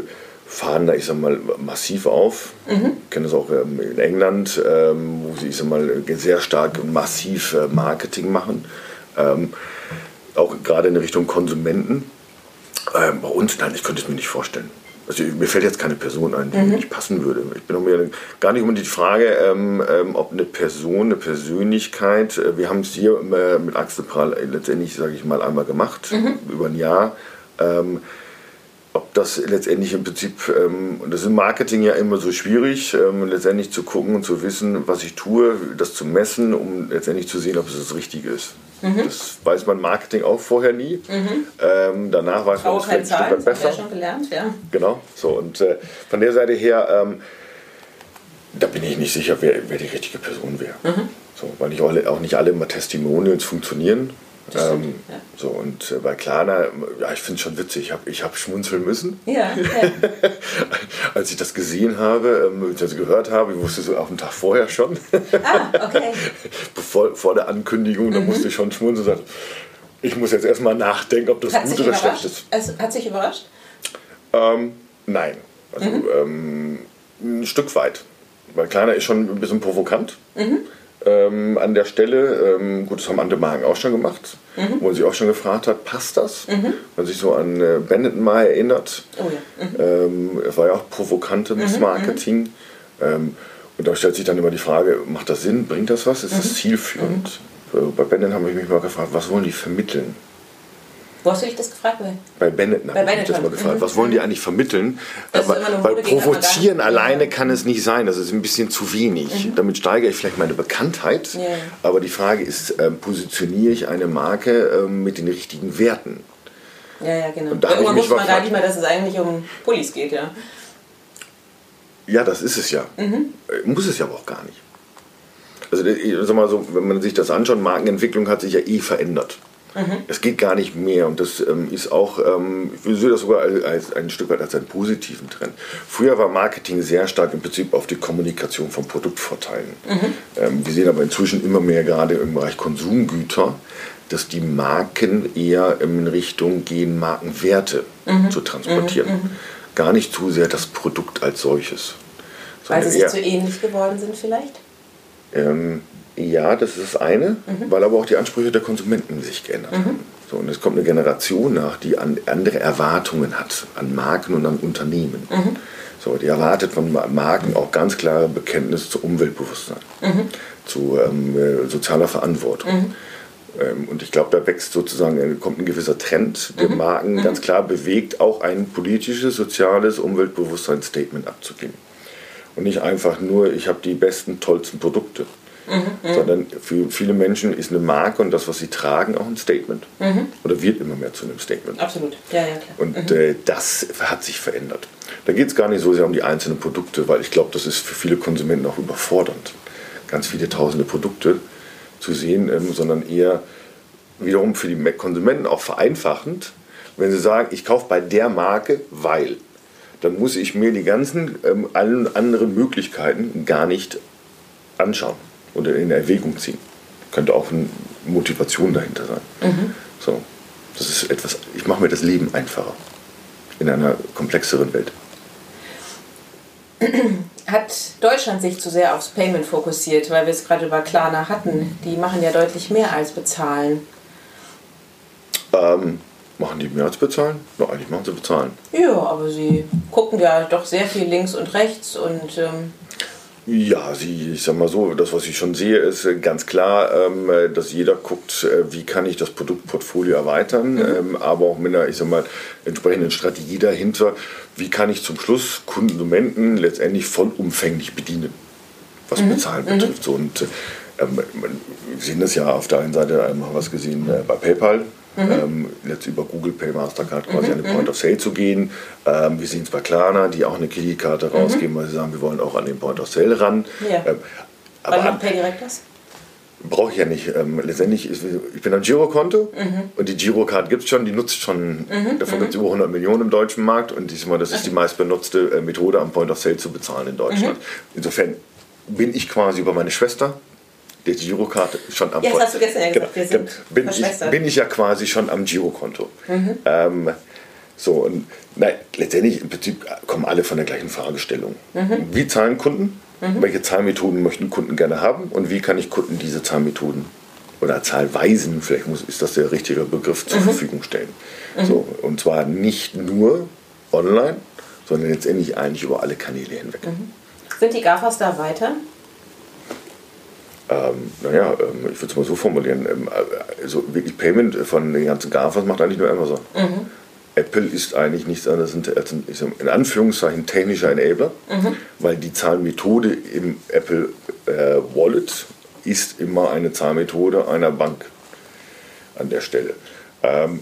fahren da, ich sag mal, massiv auf. Mhm. Ich kenne das auch ähm, in England, wo sie, ich sag mal, sehr stark massiv äh, Marketing machen. auch gerade in Richtung Konsumenten. Bei uns, nein, ich könnte es mir nicht vorstellen. Also mir fällt jetzt keine Person ein, die mhm. nicht passen würde. Ich bin mir gar nicht um die Frage, ähm, ähm, ob eine Person, eine Persönlichkeit, äh, wir haben es hier äh, mit Axel Prahl letztendlich, sage ich mal, einmal gemacht, mhm. über ein Jahr. Ähm, ob das letztendlich im Prinzip, ähm, und das ist im Marketing ja immer so schwierig, ähm, letztendlich zu gucken und zu wissen, was ich tue, das zu messen, um letztendlich zu sehen, ob es das Richtige ist. Mhm. Das weiß man Marketing auch vorher nie. Mhm. Ähm, danach weiß man es vielleicht ein Stück besser. Ja schon gelernt, ja. Genau, so und äh, von der Seite her, ähm, da bin ich nicht sicher, wer, wer die richtige Person wäre. Mhm. So, weil nicht alle, auch nicht alle immer Testimonials funktionieren. Ähm, ja. So, und äh, bei Klarna, ja, ich finde es schon witzig, ich habe ich hab schmunzeln müssen. Ja, okay. Als ich das gesehen habe, ähm, das gehört habe, ich wusste so auf dem Tag vorher schon. Ah, okay. Bevor, vor der Ankündigung, mhm. da musste ich schon schmunzeln und sagen, ich muss jetzt erstmal nachdenken, ob das hat gut oder schlecht ist. Es hat sich überrascht? Ähm, nein. Also mhm. ähm, ein Stück weit. Weil Kleiner ist schon ein bisschen provokant. Mhm. Ähm, an der Stelle. Ähm, gut, das haben andere Marken auch schon gemacht, mhm. wo man sich auch schon gefragt hat, passt das? Mhm. Man sich so an äh, Benetton mal erinnert. Oh ja. Mhm. Ähm, es war ja auch provokantes mhm. Marketing. Ähm, und da stellt sich dann immer die Frage, macht das Sinn, bringt das was, ist das mhm. zielführend? Mhm. Bei Benetton habe ich mich mal gefragt, was wollen die vermitteln? Wo hast du dich das gefragt? Bei Benetton habe ich mich das mal gefragt. Mhm. Was wollen die eigentlich vermitteln? Weil, weil provozieren alleine kann es nicht sein. Das ist ein bisschen zu wenig. Mhm. Damit steigere ich vielleicht meine Bekanntheit. Ja. Aber die Frage ist, äh, positioniere ich eine Marke äh, mit den richtigen Werten? Ja, ja, genau. Und da Irgendwann muss man gar nicht mehr, dass es eigentlich um Pullis geht, ja. Ja, das ist es ja. Mhm. Äh, muss es ja aber auch gar nicht. Also, sag mal so, wenn man sich das anschaut, Markenentwicklung hat sich ja eh verändert. Mhm. Es geht gar nicht mehr und das ähm, ist auch, ähm, ich sehe das sogar als, als, ein Stück weit als einen positiven Trend. Früher war Marketing sehr stark im Prinzip auf die Kommunikation von Produktvorteilen. Mhm. Ähm, wir sehen aber inzwischen immer mehr gerade im Bereich Konsumgüter, dass die Marken eher in Richtung gehen, Markenwerte mhm. zu transportieren. Mhm. Mhm. Gar nicht zu sehr das Produkt als solches. Weil sie sich zu ähnlich geworden sind vielleicht? Ja, das ist das eine, mhm. weil aber auch die Ansprüche der Konsumenten sich geändert mhm. haben. So, und es kommt eine Generation nach, die an, andere Erwartungen hat an Marken und an Unternehmen. Mhm. So, die erwartet von Marken auch ganz klare Bekenntnis zu Umweltbewusstsein, mhm. zu ähm, äh, sozialer Verantwortung. Mhm. Ähm, und ich glaube, da wächst sozusagen, äh, kommt ein gewisser Trend, der mhm. Marken ganz klar bewegt, auch ein politisches, soziales Umweltbewusstseinsstatement abzugeben. Und nicht einfach nur, ich habe die besten, tollsten Produkte. Mhm, sondern für viele Menschen ist eine Marke und das, was sie tragen, auch ein Statement. Mhm. Oder wird immer mehr zu einem Statement. Absolut, ja, ja, klar. Und mhm. äh, das hat sich verändert. Da geht es gar nicht so sehr um die einzelnen Produkte, weil ich glaube, das ist für viele Konsumenten auch überfordernd, ganz viele tausende Produkte zu sehen, ähm, sondern eher wiederum für die Konsumenten auch vereinfachend, wenn sie sagen, ich kaufe bei der Marke, weil dann muss ich mir die ganzen ähm, allen anderen Möglichkeiten gar nicht anschauen oder in Erwägung ziehen. Könnte auch eine Motivation dahinter sein. Mhm. So, das ist etwas, ich mache mir das Leben einfacher in einer komplexeren Welt. Hat Deutschland sich zu sehr aufs Payment fokussiert, weil wir es gerade über Klarna hatten? Die machen ja deutlich mehr als bezahlen. Ähm, machen die mehr als bezahlen? No, eigentlich machen sie bezahlen. Ja, aber sie gucken ja doch sehr viel links und rechts und ähm, ja, sie, ich sag mal so, das, was ich schon sehe, ist äh, ganz klar, ähm, dass jeder guckt, äh, wie kann ich das Produktportfolio erweitern, mhm. ähm, aber auch mit einer, ich sag mal, entsprechenden Strategie dahinter, wie kann ich zum Schluss Konsumenten letztendlich vollumfänglich bedienen, was mhm. Bezahlen mhm. betrifft. Und ähm, wir sehen das ja auf der einen Seite, haben wir was gesehen äh, bei PayPal, Mhm. Ähm, jetzt über Google Pay, Mastercard quasi mhm. an den Point of Sale zu gehen. Ähm, wir sehen es bei Klarna, die auch eine Kreditkarte mhm. rausgeben, weil sie sagen, wir wollen auch an den Point of Sale ran. Ja. Ähm, aber Wann macht Pay direkt das? Brauche ich ja nicht. Ähm, letztendlich, ist, ich bin ein Girokonto mhm. und die Girocard gibt es schon, die nutzt schon, mhm. davon gibt es über 100 Millionen im deutschen Markt und diesmal, das ist die meistbenutzte äh, Methode, am Point of Sale zu bezahlen in Deutschland. Mhm. Insofern bin ich quasi über meine Schwester der Girokarte schon am Jetzt hast du gestern ja gesagt, genau, wir sind bin ich, bin ich ja quasi schon am Girokonto. Mhm. Ähm, so, und nein, letztendlich im Prinzip kommen alle von der gleichen Fragestellung. Mhm. Wie zahlen Kunden? Mhm. Welche Zahlmethoden möchten Kunden gerne haben? Und wie kann ich Kunden diese Zahlmethoden oder Zahlweisen, vielleicht muss, ist das der richtige Begriff, zur mhm. Verfügung stellen? Mhm. So, und zwar nicht nur online, sondern letztendlich eigentlich über alle Kanäle hinweg. Mhm. Sind die GAFAs da weiter? Ähm, naja, ähm, ich würde es mal so formulieren, ähm, also wirklich Payment von den ganzen GAFAs macht eigentlich nur Amazon. Mhm. Apple ist eigentlich nichts anderes als ein, in Anführungszeichen technischer Enabler, mhm. weil die Zahlmethode im Apple äh, Wallet ist immer eine Zahlmethode einer Bank an der Stelle. Ähm,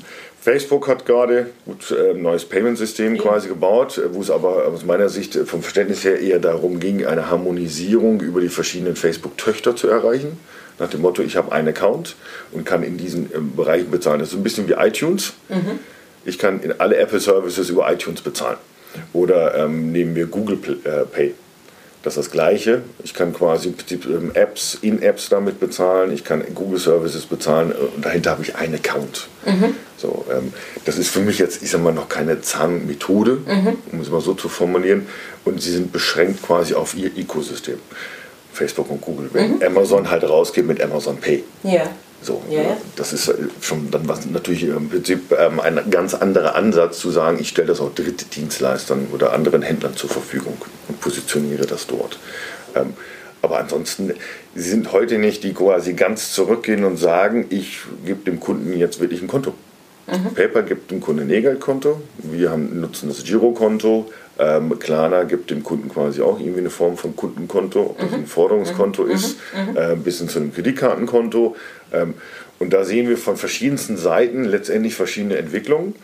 Facebook hat gerade ein äh, neues Payment-System ja. quasi gebaut, äh, wo es aber aus meiner Sicht äh, vom Verständnis her eher darum ging, eine Harmonisierung über die verschiedenen Facebook-Töchter zu erreichen. Nach dem Motto, ich habe einen Account und kann in diesen Bereichen bezahlen. Das ist ein bisschen wie iTunes. Mhm. Ich kann in alle Apple-Services über iTunes bezahlen. Oder ähm, nehmen wir Google Pay. Das ist das Gleiche. Ich kann quasi ähm, Apps, in-Apps damit bezahlen, ich kann Google Services bezahlen und dahinter habe ich einen Account. Mhm. So, ähm, das ist für mich jetzt, ich sag mal, noch keine Zahnmethode, mhm. um es mal so zu formulieren. Und sie sind beschränkt quasi auf ihr Ökosystem. Facebook und Google. Wenn Amazon halt rausgeht mit Amazon Pay. Ja. So, Ja, ja. das ist äh, schon dann was natürlich im Prinzip ähm, ein ganz anderer Ansatz zu sagen, ich stelle das auch Drittdienstleistern oder anderen Händlern zur Verfügung und positioniere das dort. Ähm, aber ansonsten, sie sind heute nicht, die quasi ganz zurückgehen und sagen, ich gebe dem Kunden jetzt wirklich ein Konto. PayPal gibt dem Kunden ein E-Geld-Konto, wir haben, nutzen das Girokonto, ähm, Klarna gibt dem Kunden quasi auch irgendwie eine Form von Kundenkonto, ob das ein Forderungskonto ist, äh, bis hin zu einem Kreditkartenkonto. Ähm, und da sehen wir von verschiedensten Seiten letztendlich verschiedene Entwicklungen.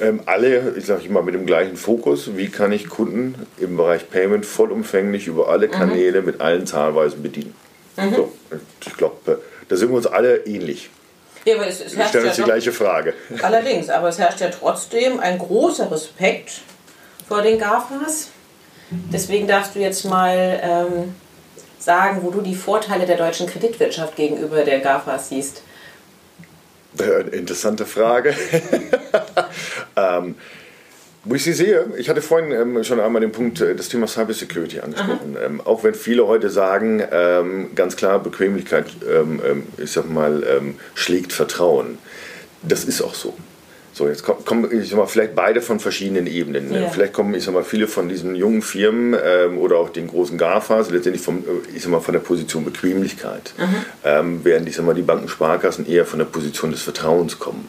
Ähm, alle, ich sage immer, mit dem gleichen Fokus. Wie kann ich Kunden im Bereich Payment vollumfänglich über alle Kanäle mit allen Zahlweisen bedienen? So, ich glaube, da sind wir uns alle ähnlich. Ja, aber es, es Wir herrscht ja uns die doch, gleiche Frage. allerdings, aber es herrscht ja trotzdem ein großer Respekt vor den GAFAs. Deswegen darfst du jetzt mal ähm, sagen, wo du die Vorteile der deutschen Kreditwirtschaft gegenüber der GAFAs siehst. Äh, Interessante Frage. ähm, wo ich sie sehe, ich hatte vorhin ähm, schon einmal den Punkt, äh, das Thema Cybersecurity angesprochen. Ähm, auch wenn viele heute sagen, ähm, ganz klar, Bequemlichkeit, ähm, ähm, ich sag mal, ähm, schlägt Vertrauen. Das ist auch so. So, jetzt kommen, ich sag mal, vielleicht beide von verschiedenen Ebenen. Ja. Vielleicht kommen, ich sag mal, viele von diesen jungen Firmen ähm, oder auch den großen GAFAs letztendlich vom, äh, ich sag mal, von der Position Bequemlichkeit. Ähm, während, ich sag mal, die Banken, Sparkassen eher von der Position des Vertrauens kommen.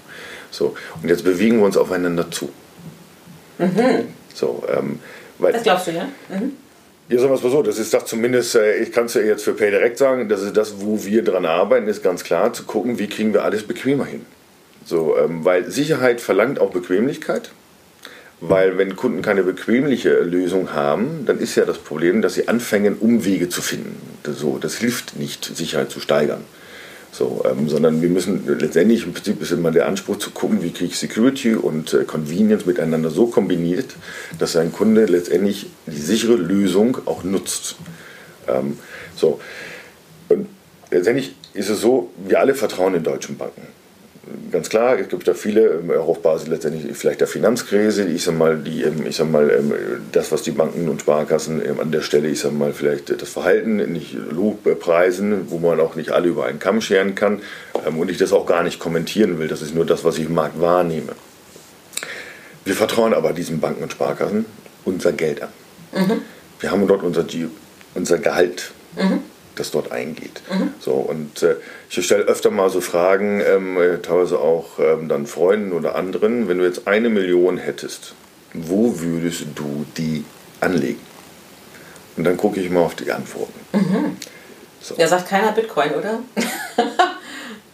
So, und jetzt bewegen wir uns aufeinander zu. So, ähm, weil, Das glaubst du, ja? Mhm. ja, sagen wir es mal so, das ist doch zumindest, äh, ich kann es ja jetzt für PayDirect sagen, das ist das, wo wir dran arbeiten, ist ganz klar zu gucken, wie kriegen wir alles bequemer hin. So, ähm, weil Sicherheit verlangt auch Bequemlichkeit. Weil wenn Kunden keine bequemliche Lösung haben, dann ist ja das Problem, dass sie anfangen, Umwege zu finden. So, das hilft nicht, Sicherheit zu steigern. So, ähm, sondern wir müssen letztendlich, im Prinzip ist immer der Anspruch zu gucken, wie kriege ich Security und äh, Convenience miteinander so kombiniert, dass ein Kunde letztendlich die sichere Lösung auch nutzt. Ähm, so. Und letztendlich ist es so, wir alle vertrauen in deutschen Banken. Ganz klar, es gibt da viele, ähm, auch auf Basis letztendlich vielleicht der Finanzkrise, ich sag mal, die, ähm, ich sag mal, ähm, das, was die Banken und Sparkassen an der Stelle, ich sag mal, vielleicht äh, das Verhalten nicht Lobpreisen, wo man auch nicht alle über einen Kamm scheren kann und ich das auch gar nicht kommentieren will, das ist nur das, was ich im Markt wahrnehme. Wir vertrauen aber diesen Banken und Sparkassen unser Geld an. Wir haben dort unser, unser Gehalt, das dort eingeht. So, und äh, ich stelle öfter mal so Fragen, ähm, äh, teilweise auch ähm, dann Freunden oder anderen, wenn du jetzt eine Million hättest, wo würdest du die anlegen? Und dann gucke ich mal auf die Antworten. Da sagt keiner Bitcoin, oder?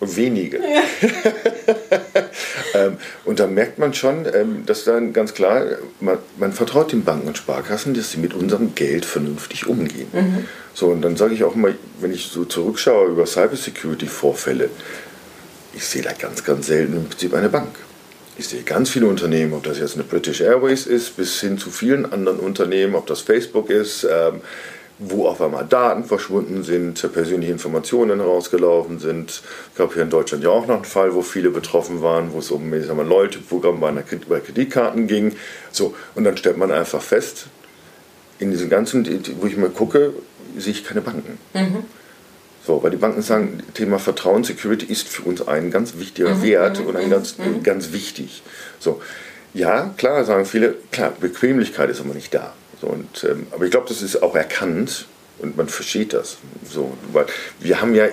Wenige. ähm, und da merkt man schon, ähm, dass dann ganz klar, man, man vertraut den Banken und Sparkassen, dass sie mit unserem Geld vernünftig umgehen. So, und dann sage ich auch mal, wenn ich so zurückschaue über Cybersecurity-Vorfälle, ich sehe da ganz, ganz selten im Prinzip eine Bank. Ich sehe ganz viele Unternehmen, ob das jetzt eine British Airways ist, bis hin zu vielen anderen Unternehmen, ob das Facebook ist, ähm, wo auf einmal Daten verschwunden sind, persönliche Informationen rausgelaufen sind. Es gab hier in Deutschland ja auch noch einen Fall, wo viele betroffen waren, wo es um mal, Loyalty-Programm bei, bei Kreditkarten ging. So, und dann stellt man einfach fest, in diesen ganzen, wo ich mal gucke, sehe ich keine Banken. So, weil die Banken sagen, Thema Vertrauen, Security ist für uns ein ganz wichtiger Wert und ein ganz, ganz wichtig. So, ja, klar, sagen viele, klar, Bequemlichkeit ist aber nicht da. So, und, ähm, aber ich glaube, das ist auch erkannt und man versteht das. So, weil wir haben ja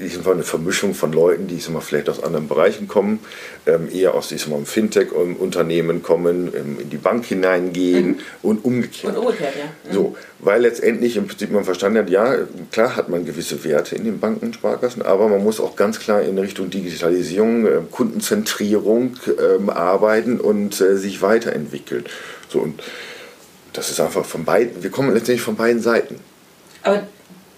ich sag mal, eine Vermischung von Leuten, die ich sag mal, vielleicht aus anderen Bereichen kommen, ähm, eher aus diesem mal, Fintech-Unternehmen kommen, ähm, in die Bank hineingehen und umgekehrt. Und umgekehrt, ja. So, weil letztendlich im Prinzip man verstanden hat, ja, klar hat man gewisse Werte in den Banken und Sparkassen, aber man muss auch ganz klar in Richtung Digitalisierung, äh, Kundenzentrierung ähm, arbeiten und äh, sich weiterentwickeln. So, und das ist einfach von beiden, wir kommen letztendlich von beiden Seiten. Aber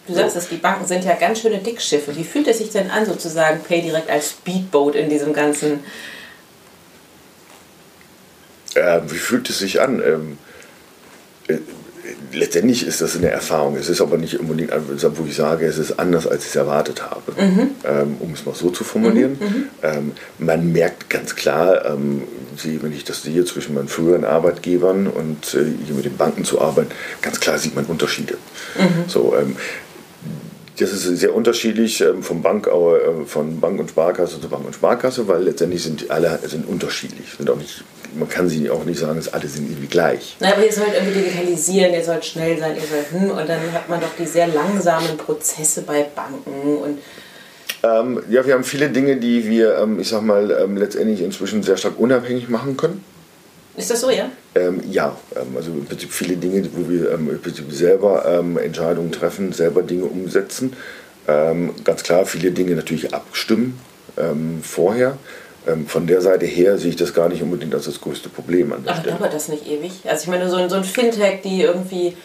du sagst es, die Banken sind ja ganz schöne Dickschiffe. Wie fühlt es sich denn an, sozusagen PayDirect als Speedboat in diesem ganzen... Äh, wie fühlt es sich an? Ähm, äh, letztendlich ist das eine Erfahrung. Es ist aber nicht unbedingt, also, wo ich sage, es ist anders, als ich es erwartet habe. Ähm, um es mal so zu formulieren. Ähm, man merkt ganz klar, ähm, wenn ich das sehe zwischen meinen früheren Arbeitgebern und äh, hier mit den Banken zu arbeiten, ganz klar sieht man Unterschiede. So, ähm, das ist sehr unterschiedlich ähm, vom Bank, äh, von Bank und Sparkasse zu Bank und Sparkasse, weil letztendlich sind alle sind unterschiedlich. Sind auch nicht, man kann sie auch nicht sagen, dass alle sind irgendwie gleich. Na, aber ihr sollt irgendwie digitalisieren, ihr sollt schnell sein, ihr sollt, hm, und dann hat man doch die sehr langsamen Prozesse bei Banken und ähm, ja, wir haben viele Dinge, die wir, ähm, ich sag mal, ähm, letztendlich inzwischen sehr stark unabhängig machen können. Ist das so, ja? Ähm, ja, ähm, also im Prinzip viele Dinge, wo wir ähm, im Prinzip selber Entscheidungen treffen, selber Dinge umsetzen. Ganz klar, viele Dinge natürlich abstimmen ähm, von der Seite her sehe ich das gar nicht unbedingt als das größte Problem an der Aber Stelle. dauert das nicht ewig? Also ich meine, so ein, so ein Fintech, die irgendwie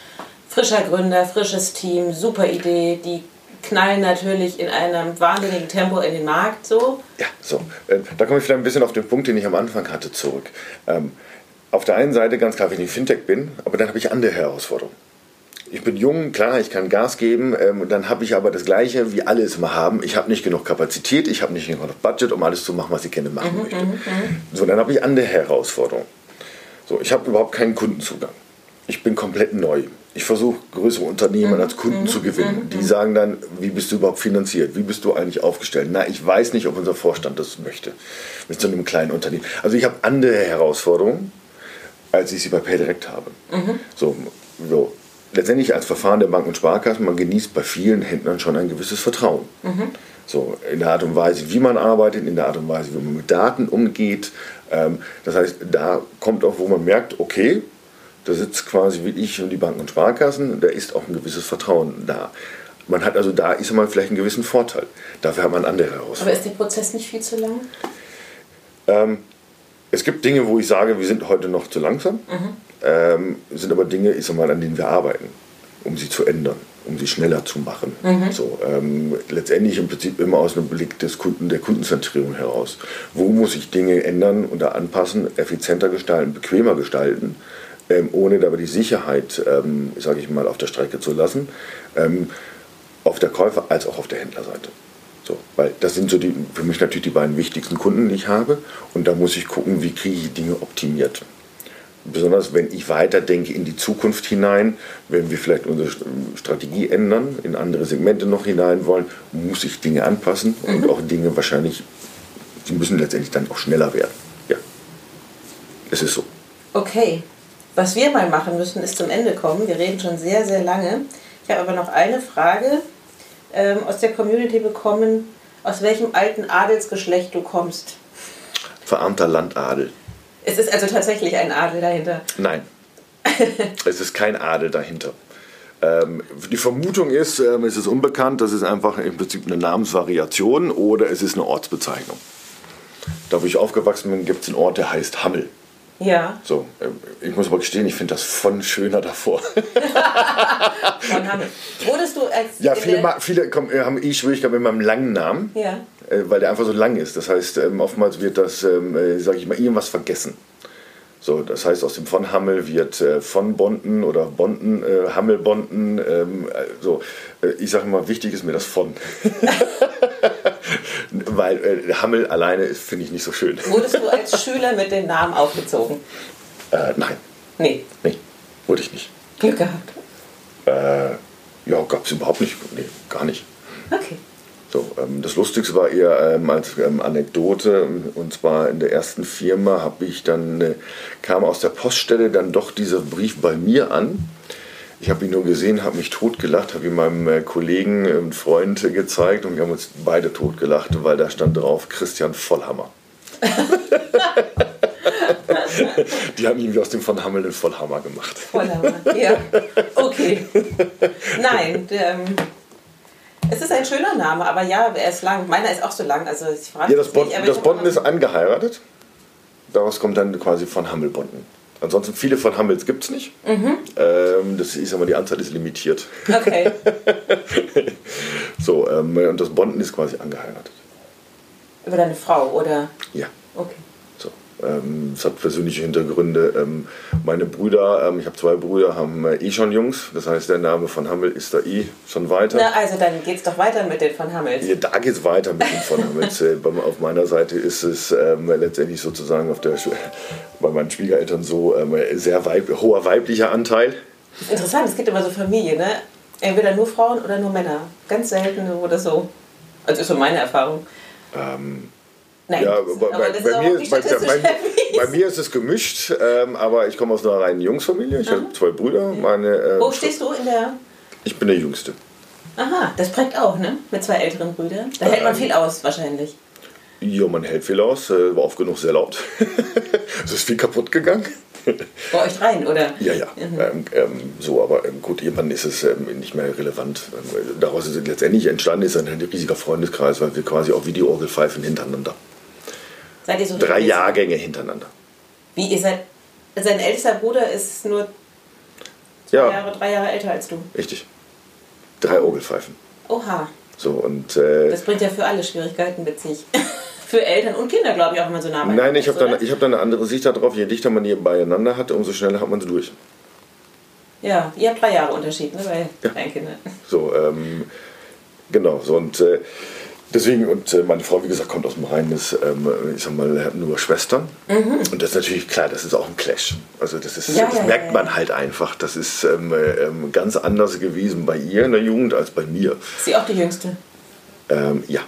frischer Gründer, frisches Team, super Idee, die knallen natürlich in einem wahnsinnigen Tempo in den Markt so. Ja, so. Äh, da komme ich vielleicht ein bisschen auf den Punkt, den ich am Anfang hatte, zurück. Ähm, auf der einen Seite ganz klar, wenn ich Fintech bin, aber dann habe ich andere Herausforderungen. Ich bin jung, klar, ich kann Gas geben, ähm, dann habe ich aber das Gleiche, wie alle es immer haben. Ich habe nicht genug Kapazität, ich habe nicht genug Budget, um alles zu machen, was ich gerne machen mhm, möchte. Mhm, mhm. So, dann habe ich andere Herausforderungen. So, ich habe überhaupt keinen Kundenzugang. Ich bin komplett neu. Ich versuche größere Unternehmen mhm, als Kunden zu gewinnen. Die sagen dann, wie bist du überhaupt finanziert? Wie bist du eigentlich aufgestellt? Na, ich weiß nicht, ob unser Vorstand das möchte. Mit so einem kleinen Unternehmen. Also ich habe andere Herausforderungen als ich sie bei PayDirect habe. Mhm. So, so. Letztendlich als Verfahren der Banken und Sparkassen, man genießt bei vielen Händlern schon ein gewisses Vertrauen. Mhm. So, in der Art und Weise, wie man arbeitet, in der Art und Weise, wie man mit Daten umgeht. Ähm, das heißt, da kommt auch, wo man merkt, okay, da sitzt quasi wie ich und die Banken und Sparkassen, da ist auch ein gewisses Vertrauen da. Man hat also da, ist man vielleicht einen gewissen Vorteil. Dafür hat man andere Herausforderungen. Aber ist der Prozess nicht viel zu lang? Ähm, es gibt Dinge, wo ich sage, wir sind heute noch zu langsam. Mhm. Ähm, sind aber Dinge, ich sag mal, an denen wir arbeiten, um sie zu ändern, um sie schneller zu machen. Mhm. So, ähm, letztendlich im Prinzip immer aus einem Blick des Kunden, der Kundenzentrierung heraus. Wo muss ich Dinge ändern oder anpassen, effizienter gestalten, bequemer gestalten, ähm, ohne dabei die Sicherheit, ähm, sage ich mal, auf der Strecke zu lassen, ähm, auf der Käufer- als auch auf der Händlerseite. So, weil das sind so die, für mich natürlich die beiden wichtigsten Kunden, die ich habe. Und da muss ich gucken, wie kriege ich Dinge optimiert. Besonders wenn ich weiterdenke in die Zukunft hinein, wenn wir vielleicht unsere Strategie ändern, in andere Segmente noch hinein wollen, muss ich Dinge anpassen und mhm. auch Dinge wahrscheinlich, die müssen letztendlich dann auch schneller werden. Ja, es ist so. Okay, was wir mal machen müssen, ist zum Ende kommen. Wir reden schon sehr, sehr lange. Ich habe aber noch eine Frage, ähm, aus der Community bekommen, aus welchem alten Adelsgeschlecht du kommst. Verarmter Landadel. Es ist also tatsächlich ein Adel dahinter? Nein. es ist kein Adel dahinter. Ähm, die Vermutung ist, ähm, es ist unbekannt, das ist einfach im Prinzip eine Namensvariation oder es ist eine Ortsbezeichnung. Da, wo ich aufgewachsen bin, gibt es einen Ort, der heißt Hammel. Ja. So, ähm, ich muss aber gestehen, ich finde das von schöner davor. Wurdest du als. Ja, viele, viele komm, äh, haben eh Schwierigkeiten mit meinem langen Namen. Ja. Äh, weil der einfach so lang ist. Das heißt, ähm, oftmals wird das, ähm, äh, sage ich mal, irgendwas vergessen. So, das heißt, aus dem von Hammel wird äh, von Bonden oder Bonden, äh, Hammelbonden. Ähm, so, äh, ich sage immer, wichtig ist mir das von. Weil äh, Hammel alleine finde ich nicht so schön. Wurdest du als Schüler mit dem Namen aufgezogen? Äh, nein. Nee. Nee, wurde ich nicht. Glück gehabt? Äh, ja, gab es überhaupt nicht. Nee, gar nicht. Okay. So, ähm, das Lustigste war eher ähm, als ähm, Anekdote und zwar in der ersten Firma habe ich dann äh, kam aus der Poststelle dann doch dieser Brief bei mir an. Ich habe ihn nur gesehen, habe mich totgelacht, habe ihn meinem äh, Kollegen und Freund äh, gezeigt und wir haben uns beide totgelacht, weil da stand drauf Christian Vollhammer. Die haben irgendwie aus dem von Hammel den Vollhammer gemacht. Vollhammer, ja. Okay. Nein, der, ähm es ist ein schöner Name, aber ja, er ist lang. Meiner ist auch so lang. Also ich frage ja, das, Bon, nicht, das Bonden ist angeheiratet. Daraus kommt dann quasi von Hammelbonden. Ansonsten viele von Hammels gibt es nicht. Mhm. Ähm, das ist aber die Anzahl ist limitiert. Okay. so, ähm, und das Bonden ist quasi angeheiratet. Über deine Frau, oder? Ja. Okay. Ähm, es hat persönliche Hintergründe. Ähm, meine Brüder, ähm, ich habe zwei Brüder, haben äh, eh schon Jungs. Das heißt, der Name von Hammel ist da eh schon weiter. Na, also dann geht es doch weiter mit den von Hammels. Ja, da geht es weiter mit den von Hammels. äh, auf meiner Seite ist es letztendlich sozusagen auf der, bei meinen Schwiegereltern so sehr weib, hoher weiblicher Anteil. Interessant, es gibt immer so Familien, ne? Entweder nur Frauen oder nur Männer. Ganz selten oder so. Also ist so meine Erfahrung. Ähm, Nein, ja, bei, bei, bei, mir, nicht bei, mir ist es gemischt, ähm, aber ich komme aus einer reinen Jungsfamilie. Ich habe zwei Brüder. Meine, ähm, Wo stehst du in der... Ich bin der Jüngste. Aha, das prägt auch, ne? Mit zwei älteren Brüdern. Da hält man Ähm. viel aus, wahrscheinlich. Ja, man hält viel aus, äh, war oft genug sehr laut. es ist viel kaputt gegangen. Bei euch dreien, oder? Ja, ja. Ähm, ähm, so, aber ähm, gut, irgendwann ist es ähm, nicht mehr relevant. Ähm, daraus ist es letztendlich entstanden, ist ein riesiger Freundeskreis, weil wir quasi auch wie die Orgel pfeifen hintereinander. Seid ihr so Drei? Jahrgänge hintereinander. Wie, ihr seid... Sein ältester Bruder ist nur zwei Ja, Jahre, drei Jahre älter als du. richtig. Drei Orgelpfeifen. Oha, So, und äh, das bringt ja für alle Schwierigkeiten mit sich. für Eltern und Kinder, glaube ich, auch wenn man so nah nein, ich habe da, ich hab da eine andere Sicht darauf. Je dichter man die beieinander hat, umso schneller hat man sie durch. Ja, ihr habt drei Jahre Unterschied, ne? Bei Ja. kleinen Kindern. So, ähm, genau, so und äh, deswegen, und äh, meine Frau, wie gesagt, kommt aus dem Rhein, ist, ähm, ich sag mal, hat nur Schwestern. Und das ist natürlich klar, das ist auch ein Clash. Also das, ist, Mhm. Ja, das ja, merkt ja. man halt einfach. Das ist ähm, äh, ähm, ganz anders gewesen bei ihr in der Jugend als bei mir. Ist sie auch die Jüngste? Ähm, ja,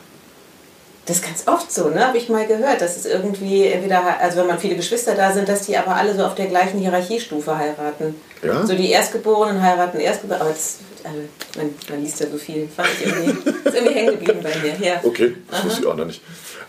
Das ist ganz oft so, ne? Habe ich mal gehört. Das ist irgendwie entweder, also wenn man viele Geschwister da sind, dass die aber alle so auf der gleichen Hierarchiestufe heiraten. Ja? So die Erstgeborenen heiraten Erstgeborenen. Aber das, also, man, man liest ja so viel. Fand ich irgendwie, ist irgendwie hängen geblieben bei mir. Ja. okay, das wusste ich auch noch nicht.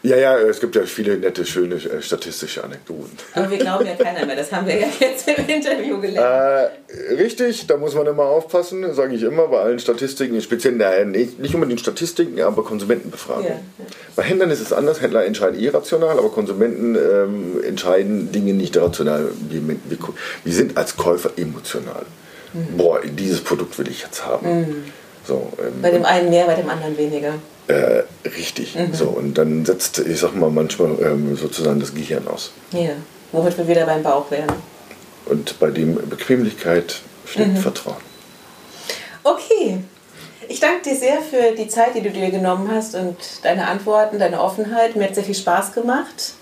Ja, ja, es gibt ja viele nette, schöne äh, statistische Anekdoten. Aber wir glauben ja keiner mehr. Das haben wir ja jetzt im Interview gelernt. Äh, richtig, da muss man immer aufpassen, sage ich immer, bei allen Statistiken, speziell äh, nicht nicht unbedingt Statistiken, aber Konsumentenbefragungen. Ja, ja. Bei Händlern ist es anders, Händler entscheiden irrational, aber Konsumenten ähm, entscheiden Dinge nicht rational. Wir, wir, wir sind als Käufer emotional. Mhm. Boah, dieses Produkt will ich jetzt haben. So, ähm, Bei dem einen mehr, bei dem anderen weniger. äh, richtig. Mhm. So, und dann setzt, ich sag mal, manchmal ähm, sozusagen das Gehirn aus. Ja. Womit wir wieder beim Bauch wären. Und bei dem Bequemlichkeit steht Mhm. Vertrauen. Okay. Ich danke dir sehr für die Zeit, die du dir genommen hast und deine Antworten, deine Offenheit. Mir hat sehr viel Spaß gemacht.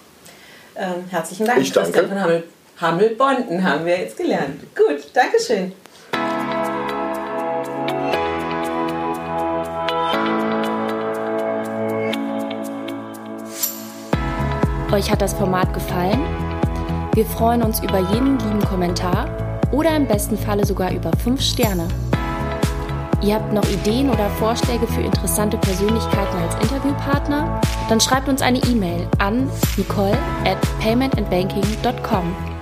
Ähm, herzlichen Dank. Ich danke. Christian von Hammel, Hammel-Bonten haben wir jetzt gelernt. Gut, Dankeschön. Euch hat das Format gefallen? Wir freuen uns über jeden lieben Kommentar oder im besten Falle sogar über 5 Sterne. Ihr habt noch Ideen oder Vorschläge für interessante Persönlichkeiten als Interviewpartner? Dann schreibt uns eine E-Mail an nicole at paymentandbanking.com.